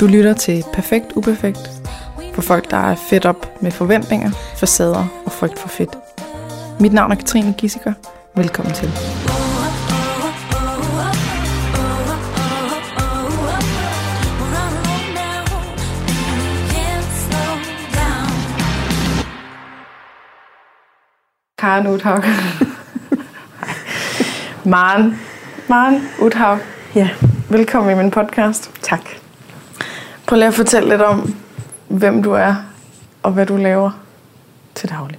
Du lytter til Perfekt Uperfekt for folk, der er fedt op med forventninger, facader og frygt for fedt. Mit navn er Katrine Gissiker. Velkommen til. Karen Uthaug. Maren. Maren Uthaug. Ja, Velkommen i min podcast. tak. Prøv lige at fortælle lidt om, hvem du er, og hvad du laver til daglig.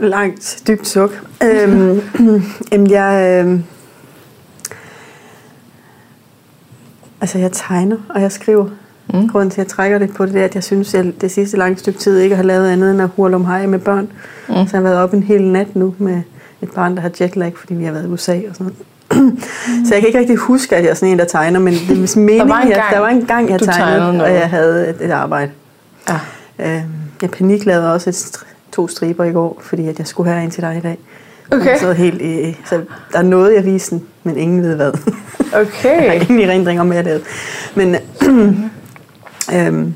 Langt, dybt suk. øhm, jamen, jeg... øhm, altså, jeg tegner, og jeg skriver. Mm. Grunden til, at jeg trækker det på det, er, at jeg synes, at jeg det sidste lange stykke tid ikke har lavet andet end at hurle om hej med børn. Mm. Så jeg har været op en hel nat nu med et barn, der har jetlag, fordi vi har været i USA og sådan noget. Så jeg kan ikke rigtig huske, at jeg er sådan en, der tegner, men det er meningen, var en gang, der var en gang, jeg tegnede, tegnede og jeg havde et, et arbejde. Ja. Øh, jeg paniklavede også et, to striber i går, fordi at jeg skulle have en til dig i dag. Okay. Så, helt, i, så der er noget, jeg viste den, men ingen ved hvad. jeg har Okay. ingen erindring om, hvad jeg lavede. Men øhm,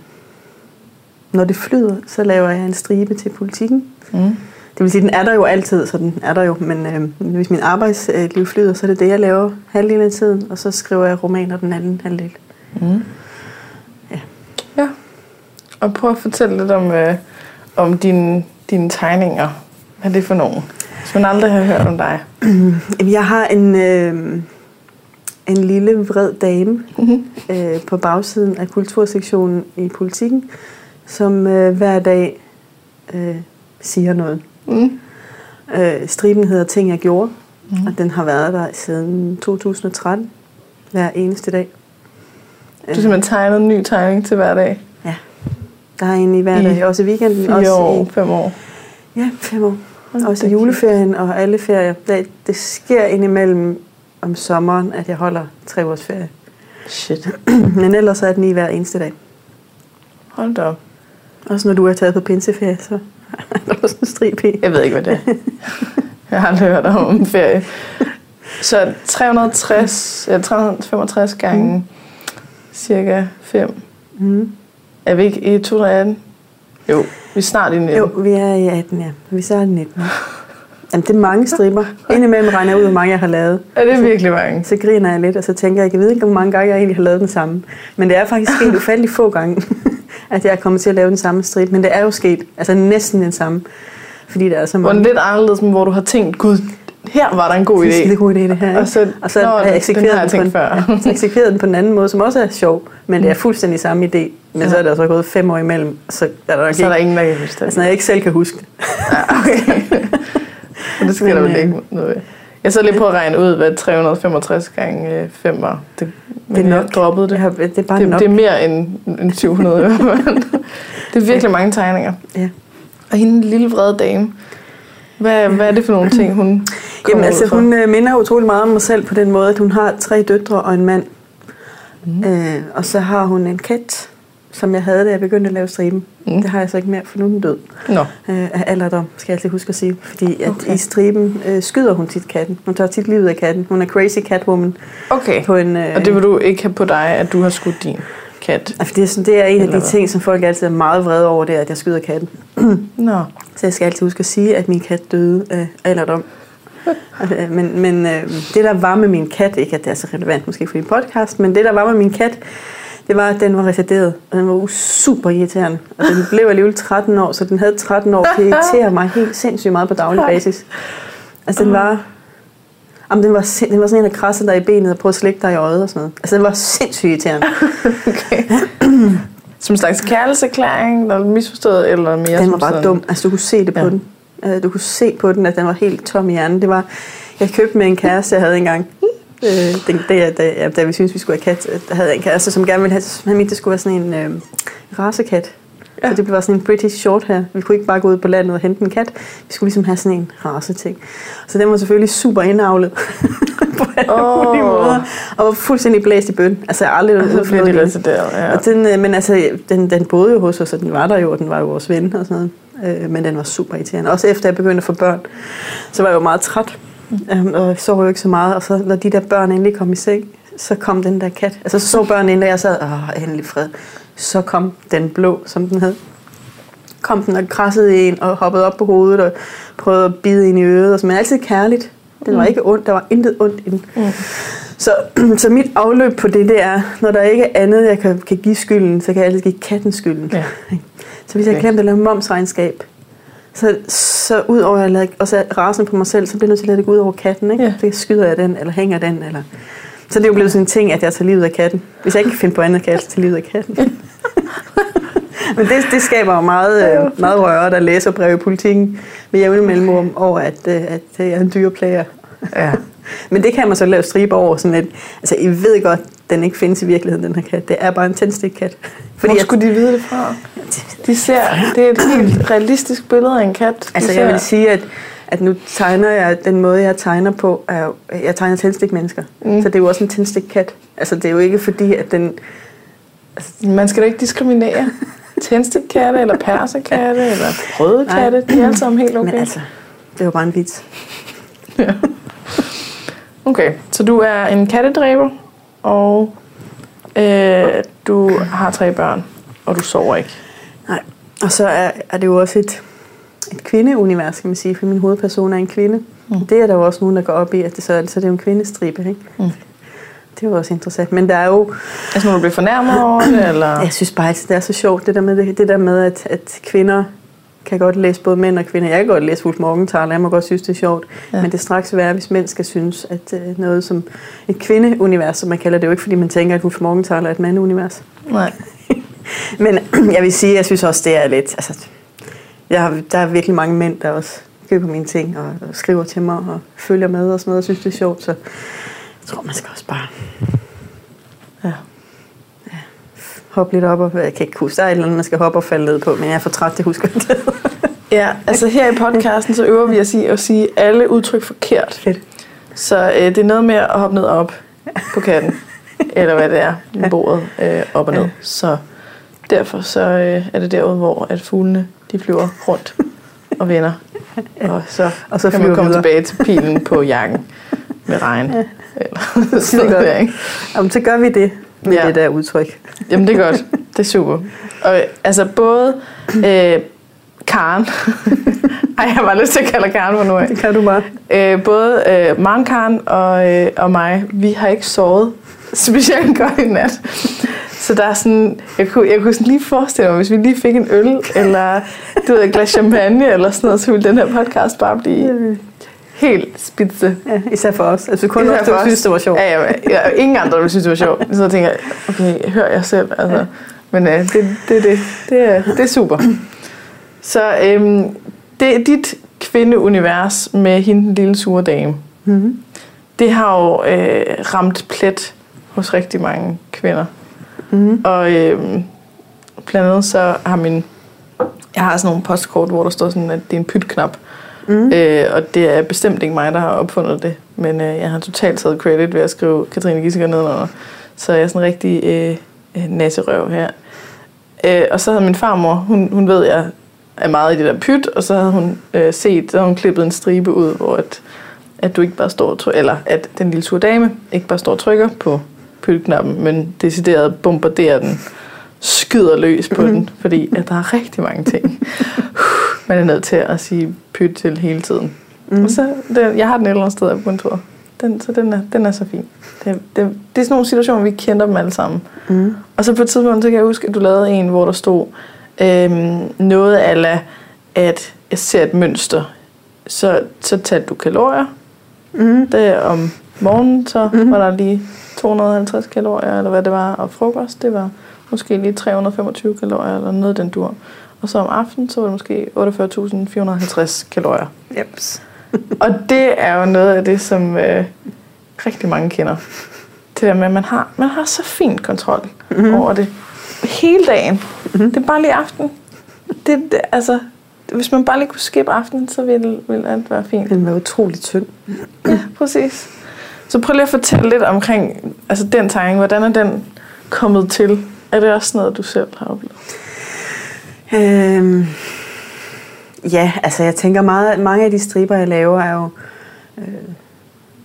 når det flyder, så laver jeg en stribe til politikken. Mm. Det vil sige, den er der jo altid, så den er der jo. Men øhm, hvis min arbejdsliv flyder, så er det det, jeg laver halvdelen af tiden. Og så skriver jeg romaner den anden halvdel. Mm. Ja. Ja. Og prøv at fortælle lidt om, øh, om dine, dine tegninger. Hvad er det for nogen? Hvis man aldrig har hørt om dig. Jeg har en, øh, en lille vred dame Mm-hmm. øh, på bagsiden af kultursektionen i politikken, som øh, hver dag øh, siger noget. Mm. Øh, striben hedder Ting, jeg gjorde, Mm. og den har været der siden 2013, hver eneste dag. Du har simpelthen tegnet en ny tegning til hver dag. Der er en i hver I dag, også i weekenden. Fire også år, I, fem år. ja, fem år. Hold Også i juleferien og alle ferier. Det, det sker indimellem om sommeren, at jeg holder tre års ferie. Shit. Men ellers er den i hver eneste dag. Hold da op. Også når du er taget på pinseferie, så er der også en strib i. Jeg ved ikke, hvad det er. Jeg har aldrig hørt om ferie. Så 360, ja, 365 gange mm. cirka 5. Mm. Er vi ikke i 2018? Jo, vi er snart i 19. Jo, vi er i 18, ja. Vi så er 19. Jamen, det er mange striber. Indimellem regner jeg ud, hvor mange jeg har lavet. Er det virkelig mange? Så griner jeg lidt, og så tænker jeg, jeg ved ikke, hvor mange gange jeg egentlig har lavet den samme. Men det er faktisk sket ufattelig få gange, at jeg er kommet til at lave den samme strip. Men det er jo sket, altså næsten den samme. Fordi der er så mange. den lidt anderledes, men hvor du har tænkt, gud, her var der en god Det er idé. en god idé, det her. Ikke? Og så, Og så Nå, har jeg den eksekveret har jeg den, på tænkt en, før. ja, eksekveret den på en anden måde, som også er sjov. Men det er fuldstændig samme idé. Men Ja. så er der så gået fem år imellem, så er der nok Så er der ingen, der kan huske det. Altså, når jeg ikke selv kan huske det. Ja, okay. Det skal Men, der vel øh, ikke noget ved. Jeg så lige på at regne ud, hvad 365 gange 5 var. Det, men Det er jeg nok. droppede det. Har, det er bare Det, nok. det er mere end, end 700 i hvert fald. Det er virkelig mange tegninger. Ja. Og hende lille vrede dame, hvad, hvad er det for nogle ting, hun Jamen, altså, hun øh, minder utrolig meget om mig selv på den måde, at hun har tre døtre og en mand. Mm. Øh, og så har hun en kat, som jeg havde, da jeg begyndte at lave striben. Mm. Det har jeg så ikke mere, for nu er den død. Nå, Øh, af alderdom, skal jeg altid huske at sige. Fordi at Okay. i striben øh, skyder hun tit katten. Hun tager tit livet af katten. Hun er crazy catwoman. okay. På en, øh, Og det vil du ikke have på dig, at du har skudt din kat? altså, det, er sådan, det er en af Eller de hvad? ting, som folk altid er meget vrede over, det er, at jeg skyder katten. Nå, Så jeg skal altid huske at sige, at min kat døde af alderdom. Øh, men men øh, det, der var med min kat, ikke at det er så relevant måske for din podcast, men det, der var med min kat, det var, at den var retarderet, og den var super irriterende. Og den blev alligevel 13 år, så den havde 13 år til at irritere mig helt sindssygt meget på daglig basis. Altså, den var... Jamen, den var, sind, den var sådan en, der krassede dig i benet og prøvede at slikke dig i øjet og sådan noget. Altså, den var sindssygt irriterende. okay. Som en slags kærlighedserklæring, der er misforstået, eller mere Den var bare sådan... dum. Altså, du kunne se det på Ja. ja. den. Øh, Du kunne se på den, at den var helt tom i hjernen. Det var, jeg købte med en kæreste, jeg havde engang. Øh, da, da, ja, da vi syntes, vi skulle have kat, øh, der havde jeg en kæreste, som gerne ville have, han mente, det skulle være sådan en øh, racekat. Ja. Så det var sådan en British short her. Vi kunne ikke bare gå ud på landet og hente en kat. Vi skulle ligesom have sådan en race ting. Så den var selvfølgelig super indavlet på alle mulige måder. Og var fuldstændig blæst i bøn. Altså jeg har aldrig Og så ude for bliver noget de lignende. retarderet, ja. Og den, øh, men altså, den, den boede jo hos os, og den var der jo, og den var jo vores ven og sådan noget. Øh, men den var super irriterende. Også efter jeg begyndte at få børn, så var jeg jo meget træt. Um, og jeg sov jo ikke så meget. Og så når de der børn endelig kom i seng, så kom den der kat. Altså så så børnene ind, og jeg sad, åh, endelig fred. Så kom den blå, som den hed. Kom den og krassede en og hoppede op på hovedet og prøvede at bide ind i øret. Og så, men altid kærligt. Den var Mm. ikke ondt, der var intet ondt i den. Mm. Så, så mit afløb på det, det er, når der ikke er andet, jeg kan, kan give skylden, så kan jeg altid give katten skylden. Ja. Så hvis jeg glemte at lave momsregnskab, så, så ud over at lade, og så rasen på mig selv, så bliver jeg nødt til at lade det gå ud over katten. Ikke? Ja. Så skyder jeg den, eller hænger den. Eller... Så det er jo blevet sådan en ting, at jeg tager livet af katten. Hvis jeg ikke kan finde på andet, kan jeg tage livet af katten. Men det, det skaber jo meget, øh, meget røre, der læser brev i politikken med jævne mellemrum over, at, øh, at jeg er en dyreplager. Ja. Men det kan man så lave striber over sådan lidt. Altså, I ved godt, den ikke findes i virkeligheden, den her kat. Det er bare en tændstikkat. Hvor skulle de vide det fra? De ser, det er et helt realistisk billede af en kat. De Altså ser, jeg vil sige, at, at nu tegner jeg, den måde jeg tegner på, er jo, jeg tegner tændstikmennesker. Mm. Så det er jo også en tændstikkat. Altså det er jo ikke fordi, at den... Man skal da ikke diskriminere. Tændstikkatte, eller persekatte, eller røde Nej. katte. De er alle sammen helt okay. Men altså, det er jo bare en vits. Ja. Okay, så du er en kattedræber, og øh, du har tre børn, og du sover ikke. Nej. Og så er, er det jo også et, et kvindeunivers, kan man sige, for min hovedperson er en kvinde. Mm. Det er der jo også nogen, der går op i, at det så, så det er jo en kvindestribe. Ikke? Mm. Det er jo også interessant. Men der er jo, Altså, når du bliver fornærmet over det, eller... jeg synes bare altid, det er så sjovt, det der med, det, det der med at, at kvinder kan godt læse både mænd og kvinder. Jeg kan godt læse Wolf Morgenthaler, jeg må godt synes, det er sjovt. Ja. Men det er straks værre, hvis mænd skal synes, at øh, noget som et kvindeunivers, som man kalder det, jo ikke fordi man tænker, at Wolf Morgenthaler er et mandeunivers. Nej. Men jeg vil sige, jeg synes også, det er lidt... Altså, jeg har, der er virkelig mange mænd, der også køber mine ting og, og skriver til mig og følger med og sådan noget, og synes, det er sjovt. Så jeg tror, man skal også bare Ja. Hoppe lidt op. Og, jeg kan ikke huske, der er et eller andet, man skal hoppe og falde ned på, men jeg er for træt, det husker jeg ikke. Ja, altså her i podcasten, så øver vi os i at sige alle udtryk forkert. Fedt. Så øh, det er noget med at hoppe ned og op på katten, eller hvad det er, med bordet øh, op og ned. Så derfor så øh, er det derude, hvor at fuglene de flyver rundt og vender. Og så, Og så kan man komme videre. tilbage til pilen på jakken med regn. Ja. Eller Det sådan er noget godt. ikke? Jamen, så gør vi det med Ja. det der udtryk. Jamen det er godt. Det er super. Og altså både øh, Karen, ej jeg har bare lyst til at kalde Karen for nu af. Det kan du bare. Øh, både øh, Maren Karen og, øh, og mig, vi har ikke sovet specielt godt i nat. Så der er sådan, jeg kunne, jeg kunne sådan lige forestille mig, hvis vi lige fik en øl, eller du ved, et glas champagne, eller sådan noget, så ville den her podcast bare blive helt spidse. Ja, især for os. Altså kun Især os, der synes, det var sjovt. Ja, ja, ja, ingen andre ville synes, det var sjovt. Så tænker jeg, okay, hør jeg selv. Altså. Ja. Men øh, det, det, det, det, er, det er super. Så øhm, det er dit kvindeunivers med hende, den lille sure dame. Mm-hmm. Det har jo øh, ramt plet hos rigtig mange kvinder. Mm-hmm. Og øhm, blandt andet så har min... Jeg har sådan nogle postkort, hvor der står sådan, at det er en pytknap. Mm. Øh, og det er bestemt ikke mig, der har opfundet det. Men øh, jeg har totalt taget credit ved at skrive Katrine Gissiker nedenunder. Så jeg er sådan en rigtig øh, øh, nasserøv her. Øh, og så havde min farmor, hun, hun ved, jeg er meget i det der pyt, og så havde hun øh, set, så havde hun klippet en stribe ud, hvor at, at du ikke bare står og trykker, eller at den lille sure dame ikke bare står og trykker på pytknappen, men decideret bombarderer den, skyder løs på den, fordi at der er rigtig mange ting, man er nødt til at sige pyt til hele tiden. Mm. Og så, den, jeg har den et eller andet sted på kontoret. Den, så den er, den er så fin. Det, det, det er sådan nogle situationer, vi kender dem alle sammen. Mm. Og så på et tidspunkt, så kan jeg huske, at du lavede en, hvor der stod øhm, noget af at jeg ser et mønster. Så, så tager du kalorier. Mm. Det om morgenen, så Mhm. var der lige 250 kalorier, eller hvad det var. Og frokost, det var måske lige 325 kalorier, eller noget den dur. Og så om aftenen, så var det måske 48.450 kalorier. Jeps. Og det er jo noget af det, som øh, rigtig mange kender. Det der med, at man har, man har så fint kontrol Mhm. mm. over det hele dagen. Mm. Det er bare lige aften. Det, det, altså, hvis man bare lige kunne skippe aftenen, så ville, ville alt være fint. Den var utrolig tynd. Ja, præcis. Så prøv lige at fortælle lidt omkring altså den tegning. Hvordan er den kommet til? Er det også noget, du selv har oplevet? Øhm, ja, altså jeg tænker meget, mange af de striber, jeg laver, er jo... Øh,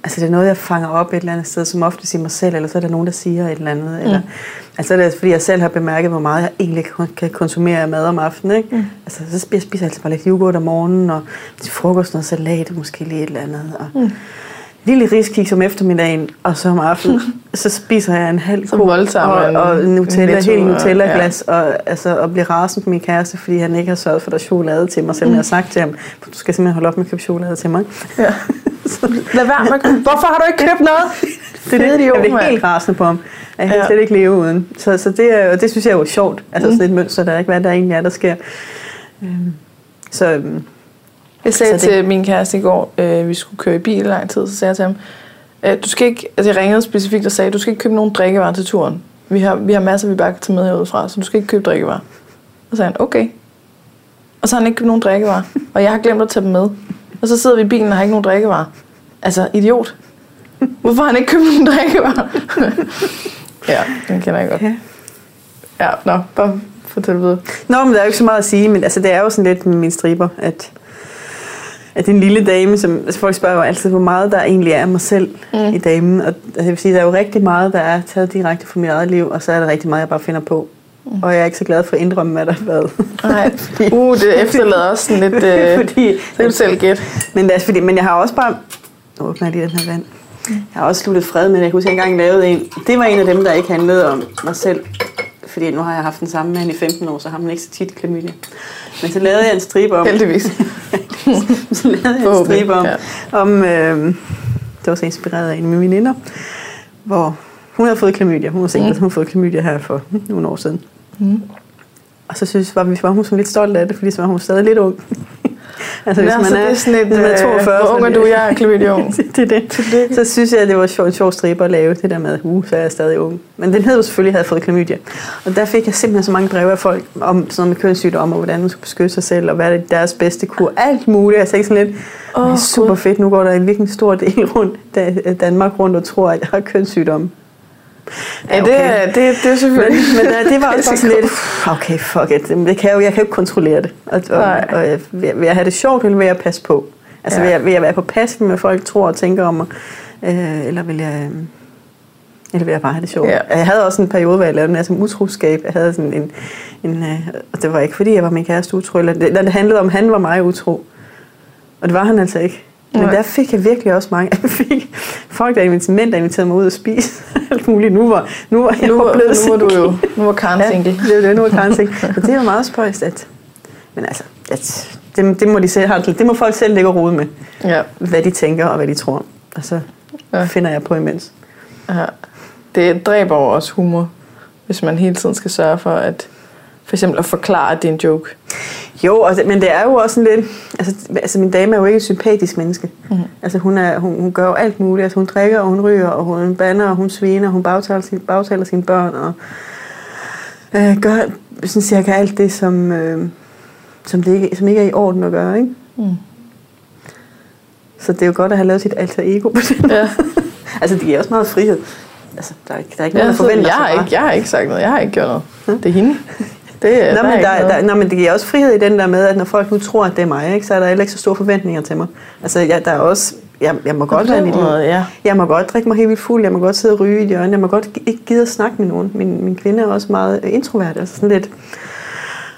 Altså det er noget, jeg fanger op et eller andet sted, som ofte i mig selv, eller så er der nogen, der siger et eller andet. Mm. Eller, altså det er fordi, jeg selv har bemærket, hvor meget jeg egentlig kan- konsumere af mad om aftenen. Ikke? Mm. Altså så spiser jeg spiser altid bare lidt yoghurt om morgenen, og til frokost noget salat, og måske lige et eller andet. Og mm. Lille riskiks om eftermiddagen, og så om aftenen, så spiser jeg en halv Så ko og, og Nutella, Netto, helt og- Nutella-glas, og, altså, og bliver rasende på min kæreste, fordi han ikke har sørget for, at der er chokolade til mig, selvom mm. jeg har sagt til ham, du skal simpelthen holde op med at købe chokolade til mig. Ja. Lad være med at- Hvorfor har du ikke købt noget? Det er det, jeg bliver helt rasende på ham. Jeg kan Ja. slet ikke leve uden. Så, så det, er, og det synes jeg er jo sjovt. Altså sådan et mønster, der er ikke, hvad der egentlig er, der sker. Øhm, Så øhm, Jeg sagde Så det- til min kæreste i går, øh, vi skulle køre i bil lang tid, så sagde jeg til ham, øh, du skal ikke, altså jeg ringede specifikt og sagde, du skal ikke købe nogen drikkevarer til turen. Vi har, vi har masser, vi bare kan tage med herudefra, så du skal ikke købe drikkevarer. Og så sagde han, okay. Og så har han ikke købt nogen drikkevarer, og jeg har glemt at tage dem med. Og så sidder vi i bilen og har ikke nogen drikkevarer. Altså, idiot. Hvorfor har han ikke købt nogen drikkevarer? ja, den kender jeg godt. Ja. Ja, nå, bare fortæl videre. Nå, men der er jo ikke så meget at sige, men altså, det er jo sådan lidt med mine striber, at, at det er en lille dame, som altså, folk spørger jo altid, hvor meget der egentlig er af mig selv mm. i damen. Og jeg vil sige, der er jo rigtig meget, der er taget direkte fra mit eget liv, og så er der rigtig meget, jeg bare finder på. Mm. Og jeg er ikke så glad for at indrømme, hvad der har været. Nej, Fordi- uh, det efterlader også sådan lidt... Øh, fordi, så kan du selv gætte. Men, det er, fordi, men jeg har også bare... Nu åbner jeg lige den her vand. Jeg har også sluttet fred med, jeg kan huske, at jeg engang lavede en. Det var en af dem, der ikke handlede om mig selv. Fordi nu har jeg haft den samme mand i 15 år, så har man ikke så tit klamydia. Men så lavede jeg en stribe om... Heldigvis. så lavede jeg en stribe om... ja. om øh, det var så inspireret af en af mine veninder, hvor hun havde fået klamydia. Hun var single, mm. hun havde fået klamydia her for nogle år siden. Mm. Og så synes var, vi var hun sådan lidt stolt af det, fordi så var hun stadig lidt ung. Altså Nå, så det er sådan et, hvis man er 42, øh, hvor ung er du? Jeg er klamydia ung. det er det. Så synes jeg, at det var sjov, en sjov stribe at lave det der med, uh, så er jeg stadig ung. Men den hed jo selvfølgelig, havde fået klamydia. Og der fik jeg simpelthen så mange breve af folk om sådan noget med kønssygdomme, og hvordan man skulle beskytte sig selv, og hvad er deres bedste kur. Alt muligt. Jeg tænkte sådan lidt, oh, det er super Gud. fedt. Nu går der en virkelig stor del rundt, da- Danmark rundt og tror, at jeg har kønssygdomme. Ja, det, er, det, det er Men, selvfølgelig... men uh, det var også sådan lidt, okay, fuck it. Det kan jeg, jo, jeg kan jo ikke kontrollere det. Og, og, Nej. og, vil, jeg- vil jeg have det sjovt, eller vil jeg passe på? Altså, Ja. vil, jeg, vil jeg være på pas med, folk tror og tænker om mig? Øh, eller vil jeg... Eller vil jeg bare have det sjovt? Ja. Jeg havde også en periode, hvor jeg lavede en masse utroskab. Jeg havde sådan en... en øh, og det var ikke, fordi jeg var min kæreste utro. Eller det, det handlede om, at han var mig utro. Og det var han altså ikke. Men Nej. der fik jeg virkelig også mange. Jeg fik folk, der inviterede, mænd, der inviterede mig ud og spise. Alt muligt. Nu var, nu var jeg Nu, var blevet nu var du jo nu var Karen Ja, single. det er jo det, nu er Karen single. Og det er jo meget spøjst, at... Men altså, at, det, det, må de selv, det må folk selv lægge og rode med, Ja, hvad de tænker og hvad de tror. Og så Ja. finder jeg på imens. ja. Det dræber jo også humor, hvis man hele tiden skal sørge for at for eksempel at forklare, at det er en joke. Jo, det, men det er jo også sådan lidt... Altså, altså min dame er jo ikke et sympatisk menneske. Mm. Altså hun, er, hun, hun gør jo alt muligt. Altså hun drikker, og hun ryger, og hun bander, og hun sviner, og hun bagtaler, sin, bagtaler sine børn, og øh, gør sådan cirka alt det, som, øh, som, det ikke, som ikke er i orden at gøre. Ikke? Mm. Så det er jo godt at have lavet sit alter ego på den Ja. Altså, det giver også meget frihed. Altså, der er ikke, der er ikke Ja, nogen, der forventer jeg, sig ikke, jeg har ikke sagt noget. Jeg har ikke gjort noget. Det er hende. Det, er- Nå, der er men, der, der, nå, men det giver også frihed i den der med, at når folk nu tror, at det er mig, ikke, så er der heller ikke så store forventninger til mig. Altså, jeg, der er også, jeg, jeg må godt være måde, ja. Jeg må godt drikke mig helt vildt fuld, jeg må godt sidde og ryge i et hjørne, jeg må godt ikke gide at snakke med nogen. Min, min kvinde er også meget øh, introvert, altså sådan lidt,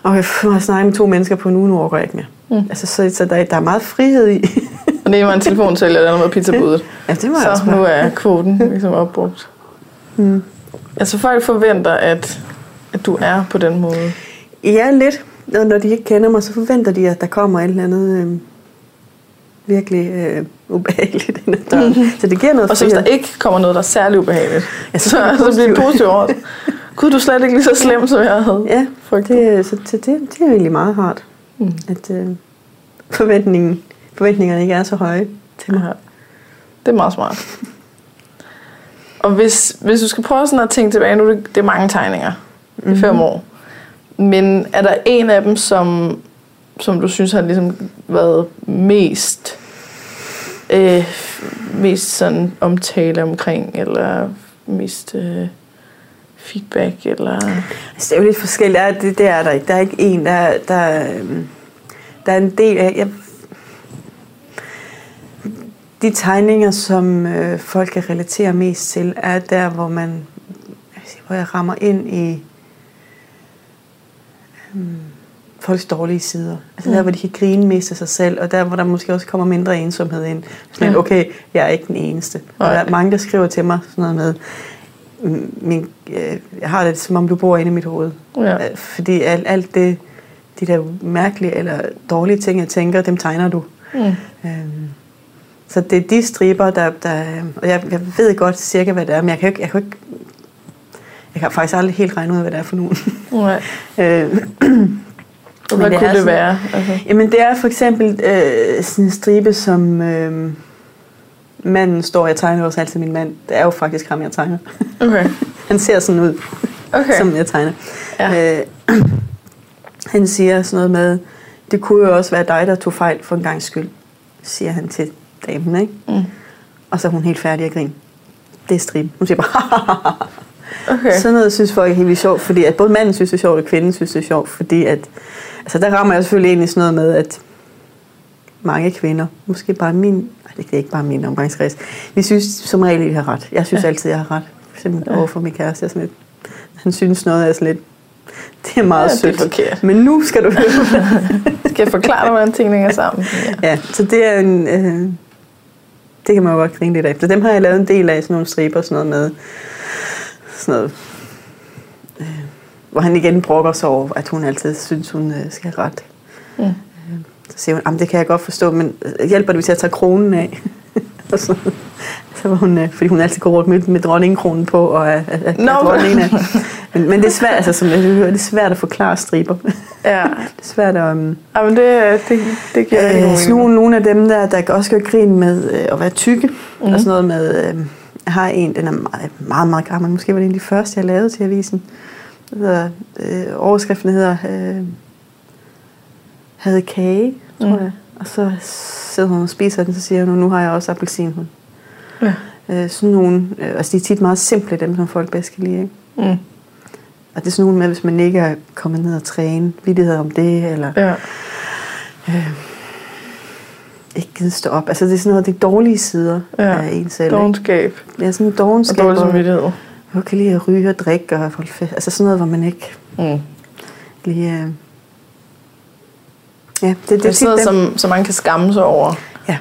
og jeg har snakket med to mennesker på en uge, nu overgår jeg ikke mere. Mm. Altså, så, så der, der er meget frihed i. Og det var en telefonsælger, der med pizzabudet. ja, det må jeg også Så nu er kvoten ligesom opbrugt. Mm. Altså folk forventer, at, at du er på den måde. Ja, lidt. Og når de ikke kender mig, så forventer de, at der kommer et eller andet øh, virkelig øh, ubehageligt ind ad døren. Så det giver noget Og så hvis der ikke kommer noget, der er særlig ubehageligt, Ja, så så, bliver det så bliver det positivt. over. Gud, du er slet ikke lige så slem, som jeg havde. Ja, frygtet. det, så, så det, det er egentlig meget rart, Mm. at øh, forventningen, forventningerne ikke er så høje til mig. Ja. Det er meget smart. Og hvis, hvis du skal prøve sådan at tænke tilbage, nu er det, det er mange tegninger. Er Mhm. fem år. Men er der en af dem, som, som du synes har ligesom været mest, øh, mest sådan omtale omkring, eller mest øh, feedback, eller... Altså, det er jo lidt forskelligt. Der er, det, det er der ikke. Der er ikke en, der, er- der, er, øhm, der er en del af... Jeg, de tegninger, som øh, folk kan relatere mest til, er der, hvor man hvor jeg rammer ind i um, folks dårlige sider. Altså mm. der, hvor de kan grine mest af sig selv, og der, hvor der måske også kommer mindre ensomhed ind. Sådan, ja. okay, jeg er ikke den eneste. Og der er mange, der skriver til mig sådan noget med, min, øh, jeg har det som om, du bor inde i mit hoved. Ja. Øh, fordi alt, alt det, de der mærkelige eller dårlige ting, jeg tænker, dem tegner du. Mm. Øhm, så det er de striber, der... der og jeg, jeg ved godt cirka, hvad det er, men jeg kan ikke... Jeg kan, ikke, jeg kan faktisk aldrig helt regne ud, hvad det er for nogen. Nej. øh, hvad kunne det, det være? Altså. Jamen det er for eksempel øh, sådan en stribe, som... Øh, manden står, jeg tegner også altid min mand. Det er jo faktisk ham, jeg tegner. Okay. han ser sådan ud, okay. som jeg tegner. Ja. Øh, han siger sådan noget med, det kunne jo også være dig, der tog fejl for en gang skyld, siger han til damen, ikke? Mm. Og så er hun helt færdig at grine. Det er strip. Hun siger bare, okay. Sådan noget synes folk er helt vildt sjovt, fordi at både manden synes det er sjovt, og kvinden synes det er sjovt, fordi at, altså der rammer jeg selvfølgelig ind i sådan noget med, at mange kvinder, måske bare min, nej, det er ikke bare min omgangskreds, vi synes som regel, at vi har ret. Jeg synes ja. altid, jeg har ret. For eksempel ja. overfor min kæreste, jeg sådan lidt, han synes noget er sådan lidt, det er meget ja, sødt. Det er forkert. Men nu skal du høre. skal jeg forklare dig, hvordan tingene hænger sammen? Ja. ja, så det er en... Øh, det kan man jo godt grine lidt af. Så dem har jeg lavet en del af, sådan nogle striber og sådan noget med. Sådan noget, øh, hvor han igen brokker sig over, at hun altid synes, hun øh, skal have ret. Mm. Øh, så siger hun, det kan jeg godt forstå, men øh, hjælper det, hvis jeg tager kronen af? og så, så var hun, øh, fordi hun altid går rundt med, med dronningkronen på, og er, er, er no. dronningen af. Men, men det er svært, altså, som jeg hører, det er svært at forklare striber. Ja. det er svært at... Um, ja, men det, det, det giver øh, nogle, af dem, der, der også gør grin med øh, at være tykke, mm. og sådan noget med... Øh, har en, den er meget, meget, meget gammel. Måske var det en af de første, jeg lavede til avisen. Det hedder, øh, overskriften hedder øh, Havde kage, tror mm. jeg. Og så sidder hun og spiser den, så siger hun, nu har jeg også appelsinhund. Ja. Øh, sådan nogle, øh, altså de er tit meget simple, dem som folk bedst kan lide. Ikke? Mm. Og det er sådan nogle med, hvis man ikke er kommet ned og træne, vidighed om det, eller ja. øh, ikke givet stå op. Altså det er sådan noget af de dårlige sider ja. af en selv. Dogenskab. Ja, sådan en dogenskab. Og dårlig samvittighed. Jeg kan lide at ryge og drikke og holde fest. Altså sådan noget, hvor man ikke mm. lige... Øh, ja, det, det, det er sådan noget, som, som man kan skamme sig over. Ja.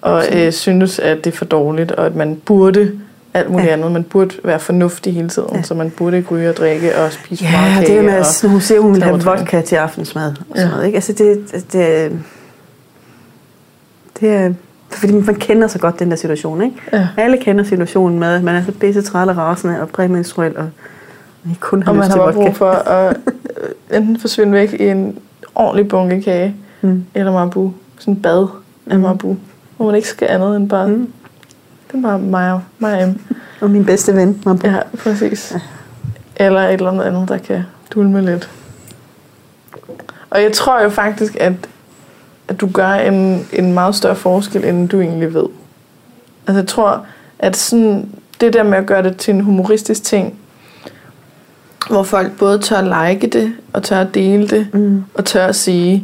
Og øh, synes, at det er for dårligt, og at man burde alt muligt ja. andet. Man burde være fornuftig hele tiden, ja. så man burde ikke ryge og drikke og spise ja, meget kage. Ja, det med, at hun siger, hun vil have vodka til aftensmad. Og sådan ja. noget, ikke? Altså det, det, det er... Fordi man kender så godt den der situation, ikke? Ja. Alle kender situationen med, at man er så bedste træt og rasende og præmenstruel, og man kun har og man har bare brug for at øh, enten forsvinde væk i en ordentlig bunke kage, mm. eller marbu. Sådan en bad af mm. hvor man ikke skal andet end bare mm. Det var mig og, mig og Og min bedste ven. Mambo. Ja, præcis. Ja. Eller et eller andet andet, der kan dulme lidt. Og jeg tror jo faktisk, at, at du gør en, en meget større forskel, end du egentlig ved. Altså jeg tror, at sådan, det der med at gøre det til en humoristisk ting, hvor folk både tør like det, og tør at dele det, mm. og tør at sige,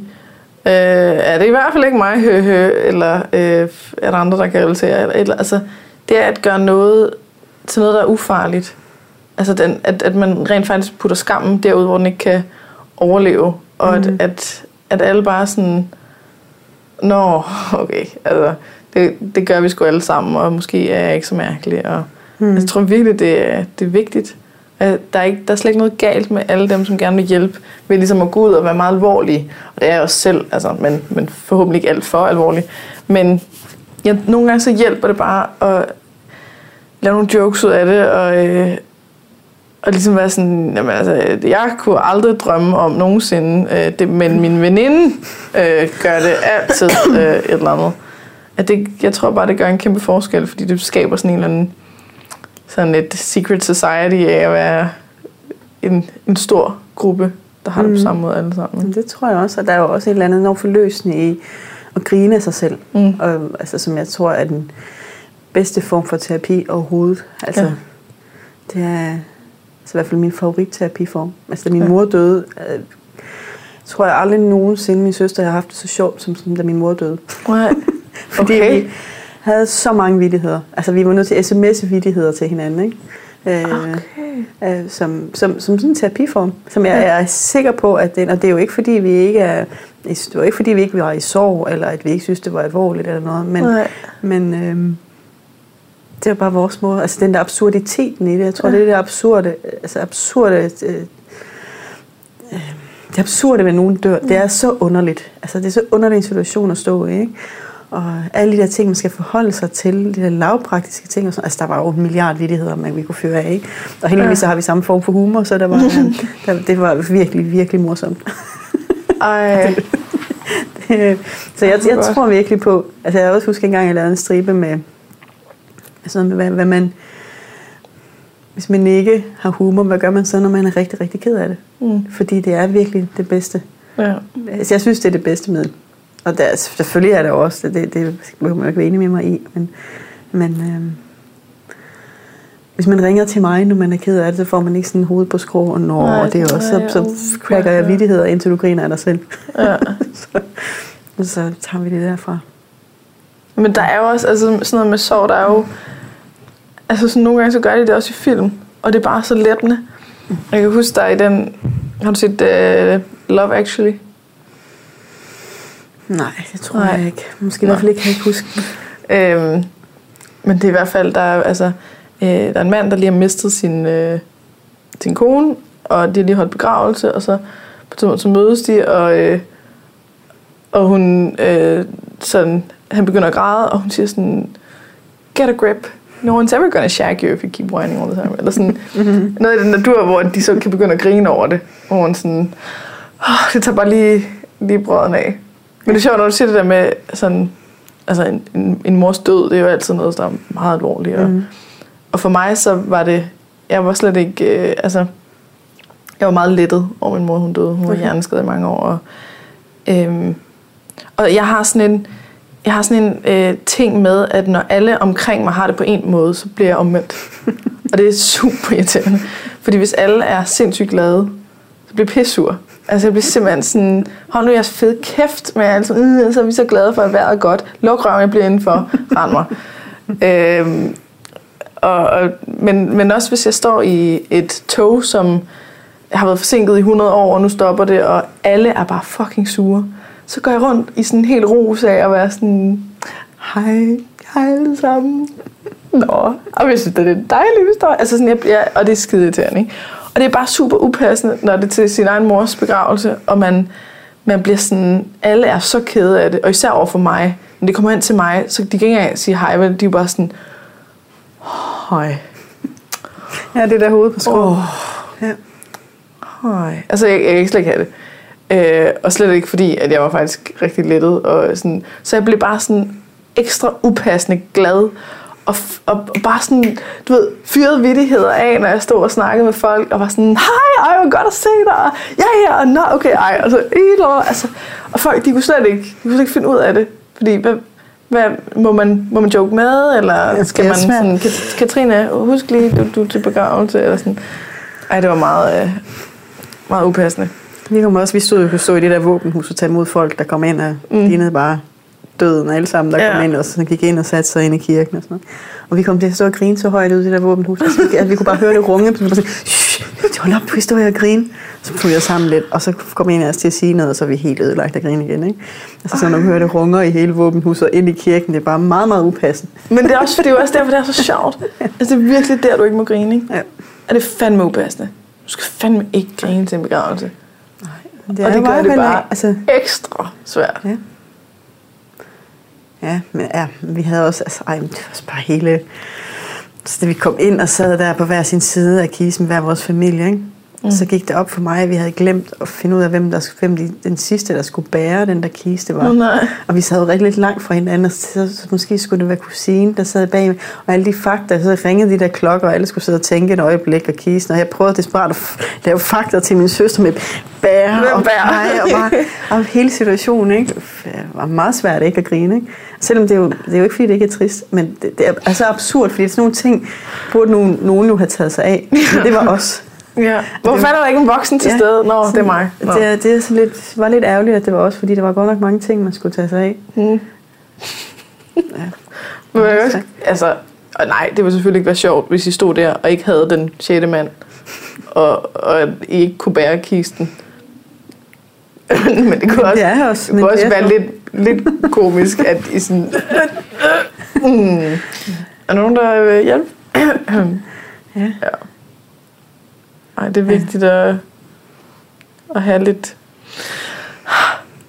øh, er det i hvert fald ikke mig, hø, hø eller øh, er der andre, der kan relatere, eller, eller altså, det er at gøre noget til noget, der er ufarligt. Altså den, at, at man rent faktisk putter skammen derud, hvor den ikke kan overleve. Og mm. at, at, at alle bare sådan, nå, okay, altså, det, det gør vi sgu alle sammen, og måske er jeg ikke så mærkelig. Og, mm. altså, jeg tror virkelig, det er, det er vigtigt. At der, er ikke, der er slet ikke noget galt med alle dem, som gerne vil hjælpe, ved ligesom at gå ud og være meget alvorlige. Og det er jeg også selv, altså, men, men forhåbentlig ikke alt for alvorlig. Men ja, nogle gange så hjælper det bare at lave nogle jokes ud af det, og, øh, og ligesom være sådan, jamen, altså, jeg kunne aldrig drømme om nogensinde, øh, det, men min veninde øh, gør det altid øh, et eller andet. At det, jeg tror bare, det gør en kæmpe forskel, fordi det skaber sådan en eller anden sådan et secret society af at være en, en stor gruppe, der har det på mm. samme måde alle sammen. Det tror jeg også, og der er jo også et eller andet enormt forløsende i at grine af sig selv. Mm. Og, altså, som jeg tror er den bedste form for terapi overhovedet. Altså, ja. Det er altså, i hvert fald min favoritterapiform. Altså, da min mor døde, øh, tror jeg aldrig nogensinde min søster har haft det så sjovt, som, som da min mor døde. Nej. Fordi okay. vi havde så mange vittigheder. Altså, vi var nødt til at sms'e vittigheder til hinanden, ikke? Øh, Okay. øh, som, som, som sådan en terapiform, som jeg er sikker på, at det, og det er jo ikke fordi, vi ikke er, det var ikke fordi, vi ikke var i sorg, eller at vi ikke synes, det var alvorligt eller noget, men, Nej. men øhm, det var bare vores måde, altså den der absurditeten i det, jeg tror, Ja. det er det absurde, altså absurde, øh, øh, det absurde ved nogen dør, det er så underligt, altså det er så underlig en situation at stå i, ikke? Og alle de der ting, man skal forholde sig til, de der lavpraktiske ting og sådan. Altså, der var jo en milliard vittigheder, man vi kunne føre af, ikke? Og heldigvis så har vi samme form for humor, så der var, der, det var virkelig, virkelig morsomt. Ej. så jeg, jeg tror virkelig på, altså jeg også husker engang, jeg lavede en stribe med, med, hvad, hvad man, hvis man ikke har humor, hvad gør man så, når man er rigtig, rigtig ked af det? Mm. Fordi det er virkelig det bedste. Ja. Altså, jeg synes, det er det bedste middel. Og der, selvfølgelig er det også, det, det, det behøver man jo ikke være enig med mig i, men, men øhm, hvis man ringer til mig, når man er ked af det, så får man ikke sådan hovedet på skrå, og når Nej, det er også, så, så cracker jeg ja. vittigheder, indtil du griner af dig selv. ja. så, så tager vi det derfra. Men der er jo også altså, sådan noget med sorg, der er jo... Altså sådan, nogle gange så gør de det også i film, og det er bare så lettende. Jeg kan huske, der i den... Har du set uh, Love Actually? Nej, det tror Nej. jeg ikke. Måske i hvert fald ikke, kan jeg ikke huske. Øhm, men det er i hvert fald, der er, altså, øh, der er en mand, der lige har mistet sin, øh, sin kone, og de har lige holdt begravelse, og så på tidspunkt så mødes de, og, øh, og hun øh, sådan, han begynder at græde, og hun siger sådan, get a grip. No one's ever gonna shag you if you keep whining all the time. Eller sådan Mm-hmm. noget i den natur, hvor de så kan begynde at grine over det. Hvor hun sådan, oh, det tager bare lige, lige brøden af. Men det er sjovt, når du siger det der med sådan, altså en, en, en mors død, det er jo altid noget, der er meget alvorligt. Og, Mm. og for mig så var det, jeg var slet ikke, øh, altså, jeg var meget lettet over min mor, hun døde. Hun var Okay. hjerneskadet i mange år. Og, øhm, og jeg har sådan en, jeg har sådan en øh, ting med, at når alle omkring mig har det på en måde, så bliver jeg omvendt. og det er super irriterende. Fordi hvis alle er sindssygt glade, så bliver jeg pissur. Altså jeg bliver simpelthen sådan, hold nu jeres fede kæft med altså, øh, så er vi så glade for, at vejret er godt. Luk røven, jeg bliver indenfor. Rand mig. øhm, og, og, men, men også hvis jeg står i et tog, som har været forsinket i 100 år, og nu stopper det, og alle er bare fucking sure, så går jeg rundt i sådan en helt ros af at være sådan, hej, hej alle sammen. Nå, og jeg synes, det er en dejlig historie. Altså sådan, jeg, jeg, og det er skide irriterende, ikke? Og det er bare super upassende, når det er til sin egen mors begravelse, og man, man bliver sådan, alle er så kede af det, og især over for mig. Når de kommer hen til mig, så de kan ikke engang sige hej, vel? De er bare sådan, hej. Ja, det der hoved på skrå. Åh, Ja. hej. Altså, jeg, jeg kan slet ikke have det. Øh, og slet ikke fordi, at jeg var faktisk rigtig lettet. Og sådan, så jeg blev bare sådan ekstra upassende glad. Og, og, og bare sådan, du ved, fyret vittigheder af, når jeg stod og snakkede med folk, og var sådan, hej, ej, hvor godt at se dig, ja, ja, og nå, okay, ej, og så, "Ej, altså, og folk, de kunne slet ikke, de kunne slet ikke finde ud af det, fordi, hvad, hvad, må, man, må man joke med, eller skal man sådan, "Kat- Katrine, husk lige, du, du er til begravelse, eller sådan, ej, det var meget, øh, meget upassende. Vi, kom også, vi stod jo kunne stå i det der våbenhus og tage imod folk, der kom ind og Mm. lignede bare døden alle sammen, der Ja. kom ind og så gik ind og satte sig ind i kirken og sådan noget. Og vi kom til at stå og grine så højt ud i det der våbenhus. Altså, vi, altså, vi kunne bare høre det runge. Så sådan, "Shh, hold op, vi står her og grine. Så tog jeg sammen lidt, og så kom en af os til at sige noget, og så er vi helt ødelagt af grin igen. Ikke? Altså, så når vi hører det runger i hele våbenhuset og ind i kirken, det er bare meget, meget upassende. Men det er også, det er jo også derfor, det er så sjovt. Altså, det er virkelig der, du ikke må grine, ikke? Ja. Og det er fandme upassende. Du skal fandme ikke grine til en begravelse. Det og det gør det bare Altså, ekstra svært. Ja. Ja, men ja, vi havde også, altså, ej, det var også bare hele, så da vi kom ind og sad der på hver sin side af kisten, hver vores familie, ikke? Mm. så gik det op for mig, at vi havde glemt at finde ud af, hvem, der, hvem de, den sidste, der skulle bære den der kiste var. Nej. Og vi sad jo rigtig lidt langt fra hinanden, så, så måske skulle det være kusine, der sad bag Og alle de fakta, så ringede de der klokker, og alle skulle sidde og tænke et øjeblik og kisten. Og jeg prøvede desperat at lave fakta til min søster med bære og bære. og, bare, og hele situationen. Ikke? Det var meget svært ikke at grine. Ikke? Selvom det er, jo, det er jo ikke, fordi det ikke er trist, men det, det er altså absurd, fordi sådan nogle ting burde nogen, nogen jo have taget sig af. Men det var os. Ja. Hvorfor er der ikke en voksen til Ja, stede? Nå, det er mig. Nå. Det, er- det er så lidt, var lidt ærgerligt, at det var os, fordi der var godt nok mange ting, man skulle tage sig af. Mm. Men jeg Ja, også, tak. altså, og nej, det ville selvfølgelig ikke være sjovt, hvis I stod der og ikke havde den sjette mand, og, og I ikke kunne bære kisten. men det kunne også, Det også, det men kunne også det være lidt, lidt komisk, at I sådan... mm. Er der nogen, der vil hjælpe? Ja. ja. Ej, det er vigtigt at, at have lidt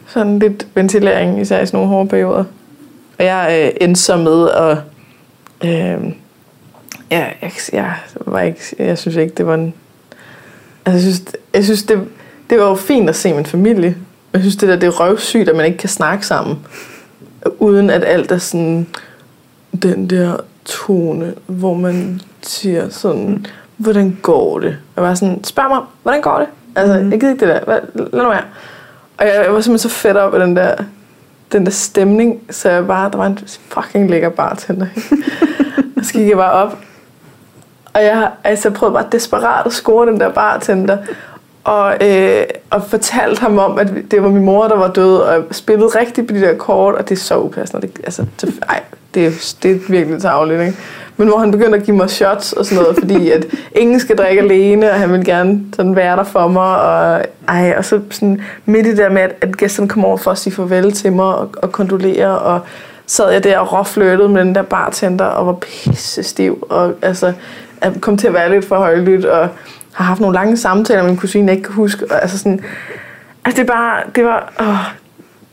sådan lidt ventilering, især i sådan nogle hårde perioder. Og jeg øh, endte så med at... Øh, ja, jeg, jeg, var ikke, jeg synes ikke, det var en... Altså, jeg synes, jeg synes det, det var jo fint at se min familie. Jeg synes, det der det er røvsygt, at man ikke kan snakke sammen. Uden at alt er sådan... Den der tone, hvor man siger sådan... Hvordan går det? Jeg var sådan, spørg mig, hvordan går det? Altså, Mhm. jeg gider ikke det der. Hvad, lad nu være. Og jeg, jeg var simpelthen så fedt op af den der, den der stemning, så jeg bare, der var en fucking lækker bartender. og så gik jeg bare op, og jeg, altså, jeg prøvede bare desperat at score den der bartender, og, øh, og fortalte ham om, at det var min mor, der var død, og jeg spillede rigtigt på de der kort, og det er så upassende. Det, altså, det, ej, det, er, det er virkelig tageligt, ikke? Men hvor han begyndte at give mig shots og sådan noget, fordi at ingen skal drikke alene, og han ville gerne sådan være der for mig. Og, ej, og så sådan midt i det der med, at, at gæsterne kom over for at sige farvel til mig og, og kondolere, og sad jeg der og råfløttede med den der bartender og var pisse stiv. Og altså, jeg kom til at være lidt for højlydt, og har haft nogle lange samtaler med min kusine, jeg ikke kan huske. Og, altså sådan, altså det, bare, det var, åh,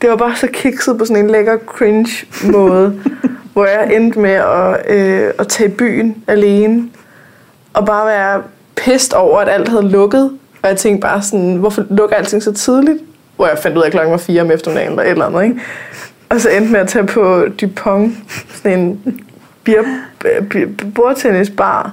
det var bare så kikset på sådan en lækker cringe måde, hvor jeg endte med at, øh, at tage i byen alene, og bare være pist over, at alt havde lukket. Og jeg tænkte bare sådan, hvorfor lukker alting så tidligt? Hvor jeg fandt ud af, at klokken var fire om eftermiddagen eller et eller andet, ikke? Og så endte med at tage på Dupont, sådan en bier, bier, bordtennisbar,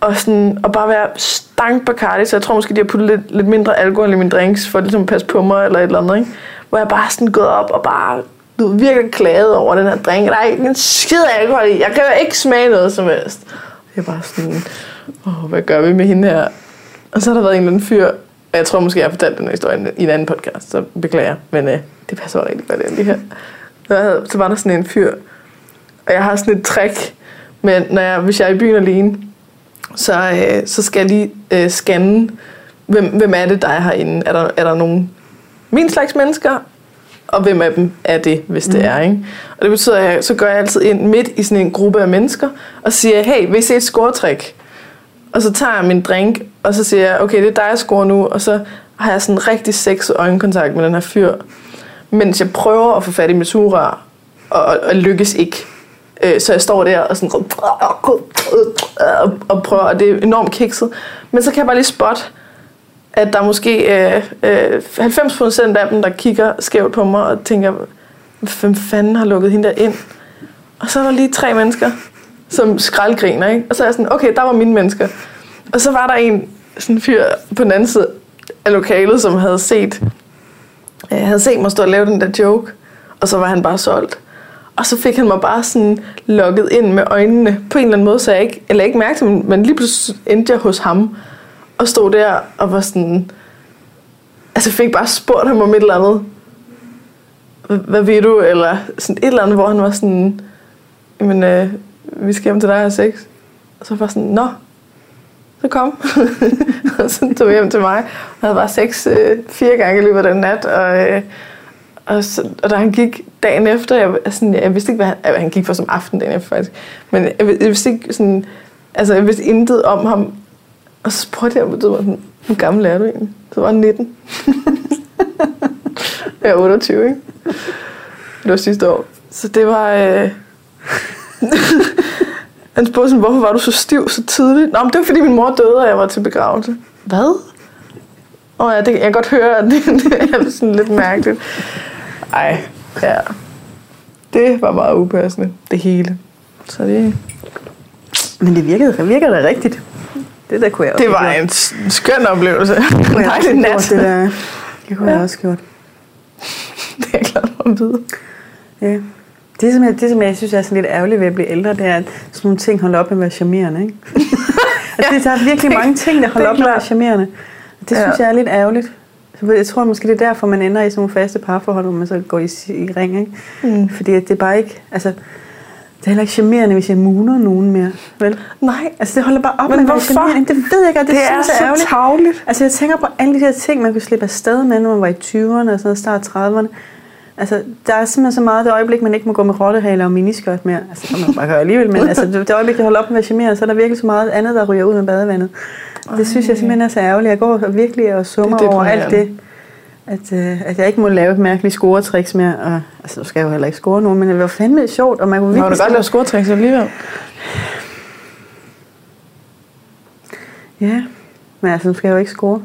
og, sådan, og bare være stank Bacardi, så jeg tror måske, de har puttet lidt, lidt mindre alkohol i mine drinks, for ligesom at passe på mig eller et eller andet, ikke? Hvor jeg bare sådan gået op og bare du ved, virkelig klaget over den her drink. Der er ikke en skid alkohol i. Jeg kan jo ikke smage noget som helst. Jeg er bare sådan, åh, hvad gør vi med hende her? Og så har der været en eller anden fyr, og jeg tror måske, jeg har fortalt den her historie i en anden podcast, så beklager. Men øh, det passer rigtig godt ind lige her. Så var der sådan en fyr, og jeg har sådan et trick, men når jeg, hvis jeg er i byen alene, så, øh, så skal jeg lige øh, scanne, hvem, hvem er det, der er herinde? Er der, er der nogen min slags mennesker? Og hvem af dem er det, hvis det er, ikke? Og det betyder, at jeg, så gør jeg altid ind midt i sådan en gruppe af mennesker, og siger, hey, vil I se et scoretræk? Og så tager jeg min drink, og så siger jeg, okay, det er dig, jeg scorer nu, og så har jeg sådan rigtig sexet øjenkontakt med den her fyr, mens jeg prøver at få fat i mit sugerør, og, og, og lykkes ikke. Øh, Så jeg står der og sådan og, prøver, og det er enormt kikset. Men så kan jeg bare lige spotte, at der er måske øh, øh, 90% af dem, der kigger skævt på mig og tænker, hvem fanden har lukket hende der ind? Og så er der lige tre mennesker, som skraldgriner, ikke? Og så er jeg sådan, okay, der var mine mennesker. Og så var der en sådan en fyr på den anden side af lokalet, som havde set, øh, havde set mig stå og lave den der joke. Og så var han bare solgt. Og så fik han mig bare sådan lukket ind med øjnene på en eller anden måde, så jeg ikke, eller ikke mærkte men- men lige pludselig endte jeg hos ham og stod der og var sådan, altså fik bare spurgt ham om et eller andet. "Hvad- ved du? Eller sådan et eller andet, hvor han var sådan, jamen, øh, vi skal hjem til dig og have sex. Og så var jeg sådan, nå, så kom. og så tog vi hjem til mig. Og havde bare sex øh, fire gange i løbet af den nat. Og, øh, og, så, og da han gik dagen efter, jeg, sådan, jeg vidste ikke, hvad han, altså, han gik for som aften dagen efter faktisk. Men jeg, jeg vidste ikke sådan, altså jeg vidste intet om ham. Og så spurgte jeg hvor gammel er du egentlig? Så var han 19. jeg er 28, ikke? Det var sidste år. Så det var... Øh... Han spurgte sådan, hvorfor var du så stiv så tidligt? Nå, men det var fordi min mor døde, og jeg var til begravelse. Hvad? Åh oh, ja, det, jeg kan godt høre, at det, det er sådan lidt mærkeligt. Ej, ja. Det var meget upassende, det hele. Så det, Men det virkede, det virkede da rigtigt. Det der kunne jeg det var en skøn oplevelse. også Dejlig have nat. det der. Det kunne ja. jeg også gjort. Det er jeg glad for at vide. Ja. Det, som jeg, det, som jeg synes er sådan lidt ærgerligt ved at blive ældre, det er, at sådan nogle ting holder op med at være charmerende. Ikke? altså, Ja, der er virkelig det- mange ting, der holder det er op med at være charmerende. Og det Ja. synes jeg er lidt ærgerligt. Jeg tror måske, det er derfor, man ender i sådan nogle faste parforhold, hvor man så går i, i ring. Ikke? Mm. Fordi det er bare ikke... Altså, Det er heller ikke charmerende, hvis jeg muner nogen mere. Vel? Nej. Altså, det holder bare op Men med at være hvorfor? Det ved jeg og det, Det er synes jeg så ærgerligt. tavligt. Altså, jeg tænker på alle de der ting, man kunne slippe afsted med, når man var i 20'erne og sådan noget, start 30'erne. Altså, der er simpelthen så meget det øjeblik, man ikke må gå med rottehaler og miniskørt mere. Altså, det kan man bare gøre alligevel, men altså, det, øjeblik, det holder op med at være charmerende, så er der virkelig så meget andet, der ryger ud med badevandet. Det synes jeg simpelthen er så ærgerligt. Jeg går virkelig og summer er over alt det. At, øh, at jeg ikke må lave et mærkeligt scoretricks mere. Og, altså, nu skal jeg jo heller ikke score nogen, men det var fandme sjovt, og man kunne Må du virkelig... godt lave scoretricks alligevel? Ja, men altså, nu skal jeg jo ikke score.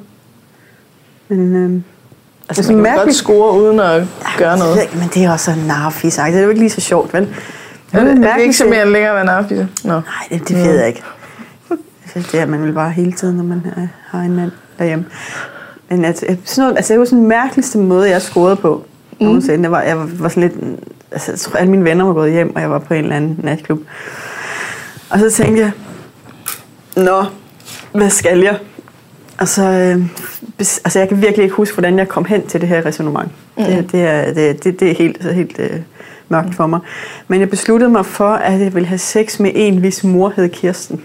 Men, øhm, Altså, Det man kan jo godt mærkeligt. score uden at gøre det noget. ikke, men det er også så narfis Det er jo ikke lige så sjovt, vel? Er det, er det mærkeligt, ikke så mere længere at være narfisse? Nå. Nej, det, det ved jeg ikke. Jeg synes, det er man vil bare hele tiden, når man øh, har en mand derhjemme. Men at, at sådan noget, altså, det var sådan den mærkeligste måde, jeg scorede på mm. nogensinde. Det var, jeg var, sådan lidt... Altså, jeg tror, alle mine venner var gået hjem, og jeg var på en eller anden natklub. Og så tænkte jeg, Nå, hvad skal jeg? Og så, øh, altså jeg kan virkelig ikke huske, hvordan jeg kom hen til det her resonemang. Mm. Det, det, er, det, det, det er helt, helt øh, mørkt for mig. Men jeg besluttede mig for, at jeg ville have sex med en, hvis mor hed Kirsten.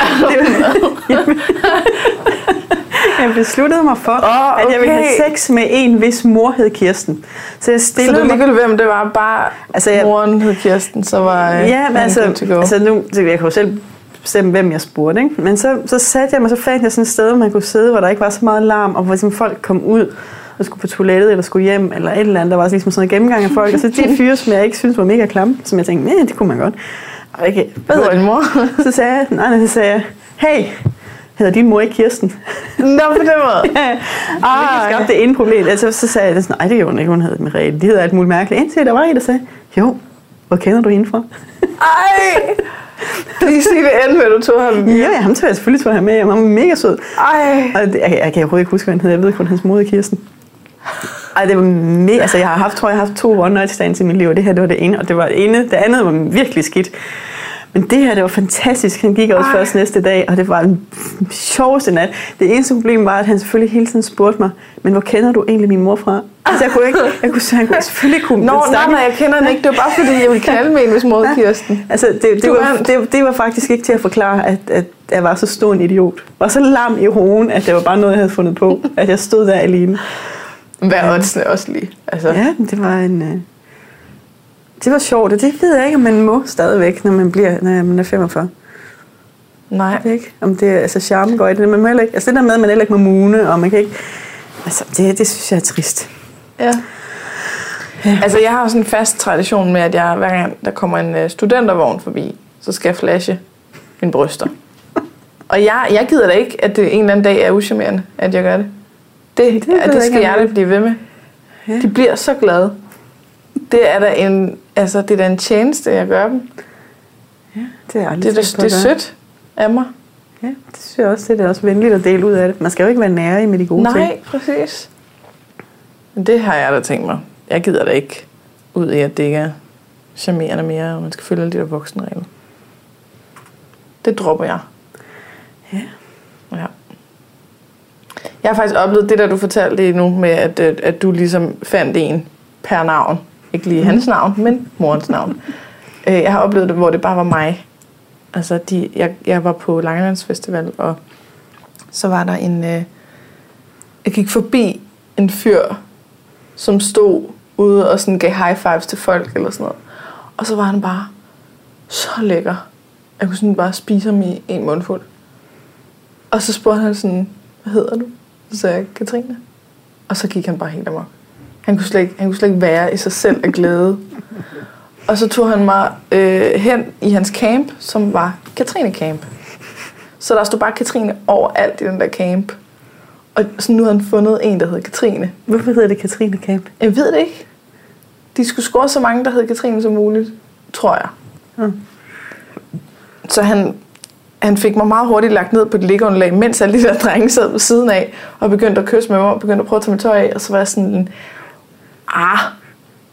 jeg besluttede mig for, Åh, at jeg ville have okay. sex med en, hvis mor hed Kirsten. Så jeg Så stillede det mig ligegyldigt, hvem det var, bare Altså, jeg- moren hed Kirsten, så var øh, Ja, men altså, altså nu, så jeg jo selv bestemme, hvem jeg spurgte. Ikke? Men så, så satte jeg mig, så fandt jeg sådan et sted, hvor man kunne sidde, hvor der ikke var så meget larm, og hvor ligesom folk kom ud og skulle på toilettet, eller skulle hjem, eller et eller andet. Der var ligesom sådan en gennemgang af folk. Og så de fyre, som jeg ikke synes var mega klamme, som jeg tænkte, nej, det kunne man godt. Og ikke, Hvad hedder din mor? Så sagde jeg, nej, nej, så sagde jeg, hey, hedder din mor ikke Kirsten? Nå, på den måde. Ja, ah, det skabte det ene problem. Altså, så sagde jeg, det sådan, nej, det gjorde hun ikke, hun hed Merete. De hedder alt muligt mærkeligt. Indtil der var en, der sagde, jo, hvor kender du hende fra? Ej! Lige sige det med, at du tog ham. Ja, ja, ham tog jeg selvfølgelig tog jeg med. Han var mega sød. Ej. Og det, jeg, jeg, kan overhovedet ikke huske, hvad han hed. Jeg ved kun, hans mor er Kirsten. Ej, det var mega, altså jeg har haft, tror jeg, har haft to one night stands i mit liv, og det her, det var det ene, og det var det ene, det andet var virkelig skidt. Men det her, det var fantastisk. Han gik også Ej. først næste dag, og det var den sjoveste nat. Det eneste problem var, at han selvfølgelig hele tiden spurgte mig, men hvor kender du egentlig min mor fra? Altså, jeg kunne ikke, jeg kunne, han kunne selvfølgelig kunne... Nå, den nej, nej, jeg kender hende ikke. Det var bare fordi, jeg ville kalde med en, hvis mor Kirsten. Altså, det, det, var, det, det var faktisk ikke til at forklare, at, at jeg var så stor en idiot. Jeg var så lam i hoven, at det var bare noget, jeg havde fundet på. At jeg stod der alene. Hvad oddsene også lige? Altså, Ja, men det var en... Øh, det var sjovt, og det ved jeg ikke, om man må stadigvæk, når man, bliver, når man er 45. nej. Jeg ved ikke, om det er, altså charmen går i det. Man må heller ikke, altså det der med, at man heller ikke må mune, og man kan ikke... Altså, det, det synes jeg er trist. Ja. Altså, jeg har sådan en fast tradition med, at jeg hver gang der kommer en øh, studentervogn forbi, så skal jeg flashe mine bryster. Og jeg, jeg gider da ikke, at det en eller anden dag er uschammerende, at jeg gør det. Det, det, det ikke, skal jeg da blive ved med. Ja. De bliver så glade. Det er da en, altså, det er da en tjeneste, jeg gør dem. Ja, det er Det tænkt på det er sødt af mig. Ja, det synes jeg også. Det er også venligt at dele ud af det. Man skal jo ikke være nære med de gode ting. Nej, præcis. Men det har jeg da tænkt mig. Jeg gider da ikke ud i, at det ikke er charmerende mere, og man skal følge alle de der voksenregler. Det dropper jeg. Ja. Ja. Jeg har faktisk oplevet det, der du fortalte lige nu, med at, at, at du ligesom fandt en per navn. Ikke lige hans navn, men morens navn. Øh, Jeg har oplevet det, hvor det bare var mig. Altså, de, jeg, jeg var på Langelandsfestival, og så var der en... Øh, jeg gik forbi en fyr, som stod ude og sådan gav high fives til folk eller sådan noget. Og så var han bare så lækker. Jeg kunne sådan bare spise ham i en mundfuld. Og så spurgte han sådan, hvad hedder du? Så sagde jeg, Katrine. Og så gik han bare helt amok. Han kunne slet ikke, han kunne slet ikke være i sig selv af glæde. Og så tog han mig øh, hen i hans camp, som var Katrine Camp. Så der stod bare Katrine overalt i den der camp. Og så nu har han fundet en, der hedder Katrine. Hvorfor hedder det Katrine Camp? Jeg ved det ikke. De skulle score så mange, der hed Katrine som muligt, tror jeg. Mm. Så han, han fik mig meget hurtigt lagt ned på et liggeunderlag, mens alle de der drenge sad ved siden af, og begyndte at kysse med mig, og begyndte at prøve at tage mit tøj af, og så var jeg sådan, ah,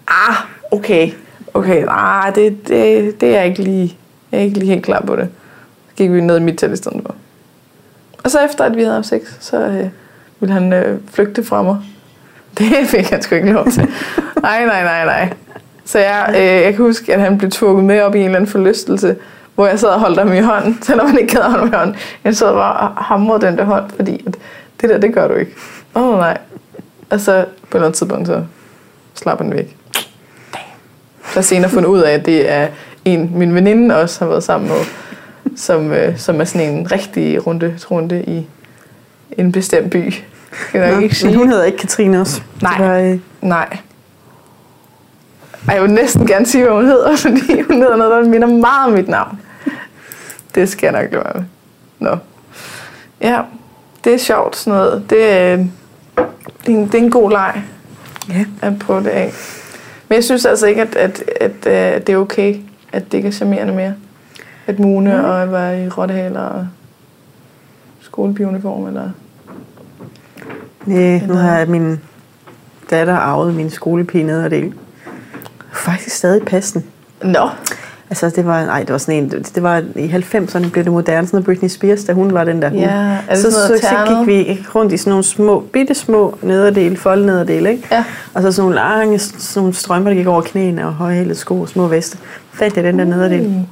ah, okay, okay, ah, det, det, det er jeg ikke lige, jeg er ikke lige helt klar på det. Så gik vi ned i mit telt i stedet for. Og så efter, at vi havde haft sex, så øh, ville han øh, flygte fra mig. Det fik han sgu ikke lov til. Nej, nej, nej, nej. Så jeg, øh, jeg kan huske, at han blev tvunget med op i en eller anden forlystelse, hvor jeg sad og holdt ham i hånden, selvom han ikke havde ham i hånden. Jeg sad bare og hamrede den der hånd, fordi at det der, det gør du ikke. Åh oh, nej. Og så på et eller andet tidspunkt, så slapper den væk. Så har senere fundet ud af, at det er en, min veninde også har været sammen med, som, øh, som er sådan en rigtig runde, runde i en bestemt by. Kan jeg Nå, ikke sige. men hun hedder ikke Katrine også. Nej. Var, øh, Nej. Ej, jeg vil næsten gerne sige, hvad hun hedder, fordi hun hedder noget, der minder meget om mit navn. Det skal jeg nok lade være. Nå. Ja, det er sjovt sådan noget. Det er, det er, en, det er en god leg ja. at prøve det af. Men jeg synes altså ikke, at, at, at, at det er okay, at det ikke er charmerende mere. At mune og at være i rottehaler og skolepiguniform eller... Nej, nu har jeg min datter arvet min skolepige nederdel. Faktisk stadig passen. Nå, Altså, det var, nej, det var sådan en, det, var i 90'erne blev det moderne, sådan Britney Spears, da hun var den der. Ja, er så, så, så gik vi rundt i sådan nogle små, bitte små nederdele, foldnederdele, ikke? Ja. Og så sådan nogle lange sådan nogle strømper, der gik over knæene og højhælede sko og små veste. Fandt jeg den der nederdel. Mm.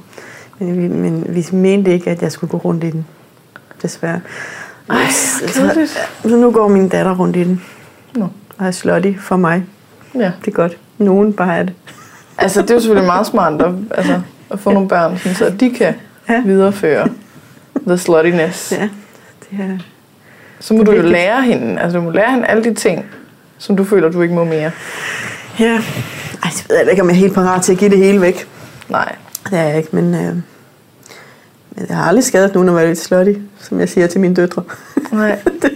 Men vi, men vi mente ikke, at jeg skulle gå rundt i den. Desværre. Ej, så, så, nu går min datter rundt i den. Nå. Og er slutty for mig. Ja. Det er godt. Nogen bare er det. Altså, det er jo selvfølgelig meget smart at, altså, at få nogle børn, sådan, så de kan Ja. ja. videreføre the sluttiness. Ja. Ja, det er... Så må Det du jo vigtigt. lære hende, altså du må lære hende alle de ting, som du føler, du ikke må mere. Ja. Ej, jeg ved heller ikke, om jeg er helt parat til at give det hele væk. Nej. Det er jeg ikke, men, øh, men jeg har aldrig skadet nogen at være lidt slutty, som jeg siger til mine døtre. Nej. det,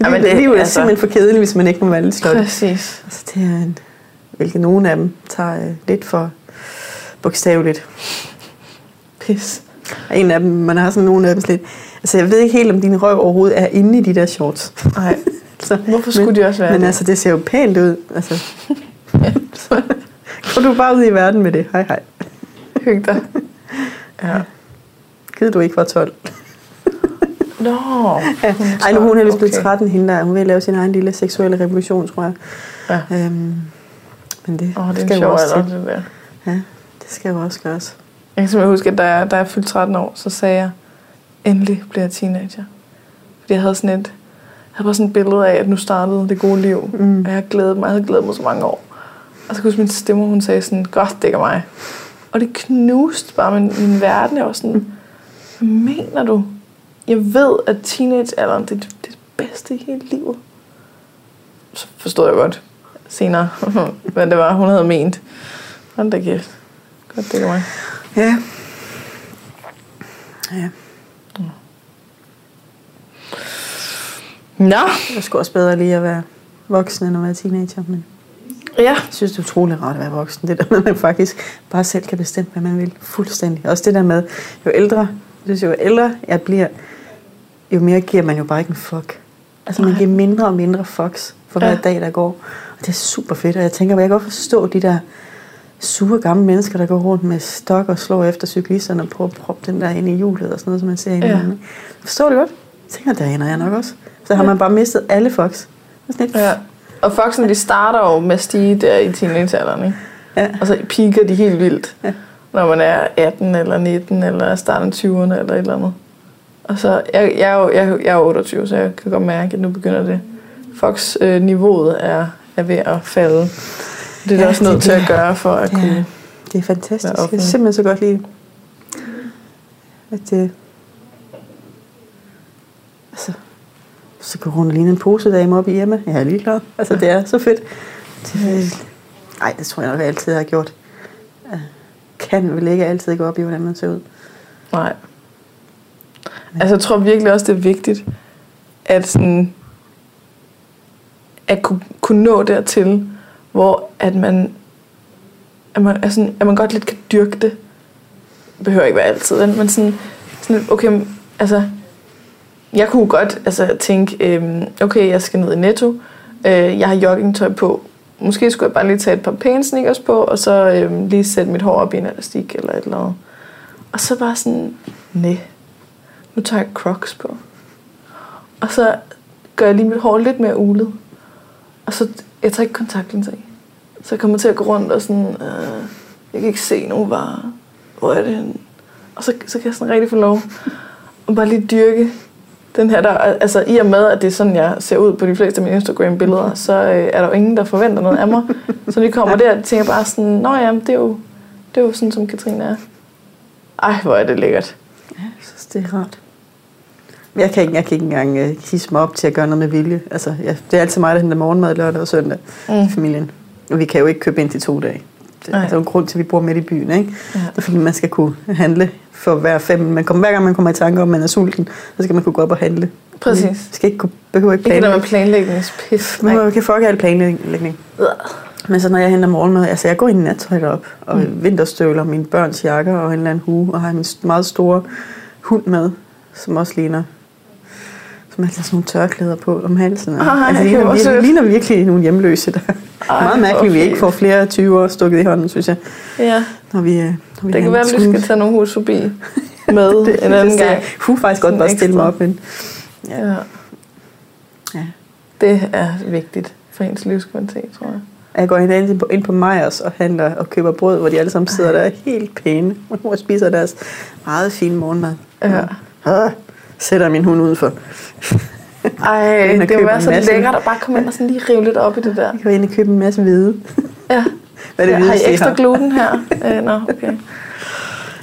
Jamen, livet, det- livet er altså- simpelthen for kedeligt, hvis man ikke må være lidt slutty. Præcis. Altså, det er en, hvilket nogle af dem tager øh, lidt for bogstaveligt. Pis. Og En af dem, man har sådan nogle af dem lidt... Altså, jeg ved ikke helt, om din røv overhovedet er inde i de der shorts. Nej. Så, Hvorfor skulle de også være Men det? altså, det ser jo pænt ud. Altså, går du bare ud i verden med det. Hej, hej. Hygge dig. Ja. Gider du ikke var 12? Nå. Ja. hun er Ej, nu hun er vist blevet okay. 13, hende der. Hun vil lave sin egen lille seksuelle revolution, tror jeg. Ja. Øhm, men det, Åh, det skal jo også alder, det der. Ja, det skal jo også gøres. Jeg kan simpelthen huske, at da jeg, da jeg fyldte 13 år, så sagde jeg, endelig bliver jeg teenager. Fordi jeg havde sådan et, jeg havde bare sådan et billede af, at nu startede det gode liv. Mm. Og jeg glædet mig, jeg havde glædet mig så mange år. Og så kunne min stemme, hun sagde sådan, godt, det er mig. Og det knuste bare min, min verden. Jeg var sådan, hvad mener du? Jeg ved, at teenagealderen, er det, er det bedste i hele livet. Så forstod jeg godt senere, hvad det var, hun havde ment. Hold da kæft. Godt, det er mig. Ja. Ja. Nå, Det skulle også bedre lige at være voksen, end at være teenager. Men ja. jeg synes, det er utrolig rart at være voksen. Det der med, at man faktisk bare selv kan bestemme, hvad man vil. Fuldstændig. Også det der med, jo ældre, jeg synes, jo ældre jeg bliver, jo mere giver man jo bare ikke en fuck. Altså man giver mindre og mindre fucks for hver Ja. dag, der går. Og det er super fedt, og jeg tænker, jeg kan godt forstå de der sure gamle mennesker, der går rundt med stok og slår efter cyklisterne og prøver at proppe den der ind i hjulet og sådan noget, som man ser ind Ja. ja. Forstår det godt. Jeg tænker, der ender jeg nok også. Så har man bare mistet alle sådan lidt, ja. Og fucksen, de starter jo med at stige der i teenagealderen, ikke? Ja. Og så piker de helt vildt, Ja. når man er 18 eller 19 eller starten af 20'erne eller et eller andet. Og så, jeg, jeg, er jo, jeg, jeg er jo 28, så jeg kan godt mærke, at nu begynder det. Fox-niveauet er, er ved at falde. Det er ja, også det nødt til er at gøre for at Ja. kunne... Det er fantastisk. Jeg kan simpelthen så godt lide det. At det... Altså, så rundt og ligner en posedame op i hjemme. Jeg er ligeglad. Altså, det er så fedt. Det, nej, det tror jeg nok, jeg altid har gjort. Jeg kan vel ikke altid gå op i, hvordan man ser ud. Nej. Altså, jeg tror virkelig også, det er vigtigt, at sådan, at kunne, kunne nå dertil, hvor at man, at man, altså, at man godt lidt kan dyrke det. Det behøver ikke være altid, men sådan, sådan okay, altså, jeg kunne godt altså, tænke, øh, okay, jeg skal ned i Netto, øh, jeg har joggingtøj på, måske skulle jeg bare lige tage et par pæne sneakers på, og så øh, lige sætte mit hår op i en elastik eller et eller andet. Og så bare sådan, nej, nu tager jeg crocs på. Og så gør jeg lige mit hår lidt mere ulet. Og så, jeg tager ikke kontaktlinser i. Så jeg kommer til at gå rundt og sådan, øh, jeg kan ikke se nogen varer. Hvor er det henne? Og så, så kan jeg sådan rigtig få lov at bare lige dyrke den her der, altså i og med, at det er sådan, jeg ser ud på de fleste af mine Instagram-billeder, så øh, er der jo ingen, der forventer noget af mig. Så når de kommer der, tænker jeg bare sådan, nå ja, det er jo, det er jo sådan, som Katrine er. Ej, hvor er det lækkert. Ja, jeg synes, det er rart. Jeg kan ikke, jeg kan ikke engang uh, hisse mig op til at gøre noget med vilje. Altså, ja, det er altid mig, der henter morgenmad lørdag og søndag mm. i familien. Og vi kan jo ikke købe ind til to dage. Det er altså en grund til, at vi bor midt i byen. Ikke? Ja. Det er fordi, man skal kunne handle for hver fem. Man kommer, hver gang man kommer i tanke om, at man er sulten, så skal man kunne gå op og handle. Præcis. Man skal ikke kunne, behøver ikke planlægge. Ikke med planlægningspis. Man kan fuck al planlægning. Men så når jeg henter morgenmad, altså jeg går i nattøj op, og mm. vinterstøvler, mine børns jakker og en eller anden hue, og har min meget store hund med, som også ligner som har sådan nogle tørklæder på om halsen. Ej, altså, det ligner, virkelig, ligner virkelig nogle hjemløse, der Ej, meget mærkeligt, at vi ikke får flere 20 år stukket i hånden, synes jeg. Ja. Når vi, øh, når vi det kan være, at vi skal tage nogle hus forbi med det, en anden gang. Kunne faktisk godt bare stille mig op, men... Ja. ja. ja. Det er vigtigt for ens livskvalitet, tror jeg. Jeg går ind på, ind på Meyers og handler og køber brød, hvor de alle sammen sidder der helt pæne og spiser deres meget fine morgenmad. Ja. ja. Sætter min hund ud for. Ej, det var så masse. lækkert at bare komme ind og sådan lige rive lidt op i det der. Jeg går ind og købe en masse hvide. Ja. Hvad er det ja, har I ekstra har? gluten her? uh, Nå, okay.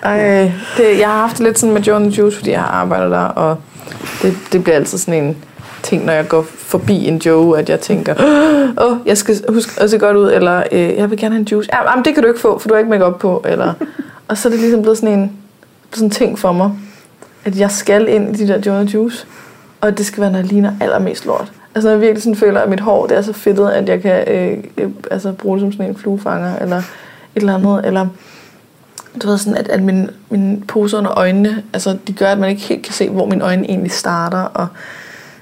Ej, det, jeg har haft lidt sådan med Joe Juice, fordi jeg har arbejdet der, og det, det bliver altid sådan en ting, når jeg går forbi en Joe, at jeg tænker, åh, oh, jeg skal huske at se godt ud, eller øh, jeg vil gerne have en juice. Ja, men det kan du ikke få, for du har ikke make op på. Eller, og så er det ligesom blevet sådan en, sådan en ting for mig, at jeg skal ind i de der Joe Juice, og det skal være, når jeg ligner allermest lort. Altså når jeg virkelig sådan føler, at mit hår det er så fedtet, at jeg kan øh, øh, altså, bruge det som sådan en fluefanger, eller et eller andet, eller du ved sådan, at, at mine, mine poser under øjnene, altså de gør, at man ikke helt kan se, hvor mine øjne egentlig starter, og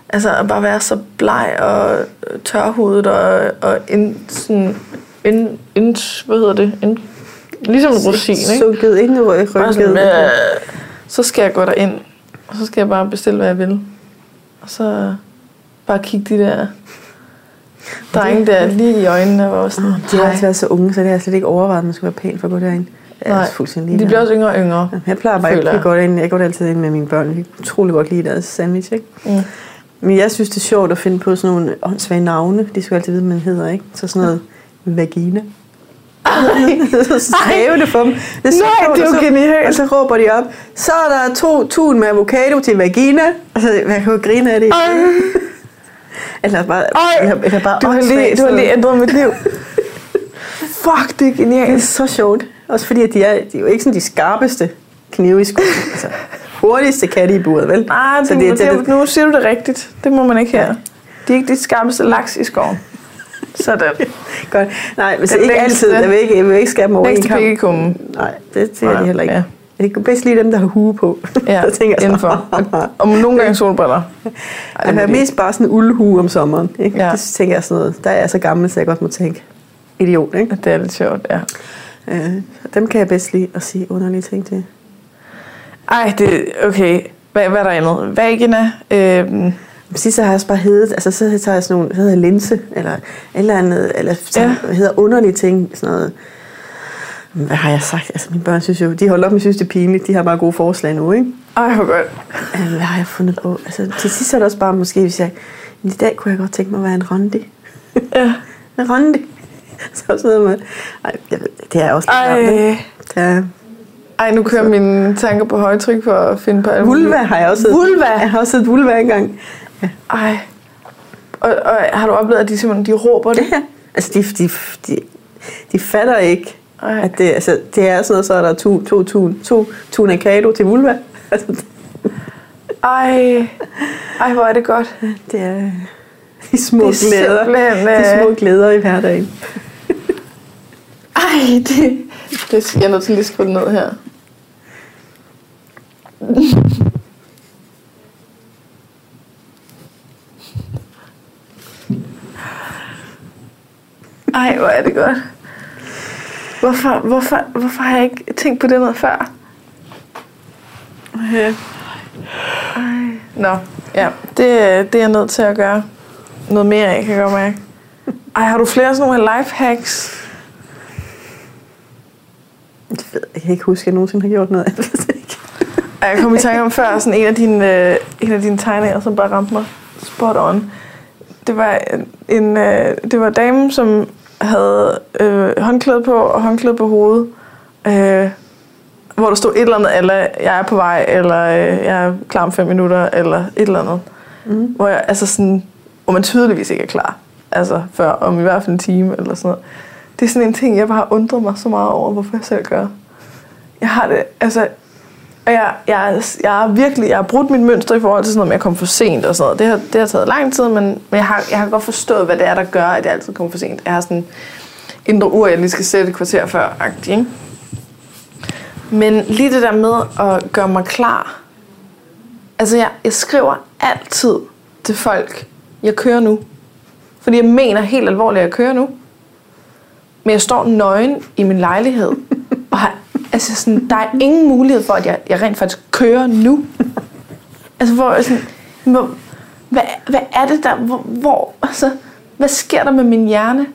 altså at bare være så bleg og tørhovedet, og, og en, sådan, en, en, hvad hedder det, en, ligesom en rosin, ikke? Sunket ind i ryggen. Så skal jeg gå derind, og så skal jeg bare bestille, hvad jeg vil. Og så bare kigge de der drenge der lige i øjnene. Var sådan, de har altså været så unge, så det har jeg slet ikke overvejet, at man skulle være pæn for at gå derind. Nej, de bliver også yngre og yngre. Jeg plejer bare ikke at gå derind. Jeg går altid ind med mine børn. Jeg kan utrolig godt lide deres sandwich, ikke? Mm. Men jeg synes, det er sjovt at finde på sådan nogle åndssvage navne. De skal altid vide, hvad man hedder, ikke? Så sådan noget vagina. Så skrev det for dem. Det er Nej, det er jo genialt. Og så råber de op, så er der to tun med avocado til vagina. Altså, jeg kan jo grine af det. Eller bare, Ej, eller bare du, har lige, du har lige ændret mit liv. Fuck, det er genialt. Det er så sjovt. Også fordi, at de er, de er jo ikke sådan de skarpeste knive i skolen. Altså, hurtigste katte i buret, vel? Nej, det, så det, det, det, nu siger du det rigtigt. Det må man ikke her. De er ikke de skarpeste laks i skoven. Sådan. Godt. Nej, men så ikke altid. Jeg vil ikke, jeg vil ikke skære mig over en kamp. Nej, det siger de heller ikke. Ja. Jeg kan bedst lide dem, der har hue på. Ja, så tænker indenfor. Og, og nogle gange solbriller. Ej, jeg har mest bare sådan en uldhue om sommeren. Ikke? Ja. Det tænker jeg sådan noget. Der er jeg så gammel, så jeg godt må tænke. Idiot, ikke? Det er lidt sjovt, ja. Øh, dem kan jeg bedst lide at sige underlige ting til. Ej, det okay. Hvad, hvad er der andet? Vagina. Øh, Præcis, så har jeg også bare heddet, altså så tager jeg sådan nogle, hedder linse, eller eller andet, eller så ja. hedder underlige ting, sådan noget. Hvad har jeg sagt? Altså mine børn synes jo, de holder op med synes det er pinligt, de har bare gode forslag nu, ikke? Ej, hvor godt. Hvad har jeg fundet på? Altså til sidst er det også bare måske, hvis jeg, i dag kunne jeg godt tænke mig at være en rondi. Ja. en rondi. Så sådan noget med, ej, jeg ved, det er også lidt Ej. Det er, ej, nu kører mine tanker på højtryk for at finde på alt Vulva har jeg også Vulva? Jeg har også set vulva engang. Ja. Ej. Og, og, har du oplevet, at de simpelthen de råber det? Ja. Altså, de, de, de, de fatter ikke, Ej. at det, altså, det er sådan så er der to, to, to, to tunacado til vulva. Altså, Ej. Ej, hvor er det godt. Det er de små det er glæder. De små glæder i hverdagen. Ej, det, det jeg er nødt til lige at skrive ned her. Ej, hvor er det godt. Hvorfor, hvorfor, hvorfor har jeg ikke tænkt på det noget før? Okay. Ej. Nå, ja, det, det er jeg nødt til at gøre noget mere af, kan jeg godt mærke. Ej, har du flere sådan nogle life hacks? Jeg, ved, jeg kan ikke huske, at jeg nogensinde har gjort noget af det. Jeg kom i tanke om før, sådan en af dine, øh, en af dine tegninger, som bare ramte mig spot on. Det var en, øh, det var dame, som havde øh, håndklæde på og håndklæde på hovedet. Øh, hvor der stod et eller andet, eller jeg er på vej, eller øh, jeg er klar om fem minutter, eller et eller andet. Mm. Hvor, jeg, altså sådan, hvor man tydeligvis ikke er klar. Altså før om i hvert fald en time, eller sådan noget. Det er sådan en ting, jeg bare har undret mig så meget over, hvorfor jeg selv gør. Jeg har det, altså, og jeg, jeg, jeg har virkelig, jeg har brudt mit mønster i forhold til sådan noget med at komme for sent og sådan noget. Det har, det har taget lang tid, men, men jeg, har, jeg har godt forstået, hvad det er, der gør, at jeg altid kommer for sent. Jeg har sådan indre ur, jeg lige skal sætte et kvarter før, -agtig, ikke? Men lige det der med at gøre mig klar. Altså, jeg, jeg skriver altid til folk, jeg kører nu. Fordi jeg mener helt alvorligt, at jeg kører nu. Men jeg står nøgen i min lejlighed, og har, altså sådan, der er ingen mulighed for, at jeg, jeg rent faktisk kører nu. Altså, hvor jeg sådan, hvor, hvad, hvad er det der, hvor, hvor, altså, hvad sker der med min hjerne,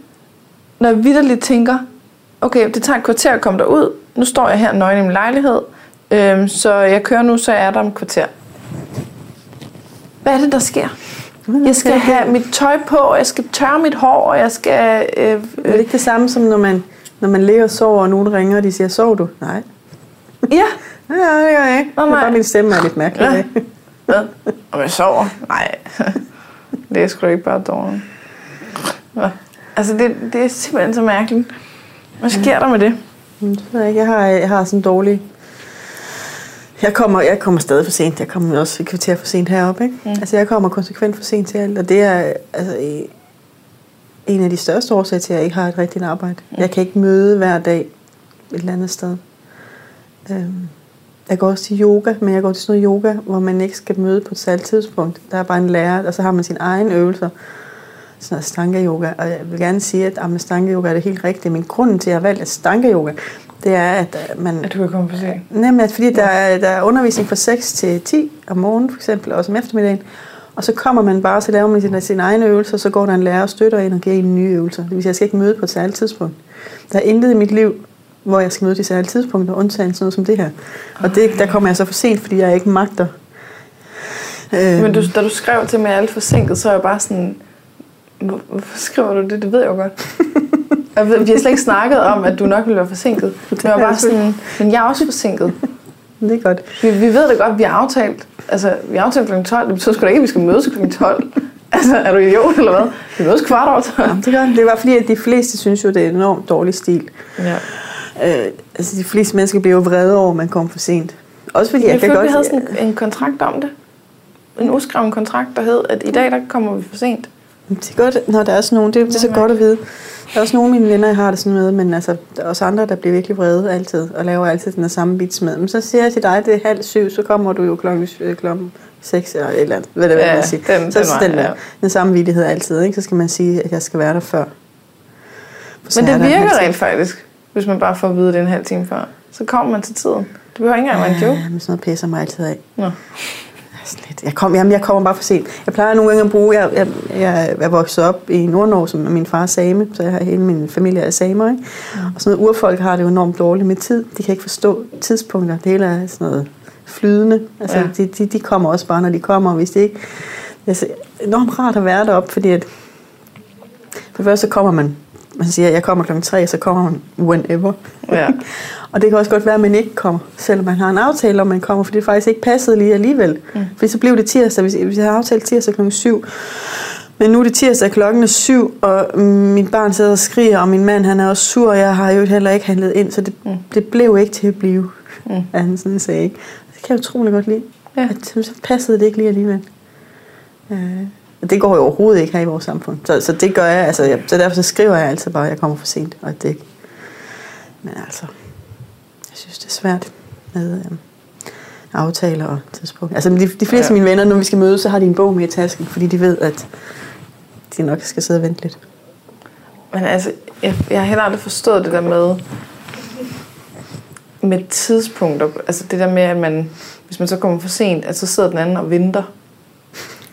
når jeg vidderligt tænker, okay, det tager et kvarter at komme derud, nu står jeg her nøgen i min lejlighed, øhm, så jeg kører nu, så er der om et kvarter. Hvad er det, der sker? Jeg skal have mit tøj på, og jeg skal tørre mit hår, og jeg skal... Øh, Er det ikke det samme som, når man, når man ligger og sover, og nogen ringer, og de siger, sov du? Nej. ja, Ja, det gør jeg ikke. Nå, Det er bare min stemme er lidt mærkelig. Ja. Hvad? Om jeg sover? Nej. det er sgu ikke bare dårligt. Altså, det, det er simpelthen så mærkeligt. Hvad sker der med det? Det ved jeg ikke. Jeg har, jeg har sådan en dårlig... Jeg kommer, jeg kommer stadig for sent. Jeg kommer også et kvarter for sent heroppe. Ikke? Mm. Altså, jeg kommer konsekvent for sent til alt. Og det er altså, i- en af de største årsager til, at jeg ikke har et rigtigt arbejde. Mm. Jeg kan ikke møde hver dag et eller andet sted. Øhm, jeg går også til yoga, men jeg går til sådan noget yoga, hvor man ikke skal møde på et særligt tidspunkt. Der er bare en lærer, og så har man sine egne øvelser. Sådan noget stanga yoga. Og jeg vil gerne sige, at ah, stanga yoga er det helt rigtige. Men grunden til, at jeg har valgt at stanga yoga, det er, at øh, man... At du kan komme for sent. Nemlig, at fordi der er, der er undervisning fra 6 til 10 om morgenen, for eksempel, og også om eftermiddagen. Og så kommer man bare, så laver man sine, sine egne øvelser, så går der en lærer og støtter ind og giver en nye øvelser. Det vil sige, at jeg skal ikke møde på et særligt tidspunkt. Der er intet i mit liv, hvor jeg skal møde de særlige tidspunkter, undtagen sådan noget som det her. Og det, der kommer jeg så for sent, fordi jeg ikke magter. Øh, Men du, da du skrev til mig, at jeg er forsinket, så er jeg bare sådan... "Hvor- Hvorfor skriver du det? Det ved jeg jo godt. Jeg ved, vi har slet ikke snakket om, at du nok ville være forsinket. Men jeg var bare sådan, men jeg er også forsinket. Det er godt. Vi, vi ved det godt, vi har aftalt. Altså, vi har aftalt kl. 12. Det betyder sgu da ikke, at vi skal mødes kl. 12. Altså, er du idiot eller hvad? Vi mødes kvart over 12. Jamen, det, gør, det var fordi, at de fleste synes jo, det er enormt dårlig stil. Ja. Øh, altså, de fleste mennesker bliver jo vrede over, at man kommer for sent. Også fordi, jeg, Jeg kan godt... vi havde sådan en kontrakt om det. En uskreven kontrakt, der hed, at i dag, der kommer vi for sent. Det er godt, når der er sådan nogen. Det, det er så godt at vide. Der er også nogle af mine venner, jeg har det sådan med, men altså, der er også andre, der bliver virkelig vrede altid, og laver altid den her samme bits med. Men så siger jeg til dig, det er halv syv, så kommer du jo klokken, øh, klokken seks eller et eller andet. Hvad det Ja, man sige. den- så den den, der, ja. den samme vidighed altid, ikke? Så skal man sige, at jeg skal være der før. For Men det der virker rent faktisk, hvis man bare får at vide det en halv time før. Så kommer man til tiden. Det behøver ikke engang være en joke. Ja, men sådan noget pisser mig altid af. Nå. Jeg, sådan lidt- jeg, kom, jamen, jeg kommer bare for sent. Jeg plejer nogle gange at bruge, jeg, jeg, jeg er vokset op i Nordnorge, som min far er same, så jeg har hele min familie er samer. Ikke? Og sådan noget urfolk har det jo enormt dårligt med tid. De kan ikke forstå tidspunkter. Det hele er sådan noget flydende. Altså, Ja. de, de, de kommer også bare, når de kommer, og hvis de ikke... Det er så enormt rart at være deroppe, fordi at for det første så kommer man, man siger, at jeg kommer klokken 3, så kommer man whenever. Ja. Og det kan også godt være, at man ikke kommer, selvom man har en aftale om, man kommer, fordi det faktisk ikke passede lige alligevel. Mm. Fordi så blev det tirsdag, hvis, hvis jeg havde aftalt tirsdag klokken 7. Men nu er det tirsdag, klokken er 7, og mit barn sidder og skriger, og min mand han er også sur, og jeg har jo heller ikke handlet ind, så det, mm. det blev ikke til at blive, Mm. at han sådan sagde. ikke? Det kan jeg utrolig godt lide. Ja. At, så passede det ikke lige alligevel. Øh, og det går jo overhovedet ikke her i vores samfund. Så, så det gør jeg, altså, jeg, så derfor så skriver jeg altid bare, at jeg kommer for sent, og det. Men altså, jeg synes, det er svært med øh, aftaler og tidspunkt. Altså, de, de fleste Ja. af mine venner, når vi skal mødes, så har de en bog med i tasken, fordi de ved, at de nok skal sidde og vente lidt. Men altså, jeg, jeg har heller aldrig forstået det der med, med tidspunkter. Altså det der med, at man, hvis man så kommer for sent, at så sidder den anden og venter.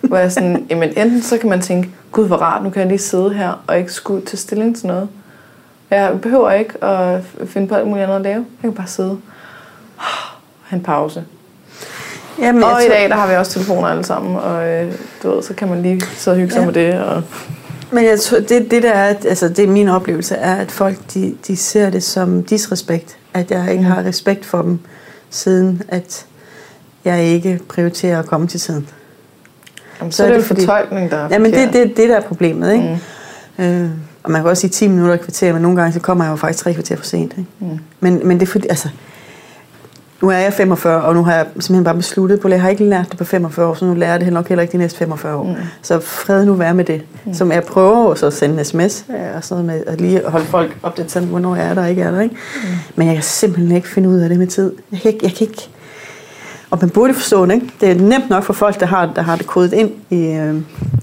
Hvor jeg sådan, jamen enten så kan man tænke, gud hvor rart, nu kan jeg lige sidde her og ikke skulle tage stilling til noget. Jeg behøver ikke at finde på alt muligt andet at lave. Jeg kan bare sidde have en pause. Jamen, Og i tror- dag, der har vi også telefoner alle sammen, og øh, du ved, så kan man lige sidde og hygge sig Ja. med det. Og, Men jeg tror, det, det der er, altså det er min oplevelse, er, at folk de, de ser det som disrespekt. At jeg ikke Mhm. har respekt for dem, siden at jeg ikke prioriterer at komme til tiden. jamen, så, Så er det det fordi- fortolkning, der er Jamen det det, det, der er problemet, ikke? Mm. Øh, og man kan også sige 10 minutter i kvarter, men nogle gange så kommer jeg jo faktisk tre kvarter for sent. Ikke? Mm. Men, men det er fordi, altså, nu er jeg 45, og nu har jeg simpelthen bare besluttet på det. Jeg har ikke lært det på 45 år, så nu lærer jeg det nok heller ikke de næste 45 år. Mm. Så fred nu være med det. Mm. Som jeg prøver også at sende en sms, ja, og sådan med at lige holde folk opdateret, hvornår jeg er der og ikke er der. Ikke? Mm. Men jeg kan simpelthen ikke finde ud af det med tid. Jeg kan ikke, jeg kan ikke og man burde forstå det, ikke? Det er nemt nok for folk, der har, der har det kodet ind i... Øh,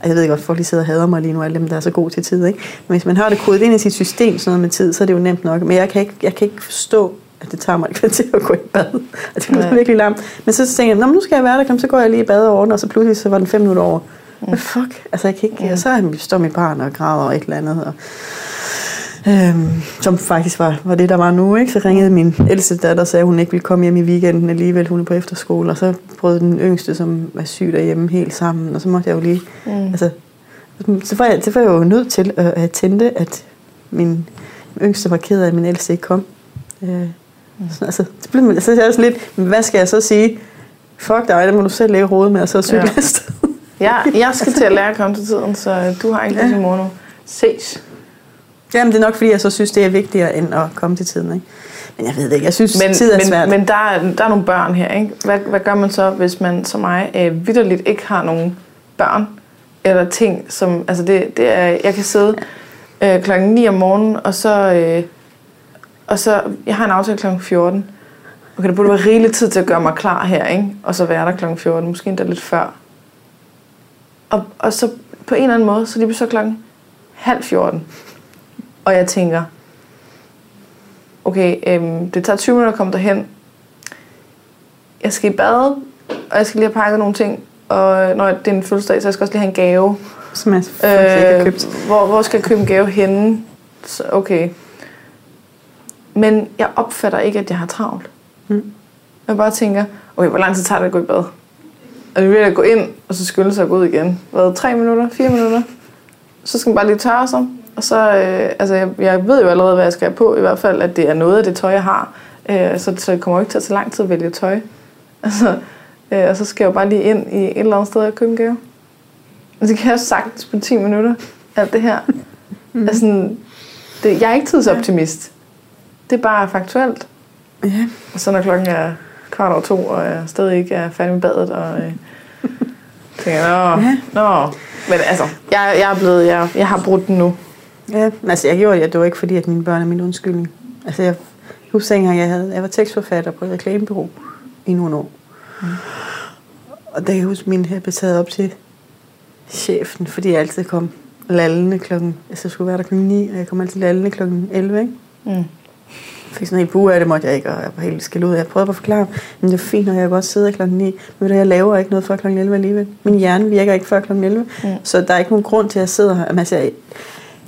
jeg ved ikke, at folk lige sidder og hader mig lige nu, alle dem, der er så gode til tid, ikke? Men hvis man har det kodet ind i sit system, sådan noget med tid, så er det jo nemt nok. Men jeg kan ikke, jeg kan ikke forstå, at det tager mig et kvarter at gå i bad. Og det bliver Nej. virkelig larmt. Men så tænker jeg, "Nå, men nu skal jeg være der, så går jeg lige i bad og ordner, og så pludselig så var den fem minutter over. Mm. Men fuck, altså jeg kan ikke... Mm. Og så er står mit barn og græder og et eller andet. Og, Øhm, som faktisk var, var det, der var nu. Ikke? Så ringede min ældste datter og sagde, at hun ikke ville komme hjem i weekenden alligevel. Hun er på efterskole. Og så brød den yngste, som var syg derhjemme, helt sammen. Og så måtte jeg jo lige... Mm. Altså, så var jeg, det var jeg jo nødt til at, at tænde, at min yngste var ked af, at min ældste ikke kom. Øh, så, altså, det blev, så jeg også lidt, hvad skal jeg så sige? Fuck dig, det må du selv lægge råd med, og så cykle Ja. ja. Jeg, skal til at lære at komme til tiden, så du har ikke Ja. ja. mor nu. Ses. Jamen, det er nok, fordi jeg så synes, det er vigtigere, end at komme til tiden. Ikke? Men jeg ved det ikke. Jeg synes, Men, tid er men, svært. men der, er, der er nogle børn her, ikke? Hvad, hvad gør man så, hvis man som mig øh, vidderligt ikke har nogen børn? Eller ting, som... Altså det, det er... Jeg kan sidde øh, klokken 9 om morgenen, og så... Øh, og så... Jeg har en aftale klokken 14. Okay, der burde være rigelig tid til at gøre mig klar her, ikke? Og så være der klokken 14. Måske endda lidt før. Og, og så på en eller anden måde, så lige så klokken halv 14. Og jeg tænker, okay, øhm, det tager 20 minutter at komme derhen. Jeg skal i bad, og jeg skal lige have pakket nogle ting. Og når det er en fødselsdag, så jeg skal også lige have en gave. som jeg faktisk ikke har købt. hvor, hvor skal jeg købe en gave henne? Så, okay. Men jeg opfatter ikke, at jeg har travlt. Mm. Jeg bare tænker, okay, hvor lang tid tager det at gå i bad? Og det vil at gå ind, og så skynde sig at gå ud igen. Hvad, tre minutter? Fire minutter? Så skal man bare lige tørre sig. Og så, øh, altså jeg, jeg ved jo allerede, hvad jeg skal have på. I hvert fald, at det er noget af det tøj, jeg har. Øh, så, så det kommer jo ikke til at tage lang tid at vælge tøj. Altså, øh, og så skal jeg jo bare lige ind i et eller andet sted og købe en gave. Og det kan jeg sagtens på 10 minutter, alt det her. Mm. Altså, det, jeg er ikke tidsoptimist. Det er bare faktuelt. Ja. Og så når klokken er kvart over to, og jeg stadig ikke er færdig med badet, og øh, tænker, nå, Ja. nå. Men altså, jeg, jeg er blevet, jeg, jeg har brudt den nu. Ja, altså jeg gjorde det, det var ikke fordi, at mine børn er min undskyldning. Altså jeg husker engang, jeg, havde, jeg var tekstforfatter på et reklamebureau i nogle år. Mm. Og der kan jeg huske, min her blev taget op til chefen, fordi jeg altid kom lallende klokken, altså jeg skulle være der klokken 9, og jeg kom altid lallende klokken 11, ikke? Mm. Jeg fik sådan en bue af det, måtte jeg ikke, og jeg var helt skilt ud. Jeg prøvede at forklare, men det er fint, når jeg godt sidder klokken 9. Men jeg laver ikke noget før klokken 11 alligevel. Min hjerne virker ikke før klokken 11. Mm. Så der er ikke nogen grund til, at jeg sidder her. Altså,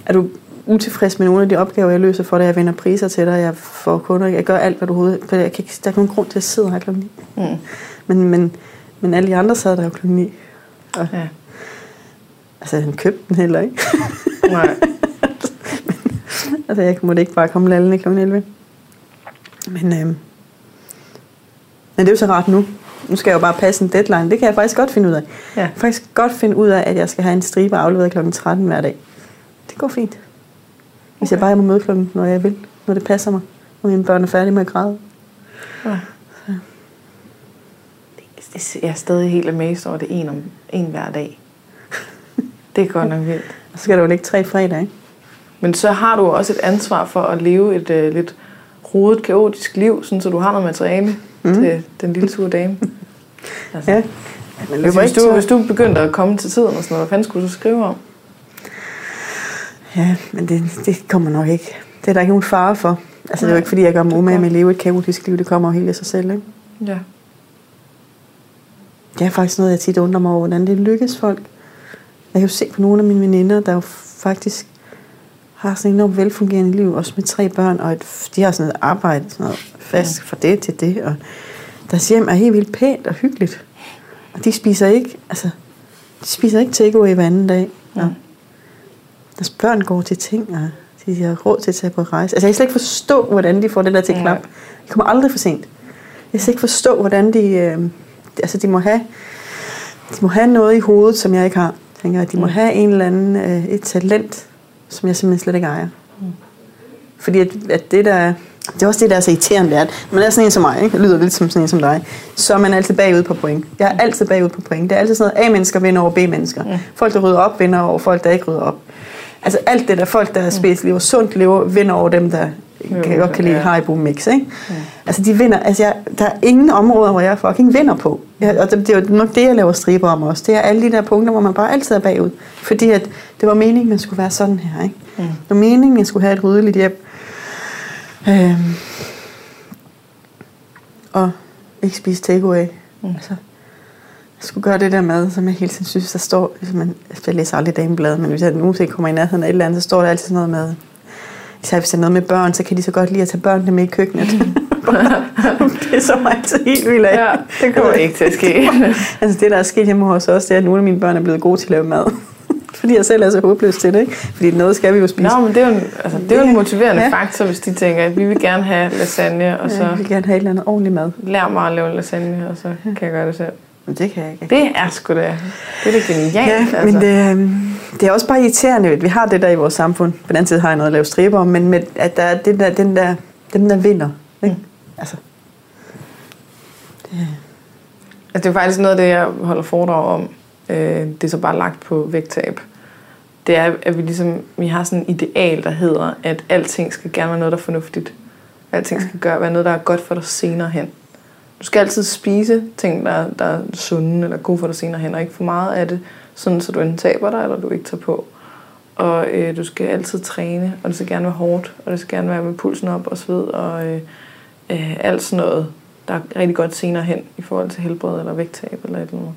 er du utilfreds med nogle af de opgaver, jeg løser for dig? Jeg vinder priser til dig, jeg får kunder, jeg gør alt, hvad du overhovedet... for Jeg kan ikke, der er ikke nogen grund til, at jeg sidder her klokken 9. Mm. Men, men, men alle de andre sad der jo klokken 9. Og, Ja. altså, han købte den heller ikke. Nej. altså, jeg måtte ikke bare komme lallende klokken 11. Men, øhm, men det er jo så rart nu. Nu skal jeg jo bare passe en deadline. Det kan jeg faktisk godt finde ud af. Ja. Jeg kan faktisk godt finde ud af, at jeg skal have en stribe afleveret klokken 13 hver dag. Det går fint. Hvis jeg Okay. bare må møde klokken, når jeg vil. Når det passer mig. Når mine børn er færdige med at græde. Ja. Det, jeg er stadig helt amazed over, det en, om, en hver dag. Det er godt nok vildt. Og så skal der jo ligge tre fredag, ikke? Men så har du også et ansvar for at leve et øh, lidt rodet, kaotisk liv, sådan, så du har noget materiale mm. til den lille sure dame. Altså, Ja. Man altså, hvis, du, hvis du begyndte at komme til tiden og sådan noget, hvad fanden skulle du så skrive om? Ja, men det, det kommer nok ikke. Det er der ikke nogen fare for. Altså, det er jo ikke, fordi jeg gør mig umage med at leve et kaotisk liv. Det kommer jo helt af sig selv, ikke? Ja. Det er faktisk noget, jeg tit undrer mig over, hvordan det lykkes folk. Jeg kan jo se på nogle af mine veninder, der jo faktisk har sådan et enormt velfungerende liv, også med tre børn, og et, de har sådan noget arbejde, sådan noget fast fra det til det, og deres hjem er helt vildt pænt og hyggeligt. Og de spiser ikke, altså, de spiser ikke takeaway hver anden dag. Og Ja. Deres børn går til ting, og de har råd til at tage på rejse. Altså, jeg kan slet ikke forstå, hvordan de får det der til klappe. De kommer aldrig for sent. Jeg kan slet ikke forstå, hvordan de... Øh, altså, de må have... De må have noget i hovedet, som jeg ikke har. Jeg tænker, at de må Mm. have en eller anden, øh, et talent, som jeg simpelthen slet ikke ejer. Mm. Fordi at, at det der... Det er også det, der er så irriterende, det er, at man er sådan en som mig, ikke? Det lyder lidt som sådan en som dig. Så er man altid bagud på point. Jeg er altid bagud på point. Det er altid sådan noget, A-mennesker vinder over B-mennesker. Mm. Folk, der rydder op, vinder over folk, der ikke rydder op. Altså alt det der, folk, der spiser lever sundt, lever, vinder over dem, der Jo, kan godt kan lide ja. Haribo mix, ikke? Ja. Altså de vinder, altså jeg, der er ingen områder, hvor jeg fucking vinder på. Jeg, og det, det er jo nok det, jeg laver striber om også. Det er alle de der punkter, hvor man bare altid er bagud. Fordi at det var meningen, man skulle være sådan her, ikke? Mm. Det var meningen, jeg skulle have et ryddeligt hjem. Øhm, og ikke spise takeaway. Mm. Altså, skulle gøre det der mad, som jeg hele tiden synes, der står, hvis man, jeg læser aldrig damebladet, men hvis jeg nogensinde kommer i nærheden af et eller andet, så står der altid sådan noget med, især hvis der er noget med børn, så kan de så godt lide at tage børnene med i køkkenet. det er så altid helt vildt af. Ja, det kommer ikke til at ske. altså det, der er sket hjemme hos os, det er, at nogle af mine børn er blevet gode til at lave mad. Fordi jeg selv er så håbløs til det, ikke? Fordi noget skal vi jo spise. Nå, men det er jo en, altså, det er jo en motiverende Ja. faktor, hvis de tænker, at vi vil gerne have lasagne, og Ja, så jeg vil gerne have et eller andet ordentligt mad. lær mig at lave lasagne, og så kan jeg gøre det selv. Men det kan jeg ikke. Det er sgu da, det er da genialt. Ja, altså. men det, øhm, det er også bare irriterende, at vi har det der i vores samfund. På den anden side har jeg noget at lave striber om, men med, at der er den der, den der, dem der vinder. Ikke? Mm. Altså, Altså, det er faktisk noget af det, jeg holder foredrag om. Øh, det er så bare lagt på vægttab. Det er, at vi ligesom, vi har sådan en ideal, der hedder, at alting skal gerne være noget, der er fornuftigt. Alting skal gøre, være noget, der er godt for dig senere hen. Du skal altid spise ting, der, der er sunde eller gode for dig senere hen, og ikke for meget af det, sådan så du enten taber dig, eller du ikke tager på. Og øh, du skal altid træne, og det skal gerne være hårdt, og det skal gerne være med pulsen op og sved, og øh, øh, alt sådan noget, der er rigtig godt senere hen i forhold til helbred eller vægttab eller et eller andet.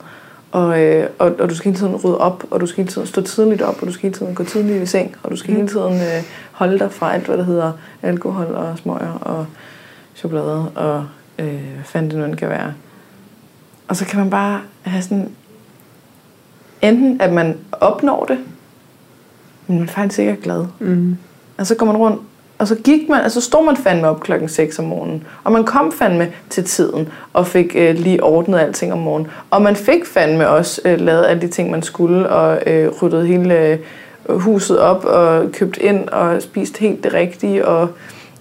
Og, øh, og, og du skal hele tiden rydde op, og du skal hele tiden stå tidligt op, og du skal hele tiden gå tidligt i seng, og du skal hele tiden øh, holde dig fra alt, hvad der hedder alkohol og smøger og chokolade og øh, hvad fanden det nu end kan være. Og så kan man bare have sådan, enten at man opnår det, men man faktisk ikke er glad. mm. Og så går man rundt, og så gik man, altså stod man fandme op klokken 6 om morgenen. Og man kom fandme til tiden, og fik øh, lige ordnet alting om morgenen. Og man fik fandme også øh, lavet alle de ting, man skulle, og øh, ryddet hele øh, huset op, og købt ind, og spist helt det rigtige, og øh,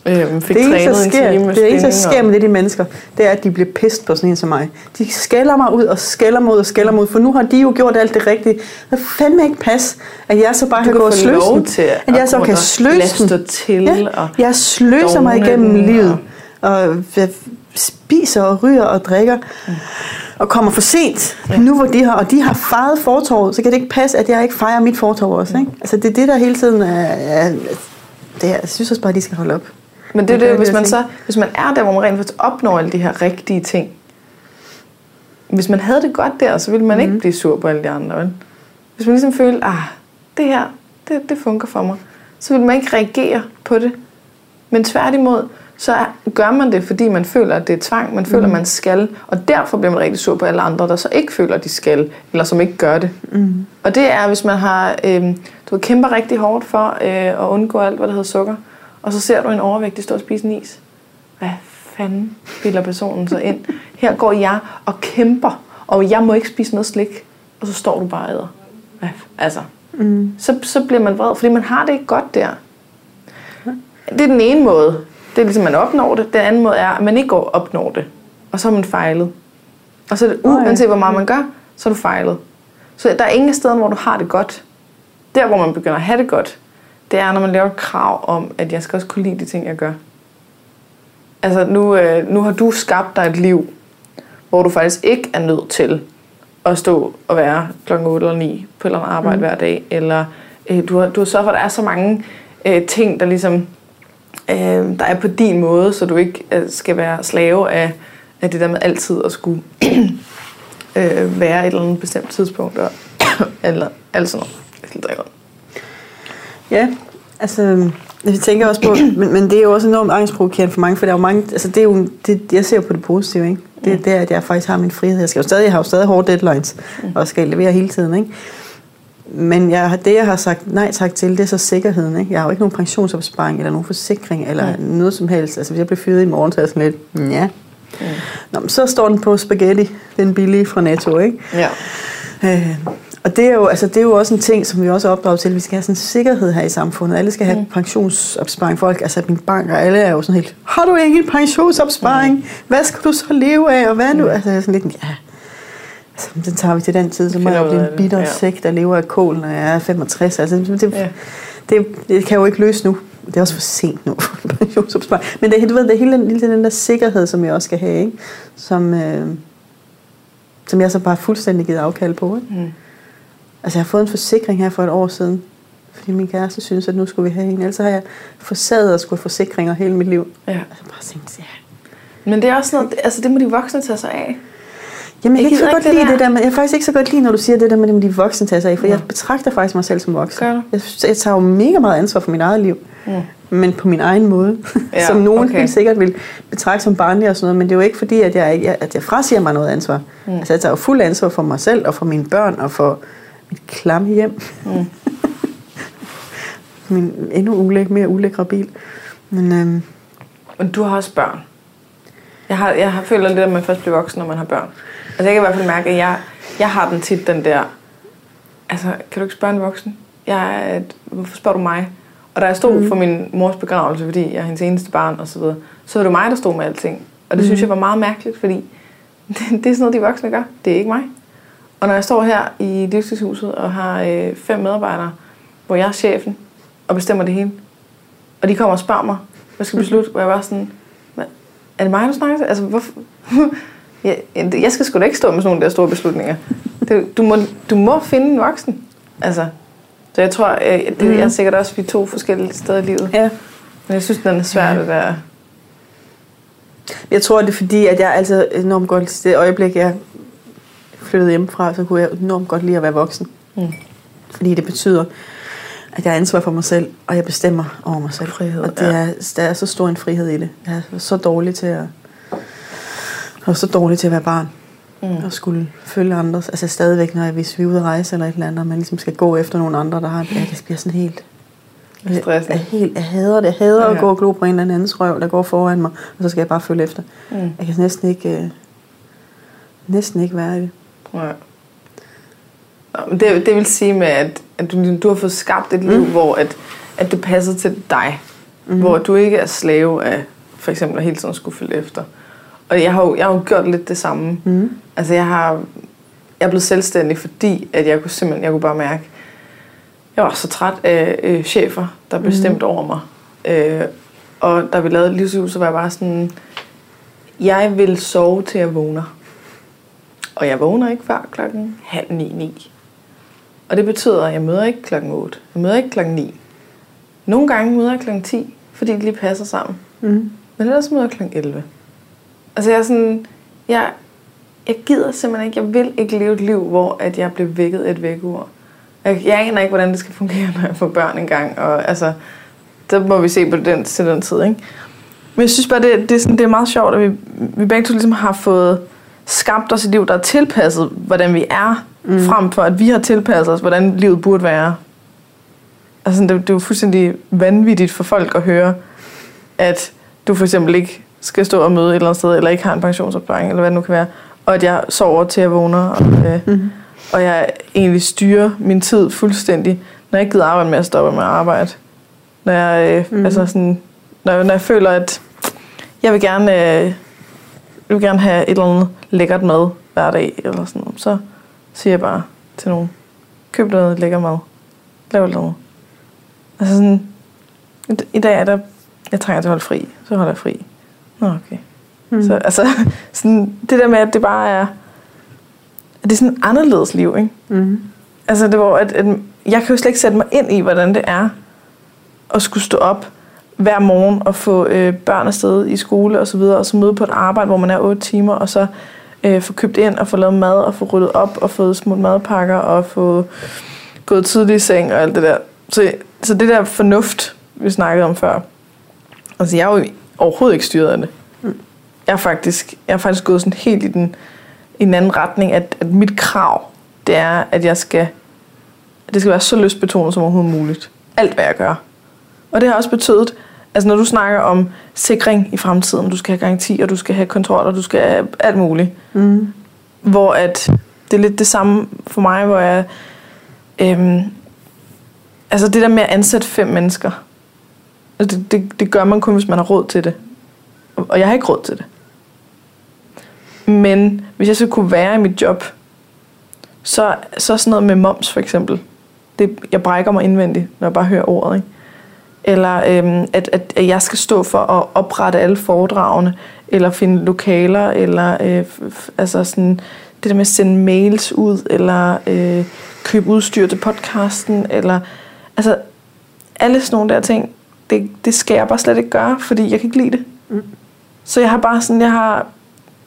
fik det eneste, der trænet en sker, time med det eneste, der sker og- med det, de mennesker, det er, at de bliver pist på sådan en som mig. De skælder mig ud og skælder ud og skælder ud, for nu har de jo gjort alt det rigtige. Det fandme ikke pas, at jeg så bare Du kan gå og sløse den. til At jeg så kan og sløse den. til, Ja, og jeg sløser mig igennem den, livet. Og jeg spiser og ryger og drikker. Og kommer for sent, Ja. nu hvor de har, og de har fejret fortorvet, så kan det ikke passe, at jeg ikke fejrer mit fortorv også. Ikke? Altså det er det, der hele tiden er, er det er, jeg synes også bare, at de skal holde op. Men det er Det det, kan hvis man, så, hvis man er der, hvor man rent faktisk opnår alle de her rigtige ting. Hvis man havde det godt der, så ville man mm. ikke blive sur på alle de andre. Vel? Hvis man ligesom følte, ah, det her, det, det fungerer for mig, så vil man ikke reagere på det. Men tværtimod, så gør man det, fordi man føler, at det er tvang. Man føler, at man skal. Og derfor bliver man rigtig sur på alle andre, der så ikke føler, at de skal, eller som ikke gør det. Mm. Og det er, hvis man har, øh, du kæmper rigtig hårdt for øh, at undgå alt, hvad der hedder sukker, og så ser du en overvægtig stå og spise en is. Hvad fanden bilder personen så ind? Her går jeg og kæmper, og jeg må ikke spise noget slik, og så står du bare og æder. Hvad? Altså, Mm. så, så bliver man vred, fordi man har det ikke godt der. Det er den ene måde. Det er ligesom, man opnår det. Den anden måde er, at man ikke går opnår det. Og så har man fejlet. Og så er uanset hvor meget man gør, så er du fejlet. Så der er ingen steder, hvor du har det godt. Der, hvor man begynder at have det godt, det er, når man laver krav om, at jeg skal også kunne lide de ting, jeg gør. Altså, nu, øh, nu har du skabt dig et liv, hvor du faktisk ikke er nødt til at stå og være klokken 8 eller 9 på et eller andet arbejde mm. hver dag, eller øh, du, har, du har sørget for, at der er så mange øh, ting, der ligesom øh, der er på din måde, så du ikke øh, skal være slave af, af det der med altid at skulle øh, være et eller andet bestemt tidspunkt, og, eller alt sådan noget. Jeg skal drikke. Ja, Altså, jeg tænker også på, men, men det er jo også enormt angstprovokerende for mange, for der er jo mange, altså det er jo, det, jeg ser på det positive, ikke? Det er det, at jeg faktisk har min frihed. Jeg, skal jo stadig, jeg har jo stadig hårde deadlines, og skal levere hele tiden, ikke? Men jeg, det, jeg har sagt nej tak til, det er så sikkerheden. Ikke? Jeg har jo ikke nogen pensionsopsparing, eller nogen forsikring, eller mm. noget som helst. Altså, hvis jeg bliver fyret i morgen, så er jeg sådan lidt, ja. Mm. Nå, men så står den på spaghetti, den billige fra Netto, ikke? Ja. Øh, og det er, jo, altså, det er jo også en ting, som vi også opdrager til. Vi skal have sådan en sikkerhed her i samfundet. Alle skal have mm. pensionsopsparing. Folk, altså min bank og alle er jo sådan helt, har du ingen pensionsopsparing? Mm. Hvad skal du så leve af? Og hvad nu? Mm. Altså, jeg er sådan lidt, ja, altså, den tager vi til den tid. Så må jeg jo blive en bitter ja. sæk, der lever af kål, når jeg er 65. Altså, det, ja. det, det, kan jeg jo ikke løse nu. Det er også for sent nu pensionsopsparing. Men det, du ved, det er hele den, hele den der sikkerhed, som jeg også skal have, ikke? Som, øh, som jeg så bare fuldstændig givet afkald på. Ikke? Mm. Altså jeg har fået en forsikring her for et år siden, fordi min kæreste synes, at nu skulle vi have en. Ellers har jeg forsaget at skulle have forsikringer hele mit liv. Ja. Altså bare tænkt, ja. Men det er også noget, altså det må de voksne tage sig af. Jamen, jeg, jeg kan ikke så godt lide det, det der med, jeg faktisk ikke så godt lide, når du siger det der med, at de voksne tager sig af, for ja. jeg betragter faktisk mig selv som voksen. Gør du? Jeg, jeg tager jo mega meget ansvar for mit eget liv, mm. men på min egen måde, ja, som nogen okay. helt sikkert vil betragte som barnlig og sådan noget, men det er jo ikke fordi, at jeg, at jeg frasiger mig noget ansvar. Mm. Altså, jeg tager jo fuld ansvar for mig selv, og for mine børn, og for mit klamme hjem. Mm. Min endnu ulæk, mere ulækre bil. Men, øhm, Men du har også børn. Jeg, har, jeg har føler lidt, at man først bliver voksen, når man har børn. Altså jeg kan i hvert fald mærke, at jeg, jeg har den tit den der... Altså, kan du ikke spørge en voksen? Jeg er hvorfor spørger du mig? Og da jeg stod mm. for min mors begravelse, fordi jeg er hendes eneste barn og så videre, så var det mig, der stod med alting. Og det mm. synes jeg var meget mærkeligt, fordi det, det er sådan noget, de voksne gør. Det er ikke mig. Og når jeg står her i livstidshuset og har øh, fem medarbejdere, hvor jeg er chefen og bestemmer det hele, og de kommer og spørger mig, hvad skal beslutte, hvor jeg var sådan, er det mig, du snakker til? Altså, hvorfor? jeg, jeg skal sgu da ikke stå med sådan nogle der store beslutninger. Det, du, må, du må finde en voksen. Altså, så jeg tror, jeg, det, jeg er sikkert også, vi to forskellige steder i livet. Ja. Men jeg synes, den er svær, ja. det der. Jeg tror, det er fordi, at jeg altid enormt godt, det øjeblik, jeg flyttede hjemmefra, så kunne jeg enormt godt lide at være voksen. Mm. Fordi det betyder, at jeg har ansvar for mig selv, og jeg bestemmer over mig selv. Frihed, og det er, der er så stor en frihed i det. Jeg er så dårlig til at, er så dårlig til at være barn. Mm. Og skulle følge andre. Altså stadigvæk, når jeg, hvis vi er ude at rejse eller et eller andet, og man ligesom skal gå efter nogle andre, der har... Jeg kan blive sådan helt... Jeg, jeg, helt, jeg hader det. Jeg hader ja. at gå og glo på en eller andens røv, der går foran mig, og så skal jeg bare følge efter. Mm. Jeg kan næsten ikke, øh, næsten ikke være i det. Ja. Det, det vil sige med, at, at du, du har fået skabt et liv, mm. hvor at, at det passer til dig. Mm. Hvor du ikke er slave af for eksempel at hele tiden skulle følge efter. Og jeg har jo, jeg har jo gjort lidt det samme. Mm. Altså jeg har jeg er blevet selvstændig, fordi at jeg kunne simpelthen, jeg kunne bare mærke, jeg var så træt af øh, chefer, der bestemte mm. over mig. Øh, og da vi lavede livshus, så var jeg bare sådan, jeg vil sove til jeg vågner. Og jeg vågner ikke før klokken halv ni, ni. Og det betyder, at jeg møder ikke klokken 8. Jeg møder ikke klokken 9. Nogle gange møder jeg klokken 10, fordi det lige passer sammen. Mm. Men ellers møder jeg klokken 11. Altså jeg er sådan, jeg, jeg gider simpelthen ikke, jeg vil ikke leve et liv, hvor at jeg bliver vækket et vækkeur. Jeg, jeg aner ikke, hvordan det skal fungere, når jeg får børn engang. Og altså, der må vi se på den til den tid, ikke? Men jeg synes bare, det, det, er, sådan, det er meget sjovt, at vi, vi begge to ligesom har fået skabt os et liv, der er tilpasset, hvordan vi er, mm. frem for at vi har tilpasset os, hvordan livet burde være. Altså, det, det er jo fuldstændig vanvittigt for folk at høre, at du for eksempel ikke skal stå og møde et eller andet sted, eller ikke har en pensionsopsparing, eller hvad det nu kan være, og at jeg sover til at vågne, og, øh, mm. og jeg egentlig styrer min tid fuldstændig, når jeg ikke gider arbejde med at stoppe med at arbejde. Når jeg, øh, mm. altså sådan, når, når jeg føler, at jeg vil gerne, øh, jeg vil gerne have et eller andet lækkert mad hver dag, eller sådan noget, så siger jeg bare til nogen, køb noget lækker mad. Lav noget. Altså sådan, i dag er der, jeg trænger til at holde fri, så holder jeg fri. Nå, okay. Mm. Så altså, sådan, det der med, at det bare er, at det er sådan et anderledes liv, ikke? Mm. Altså, det var, at, at jeg kan jo slet ikke sætte mig ind i, hvordan det er at skulle stå op hver morgen og få øh, børn afsted i skole og så videre, og så møde på et arbejde, hvor man er 8 timer, og så øh, få købt ind og få lavet mad og få ryddet op og fået smurt madpakker og få gået tidligt i seng og alt det der. Så så det der fornuft, vi snakkede om før, altså jeg er jo overhovedet ikke styret af det. Mm. Jeg er faktisk, jeg er faktisk gået sådan helt i den, i en anden retning, at, at mit krav, det er, at jeg skal, at det skal være så lystbetonet som overhovedet muligt. Alt, hvad jeg gør. Og det har også betydet, altså når du snakker om sikring i fremtiden, du skal have garanti, og du skal have kontrol, og du skal have alt muligt. Mm. Hvor at, det er lidt det samme for mig, hvor jeg, øhm, altså det der med at ansætte fem mennesker, altså det, det, det gør man kun, hvis man har råd til det. Og jeg har ikke råd til det. Men hvis jeg så kunne være i mit job, så, så sådan noget med moms for eksempel. Det, jeg brækker mig indvendigt, når jeg bare hører ordet. Ikke? Eller øhm, at, at, at jeg skal stå for at oprette alle foredragene, eller finde lokaler, eller øh, altså sådan, det der med at sende mails ud, eller øh, købe udstyr til podcasten, eller altså alle sådan nogle der ting, det, det skal jeg bare slet ikke gøre, fordi jeg kan ikke lide det. Mm. Så jeg har bare sådan, jeg har,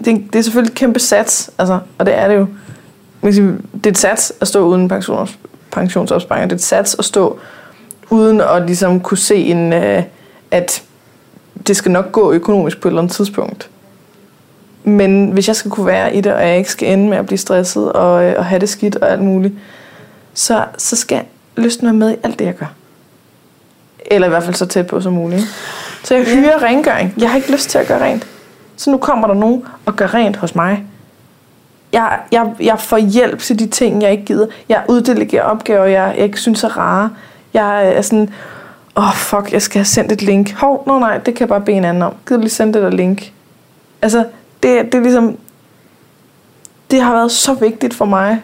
det, er- det er selvfølgelig et kæmpe sats, altså, og det er det jo. Det er et sats at stå uden pensions, pensionsopsparing, det er et sats at stå uden at ligesom kunne se en, øh, at det skal nok gå økonomisk på et eller andet tidspunkt. Men hvis jeg skal kunne være i det, og jeg ikke skal ende med at blive stresset og, øh, og have det skidt og alt muligt, så, så skal lysten være med i alt det, jeg gør. Eller i hvert fald så tæt på som muligt. Så jeg hyrer rengøring. Jeg har ikke lyst til at gøre rent. Så nu kommer der nogen og gør rent hos mig. Jeg, jeg, jeg får hjælp til de ting, jeg ikke gider. Jeg uddelegerer opgaver, jeg, jeg ikke synes er rare. Jeg er sådan, åh oh, fuck, jeg skal have sendt et link. Hov, no, nej, det kan jeg bare bede en anden om. Gider du lige sende det der link? Altså, det, det er ligesom, det har været så vigtigt for mig,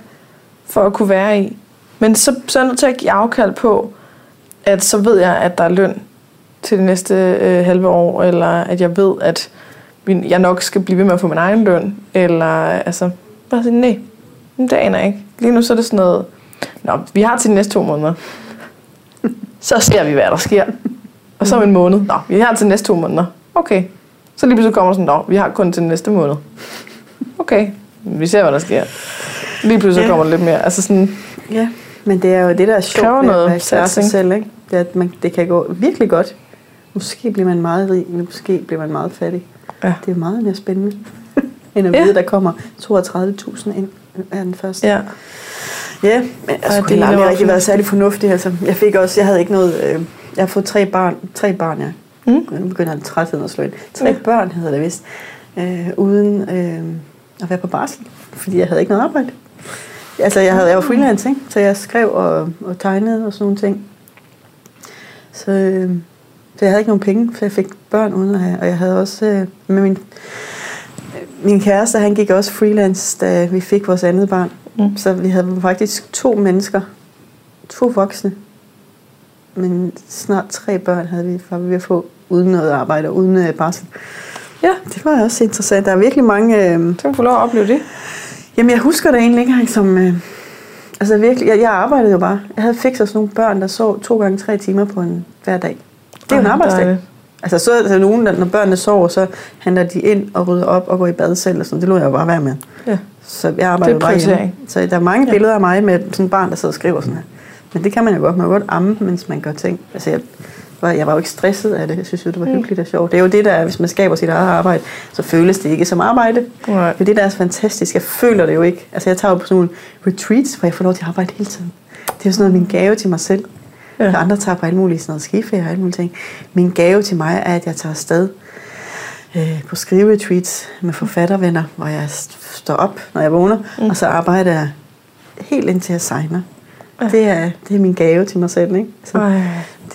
for at kunne være i. Men så, så er jeg nødt til at give afkald på, at så ved jeg, at der er løn til det næste øh, halve år, eller at jeg ved, at min, jeg nok skal blive ved med at få min egen løn, eller altså, bare sige, nej, det aner jeg ikke. Lige nu så er det sådan noget, nå, vi har til de næste to måneder. Så ser vi, hvad der sker. Og så om en måned, nå, vi har til næste to måneder. Okay. Så lige pludselig kommer sådan, nå, vi har kun til næste måned. Okay, vi ser, hvad der sker. Lige pludselig Ja. kommer der lidt mere. Altså sådan, Ja, men det er jo det, der er sjovt ved at være sig selv. Ikke? Det, er, at man, det kan gå virkelig godt. Måske bliver man meget rig, men måske bliver man meget fattig. Ja. Det er meget mere spændende, end at Ja. vide, der kommer 32.000 ind er den første. ja. Ja, men jeg skulle det heller er aldrig rigtig været særlig fornuftig. Altså, jeg fik også, jeg havde ikke noget, øh, jeg har fået tre barn, tre barn, ja. Mm. Nu begynder jeg trætheden at slå ind. Tre Ja. ja. børn hedder det vist, øh, uden øh, at være på barsel, fordi jeg havde ikke noget arbejde. Altså, jeg, havde, jeg var freelance, ikke? så jeg skrev og, og tegnede og sådan nogle ting. Så, øh, så jeg havde ikke nogen penge, så jeg fik børn uden at have, og jeg havde også øh, med min, min kæreste, han gik også freelance, da vi fik vores andet barn. Mm. Så vi havde faktisk to mennesker, to voksne, men snart tre børn havde vi, var vi ved at få uden noget arbejde og uden øh, barsel. Ja, Det var også interessant. Der er virkelig mange... Øh, så kan du få lov at opleve det. jamen, jeg husker det egentlig ikke engang som... Øh, altså virkelig, jeg, jeg arbejdede jo bare. Jeg havde fikset sådan nogle børn, der sov to gange tre timer på en hver dag. Det er jo en Ej, arbejdsdag. dejligt. Altså så er der nogen, der, når børnene sover, så handler de ind og rydder op og går i bad selv. Og sådan. Det lå jeg jo bare være med. Ja. Så jeg arbejder er bare hjemme. Så der er mange Ja. billeder af mig med sådan et barn, der sidder og skriver sådan her. Men det kan man jo godt. Man kan godt amme, mens man gør ting. Altså jeg, var, jeg var jo ikke stresset af det. Jeg synes jo, det var Mm. hyggeligt og sjovt. Det er jo det, der er, hvis man skaber sit eget arbejde, så føles det ikke som arbejde. Nej. Det er det, der er så fantastisk. Jeg føler det jo ikke. Altså jeg tager jo på sådan nogle retreats, hvor jeg får lov til at arbejde hele tiden. Det er jo sådan noget min gave til mig selv. Ja. Ja. Andre tager på alle mulige sådan noget skiferie og alle mulige ting. Min gave til mig er, at jeg tager afsted øh, på skriveretreats med forfattervenner, hvor jeg st- står op, når jeg vågner, Mm. og så arbejder jeg helt indtil jeg signer. Ja. Det er, det er min gave til mig selv. Ikke? Så Ej,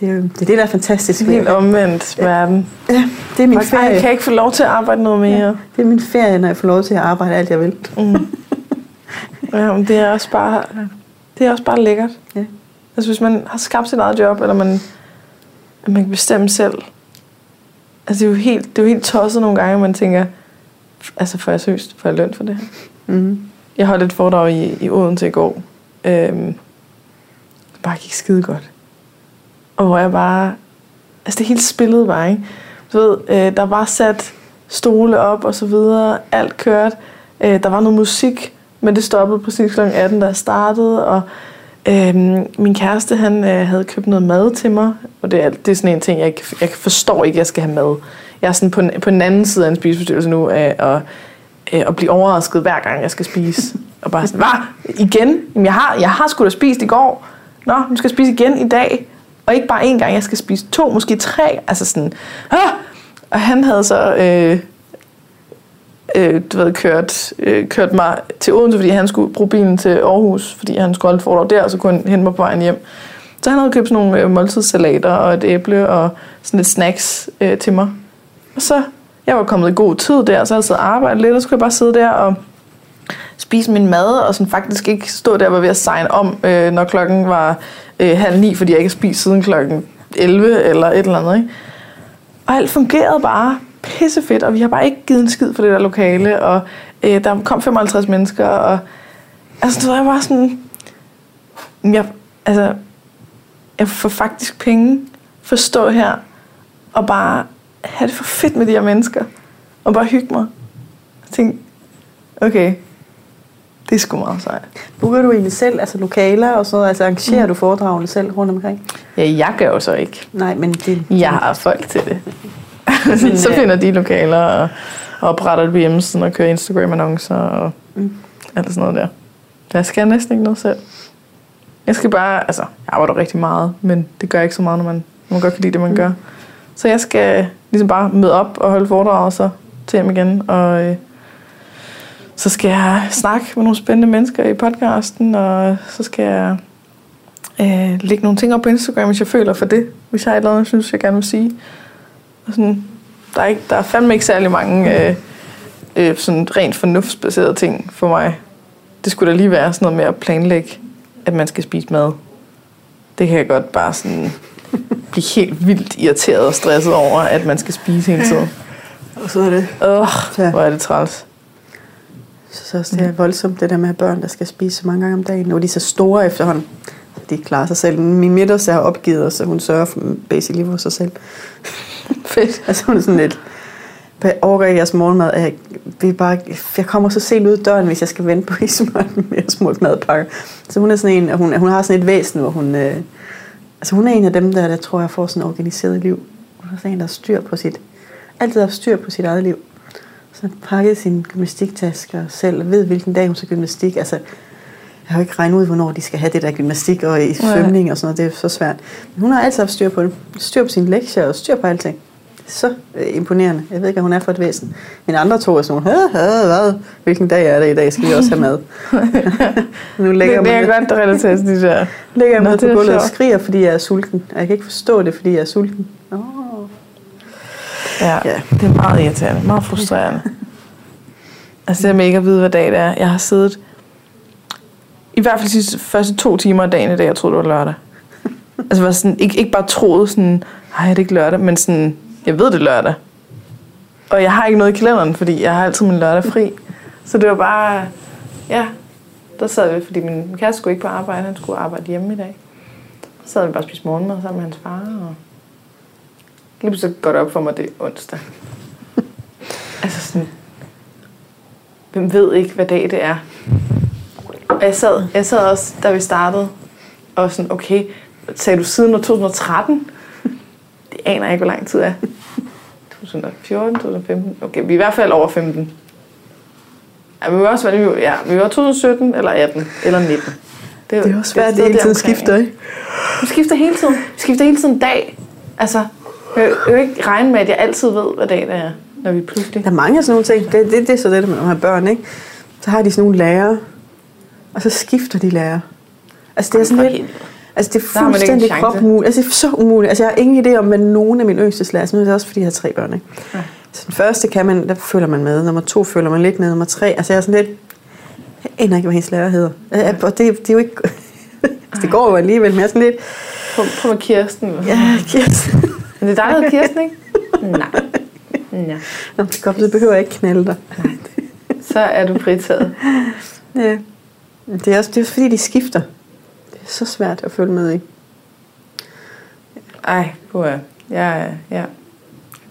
det, er, det er det, der er fantastisk. det er helt omvendt verden. Ja, det er min Ej, ferie. kan jeg ikke få lov til at arbejde noget mere? Det er min ferie, når jeg får lov til at arbejde alt, jeg vil. Mm. ja, men det er også bare, det er også bare lækkert. Ja. Altså hvis man har skabt sit eget job, eller man, at man kan bestemme selv. Altså det er jo helt, det er jo helt tosset nogle gange, at man tænker, altså får jeg seriøst, får jeg løn for det her? Mm. Jeg holdt et foredrag i, i Odense i går. Øhm, det bare gik skide godt. Og hvor jeg bare... Altså det hele spillede bare, ikke? Du ved, øh, der var sat stole op og så videre. Alt kørte. Øh, der var noget musik, men det stoppede præcis kl. 18, da jeg startede. Og Øhm, min kæreste, han øh, havde købt noget mad til mig, og det er, det er sådan en ting, jeg, ikke, jeg forstår ikke, jeg skal have mad. Jeg er sådan på, på den anden side af en spiseforstyrrelse nu, øh, og, øh, og blive overrasket hver gang, jeg skal spise. Og bare sådan, hvad? Igen? Jamen, jeg har, jeg har sgu da spist i går. Nå, nu skal jeg spise igen i dag. Og ikke bare én gang, jeg skal spise to, måske tre. Altså sådan, ah! Og han havde så øh, øh, du ved, kørt, øh, kørt mig til Odense, fordi han skulle bruge bilen til Aarhus, fordi han skulle holde foredrag der, og så kunne han hente mig på vejen hjem. Så han havde købt sådan nogle øh, måltidssalater og et æble og sådan lidt snacks øh, til mig. Og så, jeg var kommet i god tid der, så havde jeg siddet og arbejdet lidt, og så kunne jeg bare sidde der og spise min mad, og sådan faktisk ikke stå der og var ved at signe om, øh, når klokken var øh, halv ni, fordi jeg ikke har spist siden klokken 11 eller et eller andet. Ikke? Og alt fungerede bare pissefedt, og vi har bare ikke givet en skid for det der lokale, og øh, der kom 55 mennesker, og altså, så var bare sådan, jeg, altså, jeg får faktisk penge for at stå her, og bare have det for fedt med de her mennesker, og bare hygge mig. Jeg tænkte, okay, det er sgu meget sejt. Booker du egentlig selv, altså lokaler og sådan noget? Altså arrangerer mm. du foredragene selv rundt omkring? Ja, jeg gør jo så ikke. Nej, men det... Jeg har folk til det. Så finder de lokaler og, og opretter det på hjemmesiden og kører Instagram-annoncer og mm. alt sådan noget der. Jeg skal næsten ikke noget selv. Jeg skal bare, altså, jeg arbejder rigtig meget, men det gør ikke så meget, når man, når man godt kan lide det, man mm. gør. Så jeg skal ligesom bare møde op og holde foredrag og så til hjem igen. Og øh, så skal jeg snakke med nogle spændende mennesker i podcasten, og så skal jeg øh, lægge nogle ting op på Instagram, hvis jeg føler for det. Hvis jeg har et eller andet, jeg synes, jeg gerne vil sige. Og sådan, der, er ikke, der er fandme ikke særlig mange øh, øh, sådan rent fornuftsbaserede ting for mig. Det skulle da lige være sådan noget med at planlægge, at man skal spise mad. Det kan jeg godt bare sådan blive helt vildt irriteret og stresset over, at man skal spise hele tiden. Og så er det... Åh, oh, hvor er det træls. Så, så også det er voldsomt, det der med børn, der skal spise så mange gange om dagen. Nu er de så store efterhånden. De klarer sig selv. Min midterste har opgivet os, så hun sørger for, basically for sig selv. Fedt. Altså hun er sådan lidt, hvad overgår jeres morgenmad? Jeg, vi bare, jeg kommer så sent ud døren, hvis jeg skal vente på rismørten med jeres smurt madpakke. Så hun er sådan en, hun, hun har sådan et væsen, hvor hun, øh, altså hun er en af dem der, der tror jeg får sådan et organiseret liv. Hun er sådan en, der har styr på sit, altid har styr på sit eget liv. Så pakket sin gymnastiktasker selv, og ved hvilken dag hun skal gymnastik. Altså, jeg har ikke regnet ud, hvornår de skal have det der gymnastik og i svømning og sådan noget. Det er så svært. Men hun har altid haft styr på det. Styr på sine lektier og styr på alting. Så øh, imponerende. Jeg ved ikke, hvad hun er for et væsen. Men andre to er sådan hvad? Hvilken dag er det i dag? Skal vi også have mad? nu lægger det, det er godt, der relaterer til de der. Lægger jeg mig på gulvet og skriger, fordi jeg er sulten. Og jeg kan ikke forstå det, fordi jeg er sulten. Oh. Ja, ja, det er meget irriterende. Meget frustrerende. altså det med ikke at vide, hvad dag det er. Jeg har siddet i hvert fald de første to timer af dagen i dag, jeg troede, det var lørdag. altså var sådan, ikke, ikke bare troede sådan, nej, det er ikke lørdag, men sådan, jeg ved det er lørdag. Og jeg har ikke noget i kalenderen, fordi jeg har altid min lørdag fri. Så det var bare, ja, der sad vi, fordi min kæreste skulle ikke på arbejde, han skulle arbejde hjemme i dag. Så sad vi bare og spiste morgenmad sammen med hans far, og lige pludselig går det op for mig, det er onsdag. altså sådan, hvem ved ikke, hvad dag det er? Og jeg sad, jeg sad også, da vi startede, og sådan, okay, sagde du siden 2013? Det aner jeg ikke, hvor lang tid er. 2014, 2015? Okay, vi er i hvert fald over 15. Ja, vi var også, det, ja, vi var 2017 eller 18 eller 19. Det er, det er også svært, det hele tiden skifter, ikke? Du skifter hele tiden. Du skifter hele tiden dag. Altså, jeg kan jo ikke regne med, at jeg altid ved, hvad dag det er, når vi pludselig... Der er mange af sådan nogle ting. Det, det, det er så det, med at have børn, ikke? Så har de sådan nogle lærere, og så skifter de lærer. Altså det er sådan lidt... Altså det er fuldstændig krop umuligt. Altså det er så umuligt. Altså jeg har ingen idé om, hvad nogen af mine yngste lærer. Så det er også fordi, jeg har tre børn. Ikke? Ja. Så den første kan man, der følger man med. Nummer to følger man lidt med. Nummer tre, altså jeg er sådan lidt... Jeg aner ikke, hvad hendes lærer hedder. Ja. Og det, det er jo ikke... altså, det går jo alligevel, men jeg er sådan lidt... Prøv, prøv med Kirsten. Ja, Kirsten. Men det er dig, der hedder Kirsten, ikke? Nej. Ja. Nå, det godt, det behøver jeg ikke knalde dig. Nej. Så er du fritaget. ja. Det er også, det er fordi, de skifter. Det er så svært at følge med i. Ej, puha. Ja, ja.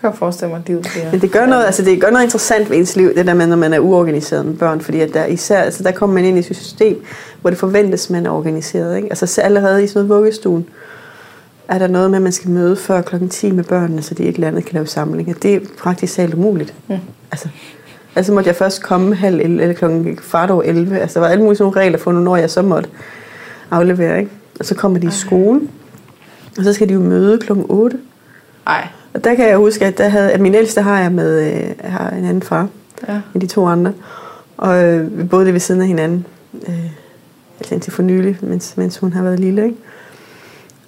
Jeg kan forestille mig, at livet bliver... Men det gør noget, altså det gør noget interessant ved ens liv, det der med, når man er uorganiseret med børn, fordi at der især, altså der kommer man ind i et system, hvor det forventes, man er organiseret. Ikke? Altså så allerede i sådan noget vuggestuen, er der noget med, at man skal møde før klokken 10 med børnene, så de et eller andet kan lave samlinger. Det er praktisk talt umuligt. Mm. Altså, altså måtte jeg først komme halv 11, eller klokken kvart over 11. Altså der var alle mulige sådan nogle regler for, når jeg så måtte aflevere. Ikke? Og så kommer de i skole, og så skal de jo møde klokken 8. Ej. Og der kan jeg huske, at, der havde, at min ældste har jeg med øh, har en anden far, Ja. end de to andre. Og øh, vi boede det ved siden af hinanden, øh, altså indtil for nylig, mens, mens hun har været lille. Ikke?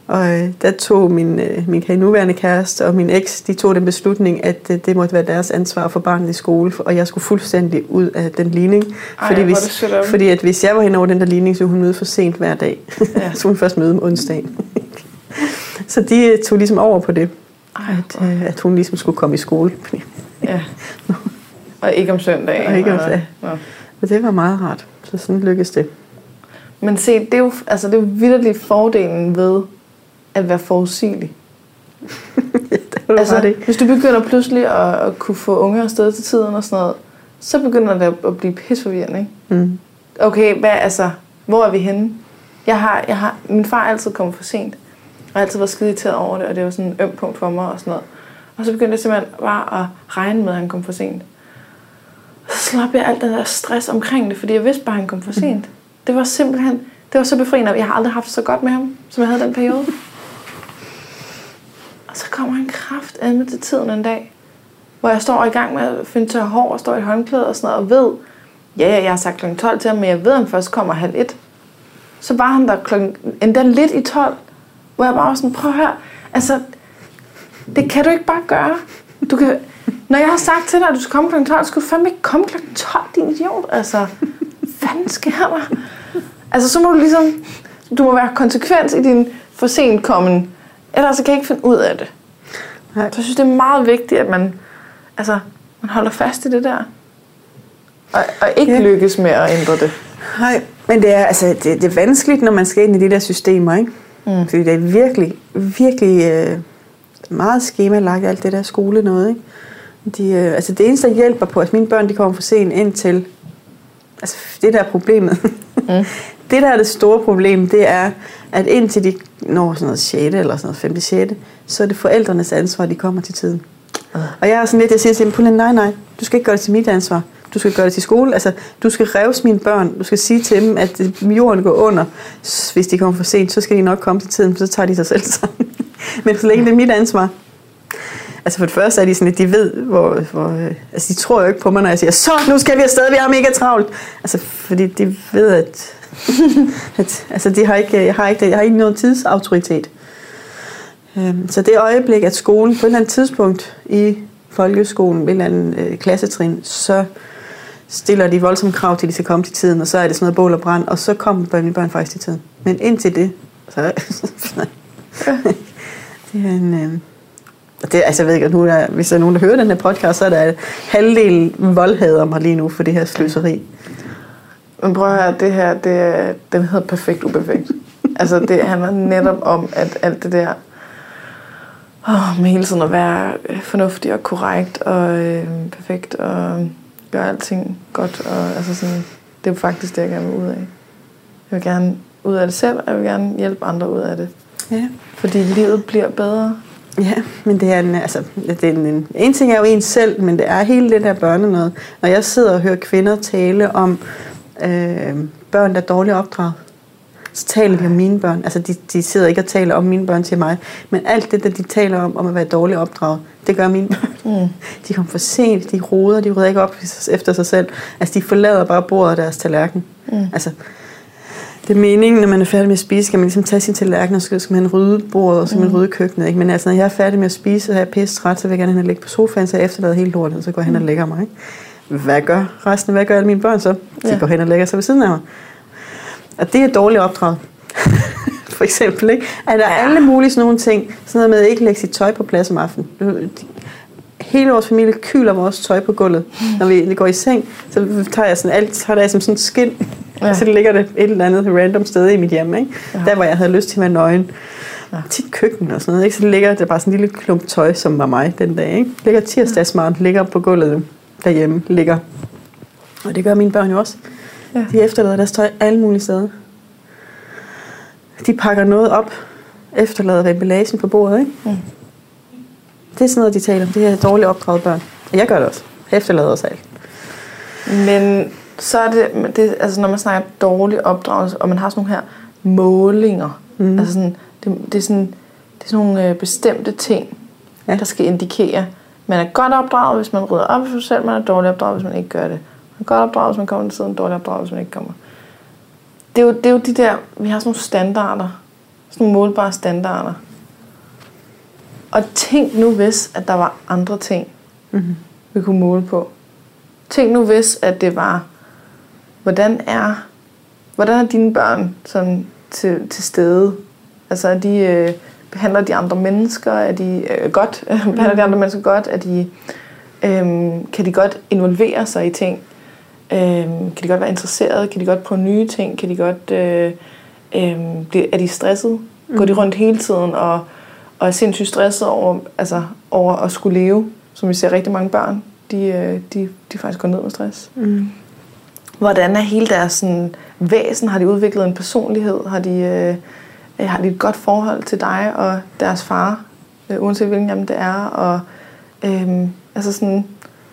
Og øh, der tog min, øh, min nuværende kæreste og min eks, de tog den beslutning, at øh, det måtte være deres ansvar for barnet i skole, og jeg skulle fuldstændig ud af den ligning. Ej, fordi, hvis, fordi at hvis jeg var hen over den der ligning, så ville hun møde for sent hver dag. Ja. Så skulle hun først møde om onsdagen. så de øh, tog ligesom over på det, Ej, at, øh, at hun ligesom skulle komme i skole. Ja. Og ikke om søndagen. Og ikke om- eller- ja. Og det var meget rart. Så sådan lykkedes det. Men se, det er jo, altså, det er jo fordelen ved at være forudsigelig. det var altså, det. hvis du begynder pludselig at, at kunne få unge afsted til tiden og sådan noget, så begynder det at, blive pisforvirrende, ikke? Mm. Okay, hvad, altså, hvor er vi henne? Jeg har, jeg har, min far er altid kommet for sent. Og jeg har altid været skide irriteret over det, og det var sådan en øm punkt for mig og sådan noget. Og så begyndte jeg simpelthen bare at regne med, at han kom for sent. Så slap jeg alt den der stress omkring det, fordi jeg vidste bare, at han kom for sent. Det var simpelthen, det var så befriende, og jeg har aldrig haft det så godt med ham, som jeg havde den periode. Og så kommer fandme til tiden en dag, hvor jeg står i gang med at finde tør hår og står i håndklæde og sådan noget, og ved, ja, ja, jeg har sagt kl. 12 til ham, men jeg ved, at han først kommer halv et. Så var han der klokken, endda lidt i 12, hvor jeg bare var sådan, prøv at høre, altså, det kan du ikke bare gøre. Du kan, når jeg har sagt til dig, at du skal komme kl. 12, så skal du fandme ikke komme kl. 12, din idiot. Altså, hvad fanden sker der? Altså, så må du ligesom, du må være konsekvent i din for sent kommen, ellers så kan jeg ikke finde ud af det. Nej. Så jeg synes, det er meget vigtigt, at man, altså, man holder fast i det der. Og, og ikke Ja. ja. lykkes med at ændre det. Nej, men det er, altså, det, det er vanskeligt, når man skal ind i de der systemer, ikke? Mm. Fordi det er virkelig, virkelig øh, meget skemalagt, alt det der skole noget, ikke? De, øh, altså det eneste, der hjælper på, at mine børn de kommer for sent ind til, altså det der er problemet. Mm. det der er det store problem, det er, at indtil de når sådan noget 6. eller sådan noget 5. 6. så er det forældrenes ansvar, at de kommer til tiden. Og jeg er sådan lidt, jeg siger til dem, nej, nej, du skal ikke gøre det til mit ansvar. Du skal gøre det til skole. Altså, du skal revse mine børn. Du skal sige til dem, at øh, jorden går under. Hvis de kommer for sent, så skal de nok komme til tiden, for så tager de sig selv sammen. Men så længe det er mit ansvar. Altså for det første er de sådan, at de ved, hvor, hvor øh, altså de tror jo ikke på mig, når jeg siger, så nu skal vi afsted, vi har mega travlt. Altså fordi de ved, at, at altså de har ikke, jeg har ikke, jeg har ikke noget tidsautoritet. Øhm, Så det øjeblik, at skolen på et eller andet tidspunkt i folkeskolen, en eller anden øh, klassetrin, så stiller de voldsomme krav til, at de skal komme til tiden, og så er det sådan noget bål og brand, og så kommer mine børn faktisk til tiden. Men indtil det, så det er en... Øh, og det, altså jeg ved ikke, nu er, hvis der er nogen, der hører den her podcast, så er der halvdel voldhader mig lige nu for det her sløseri. Men prøv at høre, det her, det, den hedder perfekt uperfekt. altså det handler netop om, at alt det der, åh, med hele tiden at være øh, fornuftig og korrekt og øh, perfekt og gøre alting godt. Og, altså sådan, det er faktisk det, jeg gerne vil ud af. Jeg vil gerne ud af det selv, og jeg vil gerne hjælpe andre ud af det. Ja. Fordi livet bliver bedre. Ja, men det er en, altså, det er en, en, en ting er jo en selv, men det er hele det der børne noget. Når jeg sidder og hører kvinder tale om øh, børn, der er dårligt opdraget, så taler de om mine børn. Altså, de, de sidder ikke og taler om mine børn til mig, men alt det, der de taler om, om at være dårligt opdraget, det gør mine børn. Mm. De kommer for sent, de roder, de rydder ikke op efter sig selv. Altså, de forlader bare bordet af deres tallerken. Mm. Altså, det er meningen, når man er færdig med at spise, skal man ligesom tage sin tallerken, og så skal man rydde bordet, og så skal man rydde køkkenet. Ikke? Men altså, når jeg er færdig med at spise, og jeg er pisse træt, så vil jeg gerne hen og ligge på sofaen, så jeg efterlader hele lortet, og så går jeg hen og lægger mig. Ikke? Hvad gør resten? Hvad gør alle mine børn så? De Ja. går hen og lægger sig ved siden af mig. Og det er dårligt opdraget. For eksempel, ikke? At der er alle mulige sådan nogle ting. Sådan noget med ikke lægge sit tøj på plads om aftenen. Hele vores familie kyler vores tøj på gulvet. Når vi går i seng, så tager jeg sådan alt, tager jeg som sådan en skin. Ja. Ja. Så ligger det et eller andet random sted i mit hjem. Ikke? Ja. Ja. Der, hvor jeg havde lyst til at være nøgen. Ja. Tit køkken og sådan noget. Ikke? Så ligger der bare sådan en lille klump tøj, som var mig den dag. Ikke? Ligger tirsdagsmaren, ligger på gulvet derhjemme, ligger. Og det gør mine børn jo også. Ja. De efterlader deres tøj alle mulige steder. De pakker noget op, efterlader emballagen på bordet. Ikke? Mm. Det er sådan noget, de taler om. Det er dårligt opdraget børn. Og jeg gør det også. Jeg efterlader os alt. Men så er det, det altså når man snakker dårlig opdragelse, og man har sådan nogle her målinger, mm. altså sådan, det, det, er sådan, det er sådan nogle øh, bestemte ting, ja. der skal indikere, man er godt opdraget, hvis man rydder op for sig selv, man er dårlig opdraget, hvis man ikke gør det. Man godt opdraget, hvis man kommer til tiden, dårlig opdraget, hvis man ikke kommer. Det er, jo, det er jo de der, vi har sådan nogle standarder, sådan nogle målbare standarder. Og tænk nu hvis, at der var andre ting, mm-hmm. vi kunne måle på. Tænk nu hvis, at det var, hvordan er, hvordan er dine børn sådan til, til stede? Altså er de, øh, behandler de andre mennesker? Er de øh, godt? behandler de andre mennesker godt? Er de, øh, kan de godt involvere sig i ting? Øh, kan de godt være interesserede? Kan de godt prøve nye ting? Kan de godt, øh, øh, er de stresset? Mm. Går de rundt hele tiden og, og er sindssygt stresset over, altså, over at skulle leve? Som vi ser rigtig mange børn, de, øh, de, de faktisk går ned med stress. Mm. Hvordan er hele deres sådan, væsen? Har de udviklet en personlighed? Har de, øh, har de et godt forhold til dig og deres far? Øh, uanset hvilken jamen det er. Og, øh, altså sådan,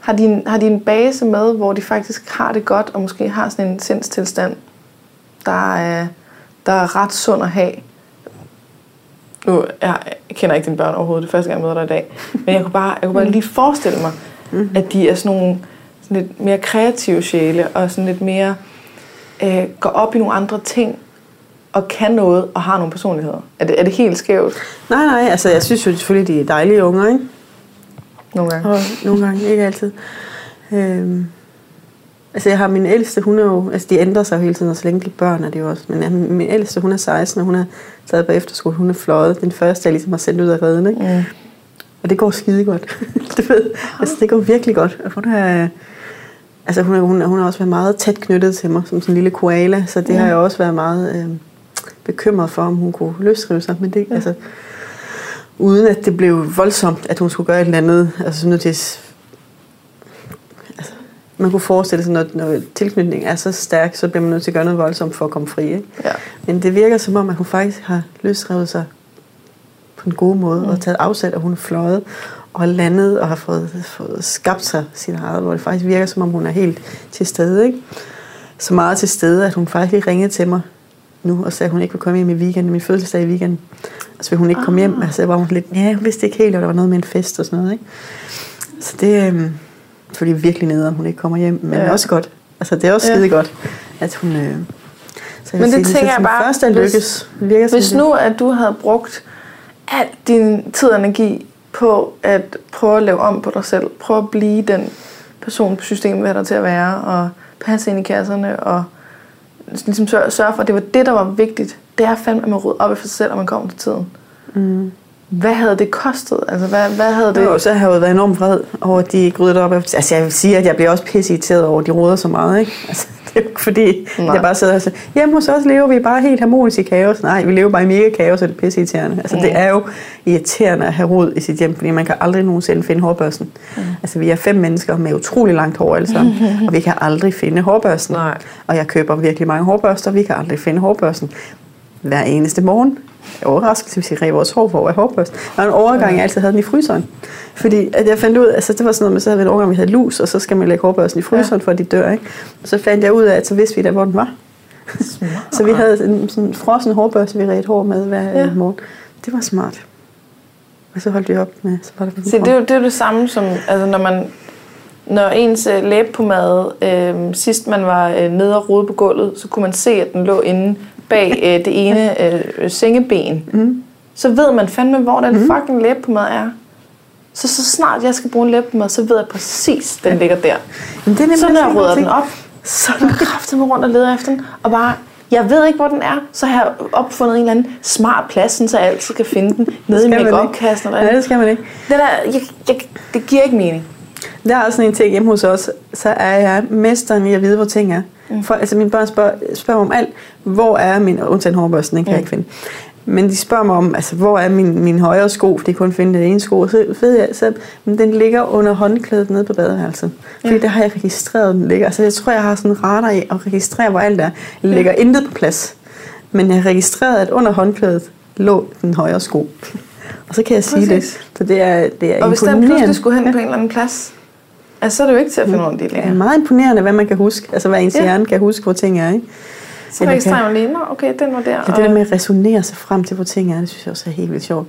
har, de en, har de en base med, hvor de faktisk har det godt, og måske har sådan en sindstilstand, der er, der er ret sund at have? Nu, jeg kender ikke dine børn overhovedet, det er første gang, jeg møder dig i dag. Men jeg kunne bare, jeg kunne bare lige forestille mig, mm. at de er sådan nogle sådan lidt mere kreative sjæle, og sådan lidt mere øh, går op i nogle andre ting, og kan noget, og har nogle personligheder. Er det, er det helt skævt? Nej, nej, altså jeg synes jo selvfølgelig, de er dejlige unger, ikke? Nogle gange. Og nogle gange, ikke altid. Øhm, altså jeg har min ældste, hun er jo, altså de ændrer sig jo hele tiden, og så længe de børn er det jo også. Men min ældste, hun er 16, og hun er taget på efterskole, hun er fløjet. Den første, jeg ligesom har sendt ud af redden, ikke? Mm. Og det går skide godt. det, ved, altså, det går virkelig godt. Og hun er, altså, hun, er, hun, er, hun har også været meget tæt knyttet til mig, som sådan en lille koala, så det mm. har jeg også været meget øh, bekymret for, om hun kunne løsrive sig. Men det, ja. altså, uden at det blev voldsomt, at hun skulle gøre et eller andet. Altså sådan noget altså, man kunne forestille sig, når, når tilknytningen er så stærk, så bliver man nødt til at gøre noget voldsomt for at komme fri. Ikke? Ja. Men det virker som om, at hun faktisk har løsrevet sig på en god måde, mm. og taget afsæt, at hun er fløjet og landet og har fået, fået skabt sig sin eget, hvor det faktisk virker, som om hun er helt til stede. Ikke? Så meget til stede, at hun faktisk lige ringede til mig nu og sagde, at hun ikke vil komme hjem i weekenden, min fødselsdag i weekenden. Og så vil hun ikke komme hjem. Altså, var hun lidt, ja, jeg vidste ikke helt, og der var noget med en fest og sådan noget. Ikke? Så det, øh, for det er virkelig nede, hun ikke kommer hjem. Men ja. også godt. Altså, det er også skide ja. godt, at hun... Øh, så Men det sige, tænker jeg bare, først er lykkes. Hvis, hvis nu, at du havde brugt al din tid og energi på at prøve at lave om på dig selv, prøve at blive den person på systemet, der til at være, og passe ind i kasserne, og ligesom sørge for, at det var det, der var vigtigt. Det er fandme, at man rydder op i sig selv, og man kommer til tiden. Mm. Hvad havde det kostet? Altså, hvad, hvad havde det... Jo, så har jeg jo været enormt vred over, at de ryddede op. Altså, jeg vil sige, at jeg bliver også pisse irriteret over, at de råder så meget, ikke? Altså, det er jo ikke fordi, Nej. jeg bare sidder og siger, hjemme hos os lever vi bare helt harmonisk i kaos. Nej, vi lever bare i mega kaos, og det er pisse irriterende. Altså, mm. det er jo irriterende at have rod i sit hjem, fordi man kan aldrig nogensinde finde hårbørsten. Mm. Altså, vi er fem mennesker med utrolig langt hår alle sammen, mm. og vi kan aldrig finde hårbørsten. Nej. Og jeg køber virkelig mange hårbørster, vi kan aldrig finde hårbørsten. Hver eneste morgen overraskelse, hvis I rev vores hår, hvor er hårbørsten. Der var en overgang, jeg altid havde den i fryseren. Fordi at jeg fandt ud af, altså det var sådan noget med, så havde vi en overgang, vi havde lus, og så skal man lægge hårbørsten i fryseren, ja. for at de dør. Ikke? Og så fandt jeg ud af, at så vidste vi da, hvor den var. så vi havde en sådan frossen hårbørste, vi redte hår med hver ja. morgen. Det var smart. Og så holdt vi op med, så var der Se, det er, jo, det er jo det samme som, altså når man, når ens øh, læbepomade, øh, sidst man var øh, nede og rode på gulvet, så kunne man se, at den lå inde bag øh, det ene øh, sengeben, mm. så ved man fandme, hvor den mm. fucking læbepomade er. Så, så snart jeg skal bruge en læbepomade, så ved jeg præcis, den ligger der. Men det er så når jeg rydder den op, så er jeg mig rundt og leder efter den, og bare jeg ved ikke, hvor den er, så har jeg opfundet en eller anden smart plads, så jeg altid kan finde den nede i make-up-kassen. Nej, det skal man ikke. Det, der, jeg, jeg, det giver ikke mening. Der er også sådan en ting hjemme hos os, så er jeg mesteren i at vide, hvor ting er. Mm. For, altså mine børn spørger, spørger om alt. Hvor er min, undtagen hårbørsten, den kan mm. jeg ikke finde. Men de spørger mig om, altså, hvor er min, min højre sko, for de kun finde den ene sko. Så ved jeg, så, men den ligger under håndklædet nede på badeværelset. Fordi ja. der har jeg registreret, den ligger. Altså, jeg tror, jeg har sådan en radar i at registrere, hvor alt er. Jeg ligger ja. intet på plads. Men jeg har registreret, at under håndklædet lå den højre sko. og så kan jeg sige Præcis. det. Så det er, det er Og hvis den pludselig skulle hen på en eller anden plads, altså, så er det jo ikke til at finde rundt i længere. Det er meget imponerende, hvad man kan huske. Altså, hvad ens ja. hjerne kan huske, hvor ting er, ikke? Så registrerer man lige, Nå, okay, den var der. Det, det der med at resonere sig frem til, hvor ting er, det synes jeg også er helt vildt sjovt.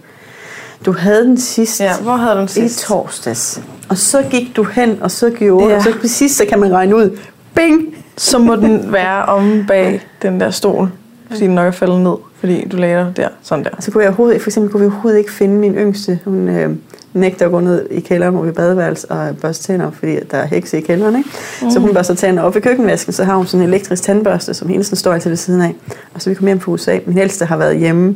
Du havde den sidst ja, hvor havde den sidst? i torsdags. Og så gik du hen, og så gjorde, ja. og så præcis så kan man regne ud, bing! Så må den være om bag den der stol, fordi den nok er faldet ned, fordi du lagde dig der, sådan der. Så kunne jeg overhovedet, for eksempel kunne vi overhovedet ikke finde min yngste. Hun, øh, nægter at gå ned i kælderen, hvor vi badeværelse og børste tænder, fordi der er hekse i kælderen. Ikke? Mm. Så hun børster tænder op i køkkenvasken, så har hun sådan en elektrisk tandbørste, som tiden står altid ved siden af. Og så vi kom hjem fra USA. Min ældste har været hjemme.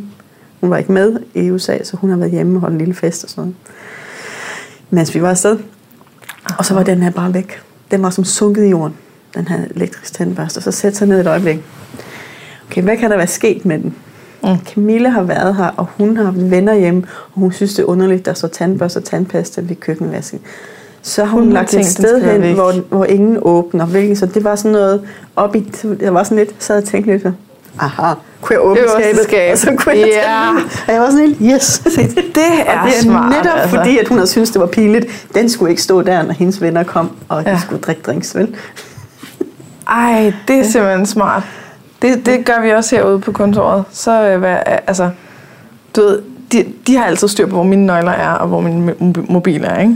Hun var ikke med i USA, så hun har været hjemme og holdt en lille fest og sådan noget. Mens vi var afsted. Og så var den her bare væk. Den var som sunket i jorden, den her elektrisk tandbørste. Og så sætte sig ned et øjeblik. Okay, hvad kan der være sket med den? Mm. Camilla har været her, og hun har venner hjemme, og hun synes, det er underligt, der står tandbørste og tandpasta ved køkkenvasken. Så har hun, hun lagt et sted hen, hvor, hvor ingen åbner. Hvilket, så det var sådan noget op i... Jeg var sådan lidt, så jeg tænkte lidt, aha, kunne jeg åbne skabet, skab. og så kunne jeg yeah. tage Og jeg var sådan helt, yes. det er, det er smart, netop altså. fordi, at hun havde syntes, det var pinligt. Den skulle ikke stå der, når hendes venner kom, og ja. de skulle drikke drinks, vel? Ej, det er simpelthen smart. Det, det gør vi også herude på kontoret. Så, øh, hvad, øh, altså, du ved, de, de har altid styr på, hvor mine nøgler er, og hvor min mobil er, ikke?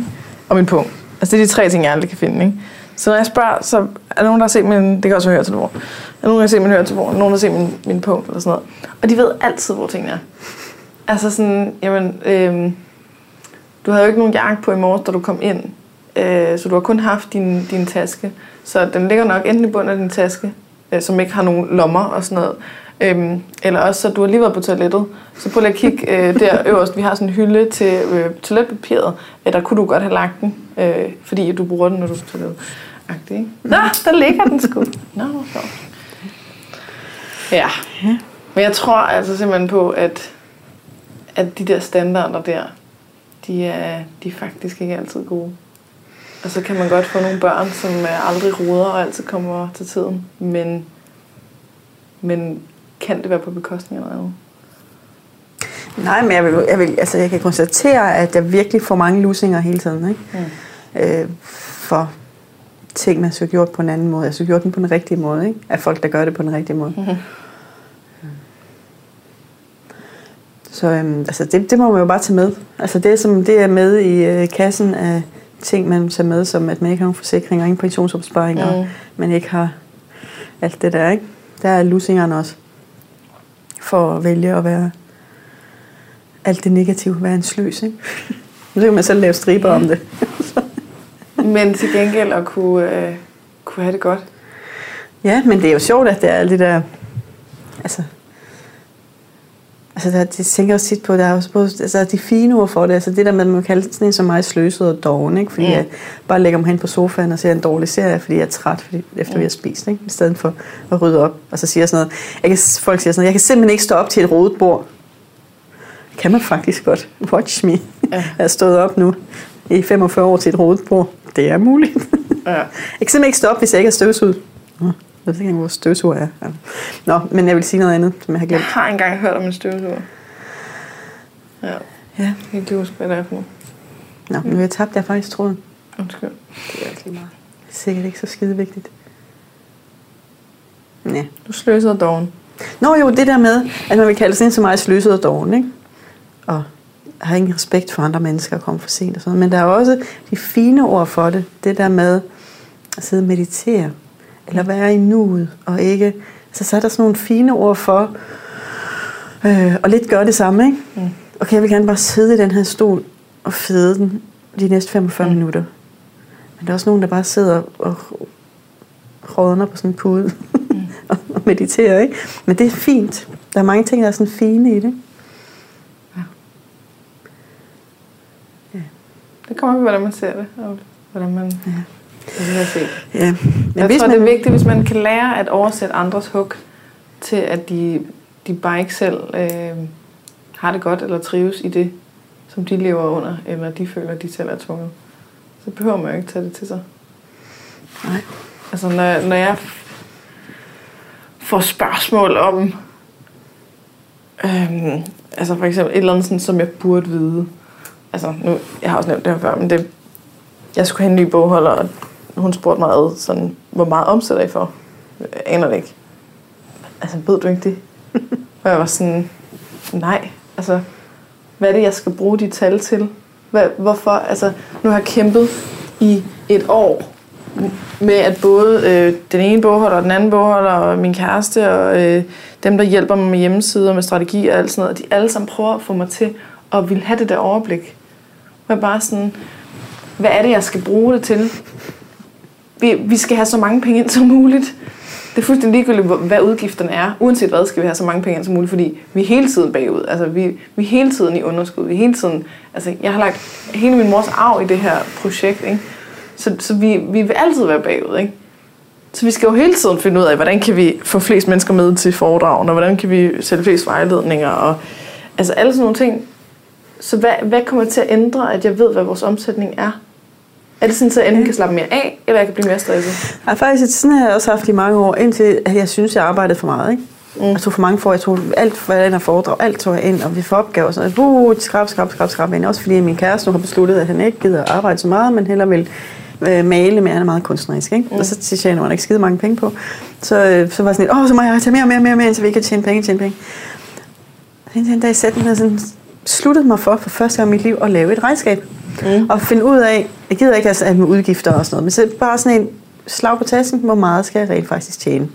Og min punkt. Altså, det er de tre ting, jeg aldrig kan finde, ikke? Så når jeg spørger, så er der nogen, der har set min... Det kan også være høretelefon. Er der nogen, der har set min høretelefon? Nogen, der har set min, min punkt, eller sådan noget. Og de ved altid, hvor tingene er. Altså sådan, jamen... Øh, du havde jo ikke nogen jakke på i morges, da du kom ind. Øh, så du har kun haft din, din taske. Så den ligger nok enten i bunden af din taske, øh, som ikke har nogen lommer og sådan noget. Øhm, eller også, så du har lige været på toilettet. Så prøv lige at kigge øh, der øverst. Vi har sådan en hylde til øh, toiletpapiret. Øh, der kunne du godt have lagt den, øh, fordi du bruger den, når du skal toilettet. Agtig, ikke? Nå, der ligger den sgu. Nå, så. Ja. Men jeg tror altså simpelthen på, at, at de der standarder der, de er, de er faktisk ikke altid gode. Og så kan man godt få nogle børn, som aldrig roder og altid kommer til tiden. Men, men kan det være på bekostning af noget andet? Nej, men jeg, vil, jeg, vil, altså jeg kan konstatere, at der virkelig får mange lusinger hele tiden. Ikke? Mm. Øh, for ting, man så gjort på en anden måde. Altså gjort den på den rigtige måde. Ikke? Af folk, der gør det på den rigtige måde. Mm-hmm. Så øhm, altså det, det må man jo bare tage med. Altså det, som det er med i øh, kassen af ting, man tager med, som at man ikke har nogen forsikring og ingen pensionsopsparing, mm. og man ikke har alt det der, ikke? Der er lusingerne også. For at vælge at være alt det negative, være en sløs, ikke? Så kan man selv lave striber om det. men til gengæld at kunne, øh, kunne have det godt. Ja, men det er jo sjovt, at det er alt det der... Altså, Altså, der, det tænker jeg også tit på, der er også både, altså, de fine ord for det, altså det der med, at man kalder sådan en som mig sløset og doven, ikke? fordi mm. jeg bare lægger mig hen på sofaen og ser en dårlig serie, fordi jeg er træt, fordi, efter mm. vi har spist, ikke? i stedet for at rydde op. Og så siger jeg sådan noget, jeg kan, folk siger sådan noget, jeg kan simpelthen ikke stå op til et rodet bord. Kan man faktisk godt. Watch me. Ja. Jeg er stået op nu i 45 år til et rodet bord. Det er muligt. Ja. jeg kan simpelthen ikke stå op, hvis jeg ikke er støvsuget. Jeg ved ikke hvor støvsuger er. Nå, men jeg vil sige noget andet, som jeg har glemt. Jeg har engang hørt om en støvsuger. Ja. ja. Jeg kan ikke huske, hvad det er for noget. Nå, men nu har jeg tabt jeg faktisk tråden. Undskyld. Det er også lige meget. Det er sikkert ikke så skide vigtigt. Ja. Du sløser doven. Nå jo, det der med, at man vil kalde sådan en som mig sløset og doven, ikke? Og har ingen respekt for andre mennesker og komme for sent og sådan Men der er også de fine ord for det. Det der med at sidde og meditere eller være i nuet, og ikke... Så, så er der sådan nogle fine ord for, øh, og lidt gøre det samme, ikke? Mm. Okay, jeg vil gerne bare sidde i den her stol og fede den de næste 45 mm. minutter. Men der er også nogen, der bare sidder og rådner på sådan en pude mm. og mediterer, ikke? Men det er fint. Der er mange ting, der er sådan fine i det. Ja. ja. Det kommer på, hvordan man ser det, og hvordan man... Ja Ja. Men jeg hvis tror, man... det er vigtigt, hvis man kan lære at oversætte andres hug til, at de, de bare ikke selv øh, har det godt eller trives i det, som de lever under, eller de føler, de selv er tvunget, så behøver man jo ikke tage det til sig. Nej. Altså, når, når jeg får spørgsmål om, øhm, altså for eksempel et eller andet, sådan, som jeg burde vide. Altså, nu, jeg har også nævnt det her før, men det, jeg skulle have en ny bogholder, og hun spurgte mig, ad, sådan, hvor meget omsætter I for? Jeg aner det ikke. Altså, ved du ikke det? og jeg var sådan, nej, altså, hvad er det, jeg skal bruge de tal til? Hvad, hvorfor? Altså, nu har jeg kæmpet i et år med, at både øh, den ene bogholder og den anden bogholder og min kæreste og øh, dem, der hjælper mig med hjemmesider, med strategi og alt sådan noget, de alle sammen prøver at få mig til at ville have det der overblik. Og jeg bare sådan, hvad er det, jeg skal bruge det til? Vi, vi skal have så mange penge ind som muligt. Det er fuldstændig ligegyldigt, hvad udgifterne er. Uanset hvad, skal vi have så mange penge ind som muligt, fordi vi er hele tiden bagud. Altså, vi, vi er hele tiden i underskud. Vi er hele tiden, altså, jeg har lagt hele min mors arv i det her projekt, ikke? Så, så vi, vi vil altid være bagud, ikke? Så vi skal jo hele tiden finde ud af, hvordan kan vi få flest mennesker med til foredragene, og hvordan kan vi sælge flest vejledninger, og altså alle sådan nogle ting. Så hvad, hvad kommer til at ændre, at jeg ved, hvad vores omsætning er? Er det sådan, at jeg enten kan slappe mere af, eller jeg kan blive mere stresset? Jeg faktisk, sådan har jeg også haft i mange år, indtil at jeg synes, jeg arbejdede for meget. Ikke? Mm. Jeg tog for mange for, jeg tog alt for ind og foredrag, alt tog jeg ind, og vi får opgaver og sådan noget. Uh, skrab, skrab, skrab, skrab ind. Også fordi min kæreste nu har besluttet, at han ikke gider at arbejde så meget, men hellere vil øh, male, men han er meget kunstnerisk. Ikke? Mm. Og så tjener man ikke skide mange penge på. Så, øh, så var jeg sådan lidt, åh, så må jeg tage mere og mere og mere, mere, så vi kan tjene penge, tjene penge. Og den dag satte mig sådan, sluttede mig for, for første gang i mit liv, at lave et regnskab. Mm. Og finde ud af, jeg gider ikke have med udgifter og sådan noget, men så bare sådan en slag på tasken, hvor meget skal jeg rent faktisk tjene.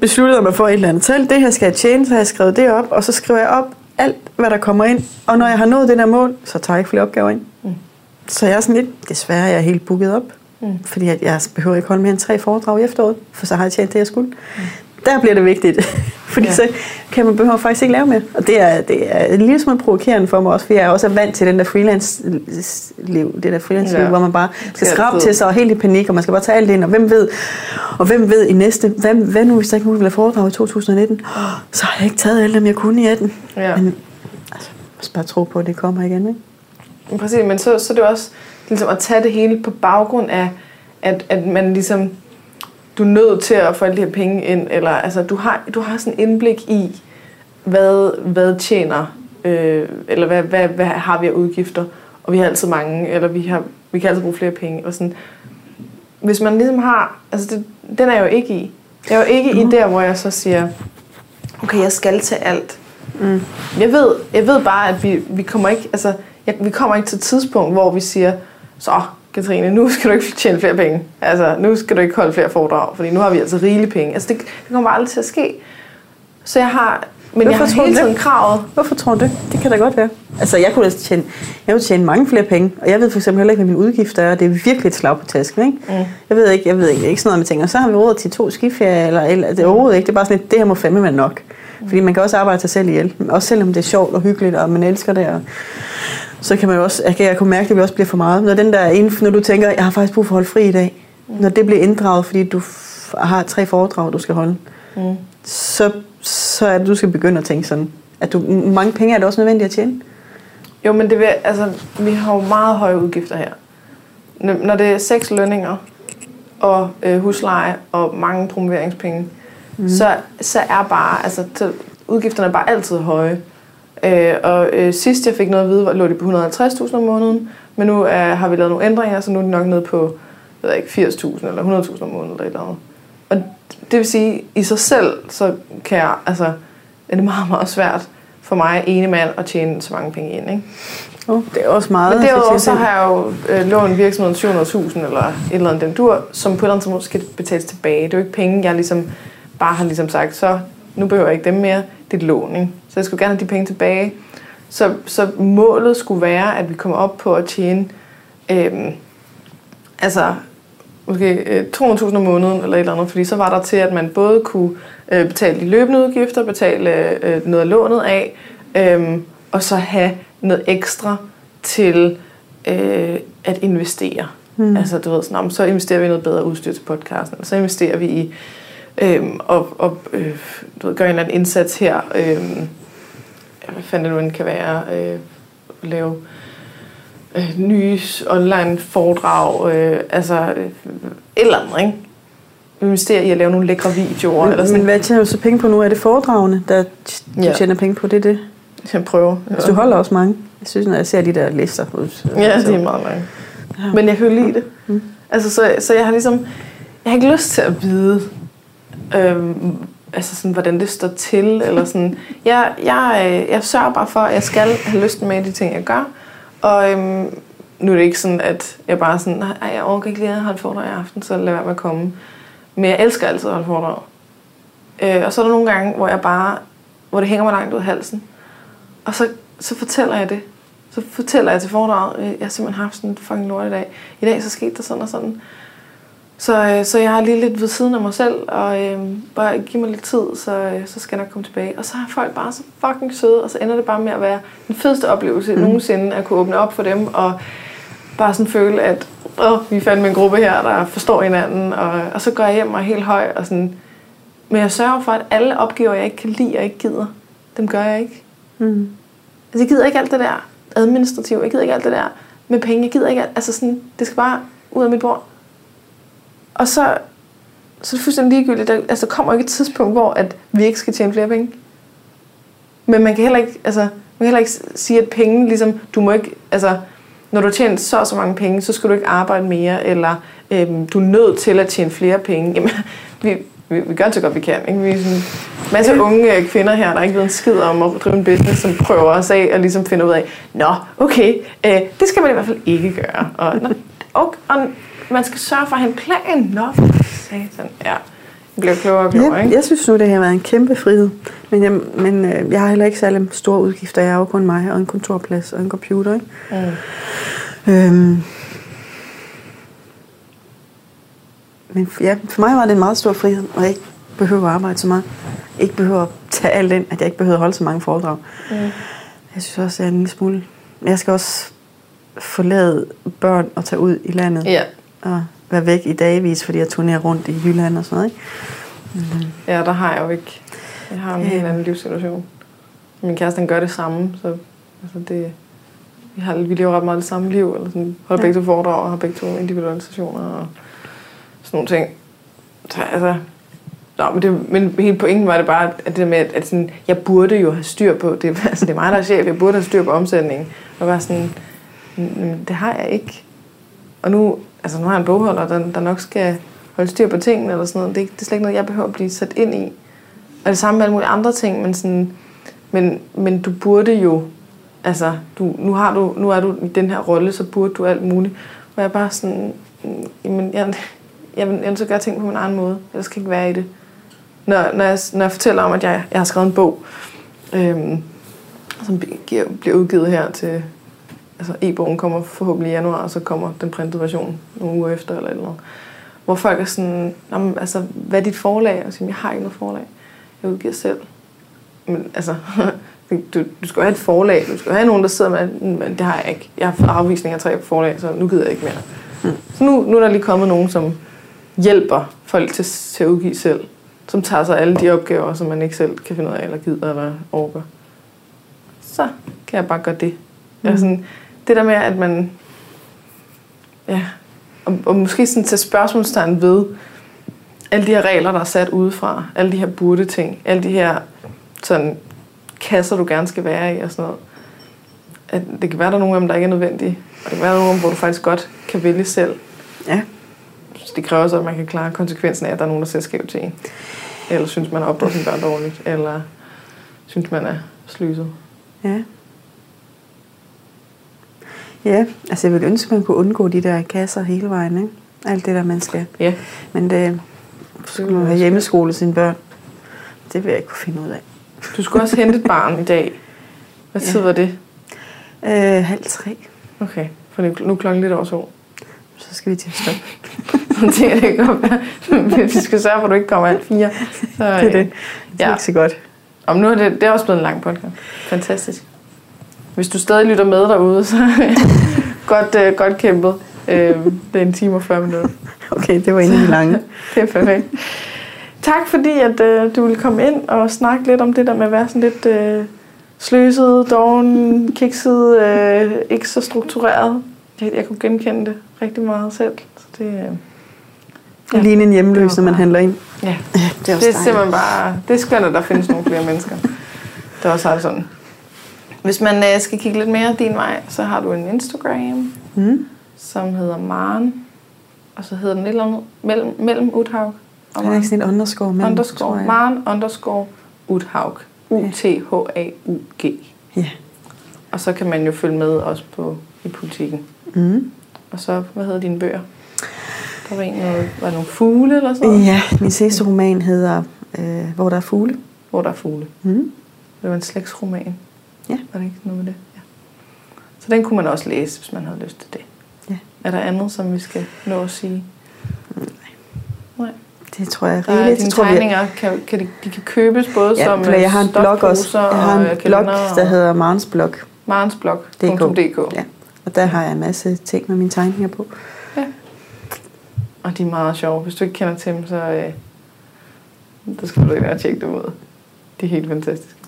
Besluttede mig for et eller andet tal, det her skal jeg tjene, så har jeg skrevet det op, og så skriver jeg op alt, hvad der kommer ind. Og når jeg har nået det der mål, så tager jeg ikke flere opgaver ind. Mm. Så jeg er sådan lidt, desværre jeg er helt booket op, mm. fordi at jeg behøver ikke holde mere end tre foredrag i efteråret, for så har jeg tjent det, jeg skulle. Mm. Der bliver det vigtigt, fordi ja. så kan man behøver faktisk ikke lave mere. Og det er, det er en lille smule provokerende for mig også, fordi jeg er også vant til den der freelance-liv, det der freelance-liv, ja. hvor man bare skal skrabe til sig og helt i panik, og man skal bare tage alt ind, og hvem ved, og hvem ved i næste, hvad, hvad nu hvis der ikke nogen vil have foredrag i 2019, så har jeg ikke taget alt dem, jeg kunne i 18. Ja. Men altså, jeg skal bare tro på, at det kommer igen, ikke? Præcis, men så, så er det også ligesom at tage det hele på baggrund af, at, at man ligesom, du er nødt til at få alle de her penge ind, eller altså, du har, du har sådan indblik i, hvad, hvad tjener, øh, eller hvad, hvad, hvad har vi af udgifter, og vi har altid mange, eller vi, har, vi kan altid bruge flere penge, og sådan. Hvis man ligesom har, altså det, den er jeg jo ikke i. Jeg er jo ikke mm. i der, hvor jeg så siger, okay, jeg skal til alt. Mm. Jeg, ved, jeg ved bare, at vi, vi kommer ikke, altså, jeg, vi kommer ikke til et tidspunkt, hvor vi siger, så Katrine, nu skal du ikke tjene flere penge. Altså, nu skal du ikke holde flere foredrag, fordi nu har vi altså rigelige penge. Altså, det, det kommer aldrig til at ske. Så jeg har, men Hvorfor jeg har hele tiden kravet. Hvorfor tror du det? Det kan da godt være. Altså, jeg kunne da tjene, jeg kunne tjene mange flere penge, og jeg ved for eksempel heller ikke, hvad mine udgifter er, og det er virkelig et slag på tasken, ikke? Mm. Jeg ved ikke, jeg ved ikke, ikke sådan noget, man tænker, så har vi råd til to skiferier, eller, eller det er overhovedet ikke, det er bare sådan lidt, det her må fandme være nok. Fordi man kan også arbejde sig selv ihjel, også selvom det er sjovt og hyggeligt, og man elsker det, og så kan man jo også, jeg kan, jeg kunne mærke, at det også bliver for meget. Når, den der, når du tænker, jeg har faktisk brug for at holde fri i dag, når det bliver inddraget, fordi du har tre foredrag, du skal holde, Mm. så, så er det, du skal begynde at tænke sådan, at du, mange penge er det også nødvendigt at tjene. Jo, men det vil, altså, vi har jo meget høje udgifter her. Når det er seks lønninger og øh, husleje og mange promoveringspenge, mm. så, så er bare, altså, så udgifterne er bare altid høje. Øh, og øh, sidst jeg fik noget at vide, lå det på 150.000 om måneden, men nu øh, har vi lavet nogle ændringer, så nu er det nok nede på jeg ved ikke, 80.000 eller 100.000 om måneden eller et eller andet. Og det vil sige, i sig selv, så kan jeg, altså, er det meget, meget svært for mig, ene mand, at tjene så mange penge ind, ikke? Oh, det er også meget. Men derudover så har jeg jo øh, lånt virksomheden 700.000 eller et eller andet den dur, som på et eller andet tidspunkt skal betales tilbage. Det er jo ikke penge, jeg ligesom bare har ligesom sagt, så nu behøver jeg ikke dem mere. Det er et lån, ikke? Så jeg skulle gerne have de penge tilbage. Så, så målet skulle være, at vi kommer op på at tjene øhm, altså måske øh, 200.000 om måneden eller et eller andet, fordi så var der til, at man både kunne øh, betale de løbende udgifter, betale øh, noget af lånet af, øh, og så have noget ekstra til øh, at investere. Mm. Altså du ved, sådan, om, så investerer vi i noget bedre udstyr til podcasten, eller så investerer vi i øh, og, og øh, du ved, gøre en eller anden indsats her, øh, hvad fanden det nu end kan være, øh, lave øh, nye online foredrag, øh, altså øh, et eller andet, ikke? Investere i at lave nogle lækre videoer. Men, eller men sådan. hvad tjener du så penge på nu? Er det foredragene, der du Ja. tjener penge på? Det er det. Jeg prøver. Altså, du holder også mange. Jeg synes, når jeg ser de der lister ud. så- Ja, så- det er meget langt. Ja. Men jeg kan jo lide det. Mm. Altså, så, så jeg har ligesom... Jeg har ikke lyst til at vide, øhm, altså sådan, hvordan det står til. Eller sådan. Jeg, jeg, øh, jeg sørger bare for, at jeg skal have lyst med de ting, jeg gør. Og øhm, nu er det ikke sådan, at jeg bare sådan, nej, jeg overgår ikke lige at holde foredrag i aften, så lad være med at komme. Men jeg elsker altid at holde foredrag. Øh, og så er der nogle gange, hvor jeg bare, hvor det hænger mig langt ud af halsen. Og så, så fortæller jeg det. Så fortæller jeg til foredraget, øh, jeg har simpelthen haft sådan en fucking lort i dag. I dag så skete der sådan og sådan. Så, øh, så jeg er lige lidt ved siden af mig selv, og øh, bare giv mig lidt tid, så, øh, så skal jeg nok komme tilbage. Og så er folk bare så fucking søde, og så ender det bare med at være den fedeste oplevelse mm. nogensinde, at kunne åbne op for dem, og bare sådan føle, at åh, vi fandme en gruppe her, der forstår hinanden, og, og så går jeg hjem og er helt høj, og sådan, men jeg sørger for, at alle opgaver, jeg ikke kan lide og ikke gider, dem gør jeg ikke. Mm. Altså, jeg gider ikke alt det der administrative. Jeg gider ikke alt det der med penge. Jeg gider ikke alt. Altså sådan, det skal bare ud af mit bord. Og så, så er det fuldstændig ligegyldigt. Der, altså, der kommer ikke et tidspunkt, hvor at vi ikke skal tjene flere penge. Men man kan heller ikke, altså, man kan heller ikke sige, at penge ligesom, du må ikke, altså, når du tjent så og så mange penge, så skal du ikke arbejde mere, eller øhm, du er nødt til at tjene flere penge. Jamen, vi, vi, vi gør så godt, vi kan. Ikke? Vi er sådan en masse unge øh, kvinder her, der ikke ved en skid om at drive en business, som prøver os af og ligesom finder ud af, nå, okay, øh, det skal man i hvert fald ikke gøre. Og, og, og man skal sørge for at have en plan. Nå, for satan. Ja, jeg bliver klogere og klogere, Ja, ikke? jeg synes nu, det har været en kæmpe frihed. Men, jeg, men øh, jeg har heller ikke særlig store udgifter. Jeg har jo kun mig og en kontorplads og en computer. Ikke? Mm. Øhm. Men ja, for mig var det en meget stor frihed, at jeg ikke behøver at arbejde så meget. Ikke behøver at tage alt ind, at jeg ikke behøver at holde så mange foredrag. Mm. Jeg synes også, at jeg er en lille smule... Jeg skal også forlade børn og tage ud i landet. Ja. Og være væk i dagvis, fordi jeg turnerer rundt i Jylland og sådan noget. Ikke? Mm. ja, der har jeg jo ikke. Jeg har en Ja. helt anden livssituation. Min kæreste, han gør det samme, så altså det, vi, har, vi lever ret meget det samme liv, eller sådan, holder Ja. begge to foredrag og har begge to individuelle og sådan nogle ting. Så altså, Nå, men, det, men hele pointen var det bare, at det med, at, at sådan, jeg burde jo have styr på, det, altså, det er mig, der er chef, jeg burde have styr på omsætningen. Og bare sådan, "Men det har jeg ikke. Og nu, altså nu har jeg en bogholder, der, der nok skal holde styr på tingene, eller sådan noget. Det er, det er slet ikke noget, jeg behøver at blive sat ind i. Og det samme med alle mulige andre ting, men, sådan, men, men du burde jo, altså, du, nu, har du, nu er du i den her rolle, så burde du alt muligt. Og jeg er bare sådan, jamen, jeg, jeg, vil, så gøre ting på min egen måde. Jeg ikke være i det. Når, når, jeg, når jeg fortæller om, at jeg, jeg har skrevet en bog, øhm, som bliver udgivet her til... Altså e-bogen kommer forhåbentlig i januar, og så kommer den printede version nogle uger efter eller eller andet. Hvor folk er sådan, "Nå, men, altså, hvad er dit forlag? Og siger, jeg har ikke noget forlag. Jeg udgiver selv. Men altså, du, du skal jo have et forlag. Du skal jo have nogen, der sidder med, men det har jeg ikke. Jeg har fået afvisning af tre forlag, så nu gider jeg ikke mere. Mm. Så nu, nu er der lige kommet nogen, som hjælper folk til, til at udgive selv. Som tager sig alle de opgaver, som man ikke selv kan finde ud af, eller gider, eller overgår. Så kan jeg bare gøre det. Jeg er sådan, det der med, at man... Ja, og, og måske sådan tage spørgsmålstegn ved alle de her regler, der er sat udefra. Alle de her burde ting. Alle de her sådan, kasser, du gerne skal være i og sådan noget. At det kan være, der er nogle af dem, der ikke er nødvendige. Og det kan være, der er nogle af dem, hvor du faktisk godt kan vælge selv. Ja. Så det kræver så, at man kan klare konsekvensen af, at der er nogen, der ser skævt til en. Eller synes, man har opdraget sine børn dårligt. Eller synes, man er slyset. Ja. Ja, altså jeg ville ønske, at man kunne undgå de der kasser hele vejen, ikke? Alt det der, man skal. Ja. Men det, så skulle man have hjemmeskole sine børn. Det vil jeg ikke kunne finde ud af. Du skulle også hente et barn i dag. Hvad tid Ja. var det? Øh, halv tre. Okay, for nu er klokken lidt over to. Så skal vi til at stoppe. Det kan godt være, vi skal sørge for, at du ikke kommer alt fire. Så, Det er det. Det er Ja. ikke så godt. Om nu er det, det er også blevet en lang podcast. Fantastisk. Hvis du stadig lytter med derude, så godt, øh, godt kæmpet. Øh, det er en time og 40 minutter. Okay, det var de lange. Det er perfekt. Tak fordi, at øh, du ville komme ind og snakke lidt om det der med at være sådan lidt øh, sløset, doven, kikset, øh, ikke så struktureret. Jeg, jeg kunne genkende det rigtig meget selv. Så det, øh, Ja. Lige en hjemløs, når man handler ind. ja, Ja, det er også det er dejligt. simpelthen bare, det er skønt, at der findes nogle flere mennesker, der også har det sådan. Hvis man øh, skal kigge lidt mere din vej, så har du en Instagram, Mm. som hedder Maren, og så hedder den eller andet mellem, mellem Uthaug og Er Maren. ikke sådan et underscore mellem? Underscore? Maren underscore Uthaug. U-T-H-A-U-G. Ja. Og så kan man jo følge med også på i politikken. Mm. Og så, hvad hedder dine bøger? Der var en noget, var nogle fugle eller sådan noget? Ja, min sidste roman hedder øh, Hvor der er fugle. Hvor der er fugle. Mm. Det var en slægtsroman. Ja. Var det ikke noget med det? Ja. Så den kunne man også læse, hvis man havde lyst til det. Ja. Er der andet, som vi skal nå at sige? Nej. Det tror jeg er Der rigeligt. dine Det tror vi, tegninger, kan, kan de, de kan købes både ja, som jeg har en blog også. Jeg har og en blog, kalender der og hedder Marens blog. marensblog.dk. Ja. Og der har jeg en masse ting med mine tegninger på. Og de er meget sjove. Hvis du ikke kender til dem, så, øh, så skal du ikke tjekke dem ud. De er helt fantastiske.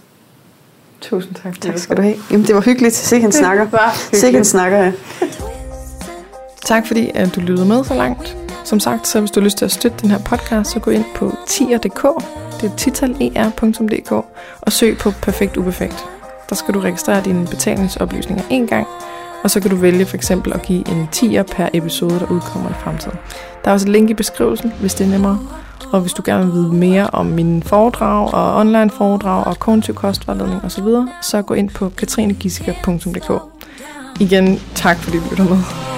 Tusind tak. Tak skal du have. Jamen, det var hyggeligt. En snakker. Det var Sikke en hyggeligt. snakker, ja. Tak fordi at du lyttede med så langt. Som sagt, så hvis du har lyst til at støtte den her podcast, så gå ind på tier.dk, det er titaler.dk, og søg på Perfekt Uperfekt. Der skal du registrere dine betalingsoplysninger en gang, og så kan du vælge for eksempel at give en tier per episode, der udkommer i fremtiden. Der er også et link i beskrivelsen, hvis det er nemmere. Og hvis du gerne vil vide mere om mine foredrag og online foredrag og kognitiv kostvejledning osv., så gå ind på katrinegissiker.dk. Igen, tak fordi du lytter med.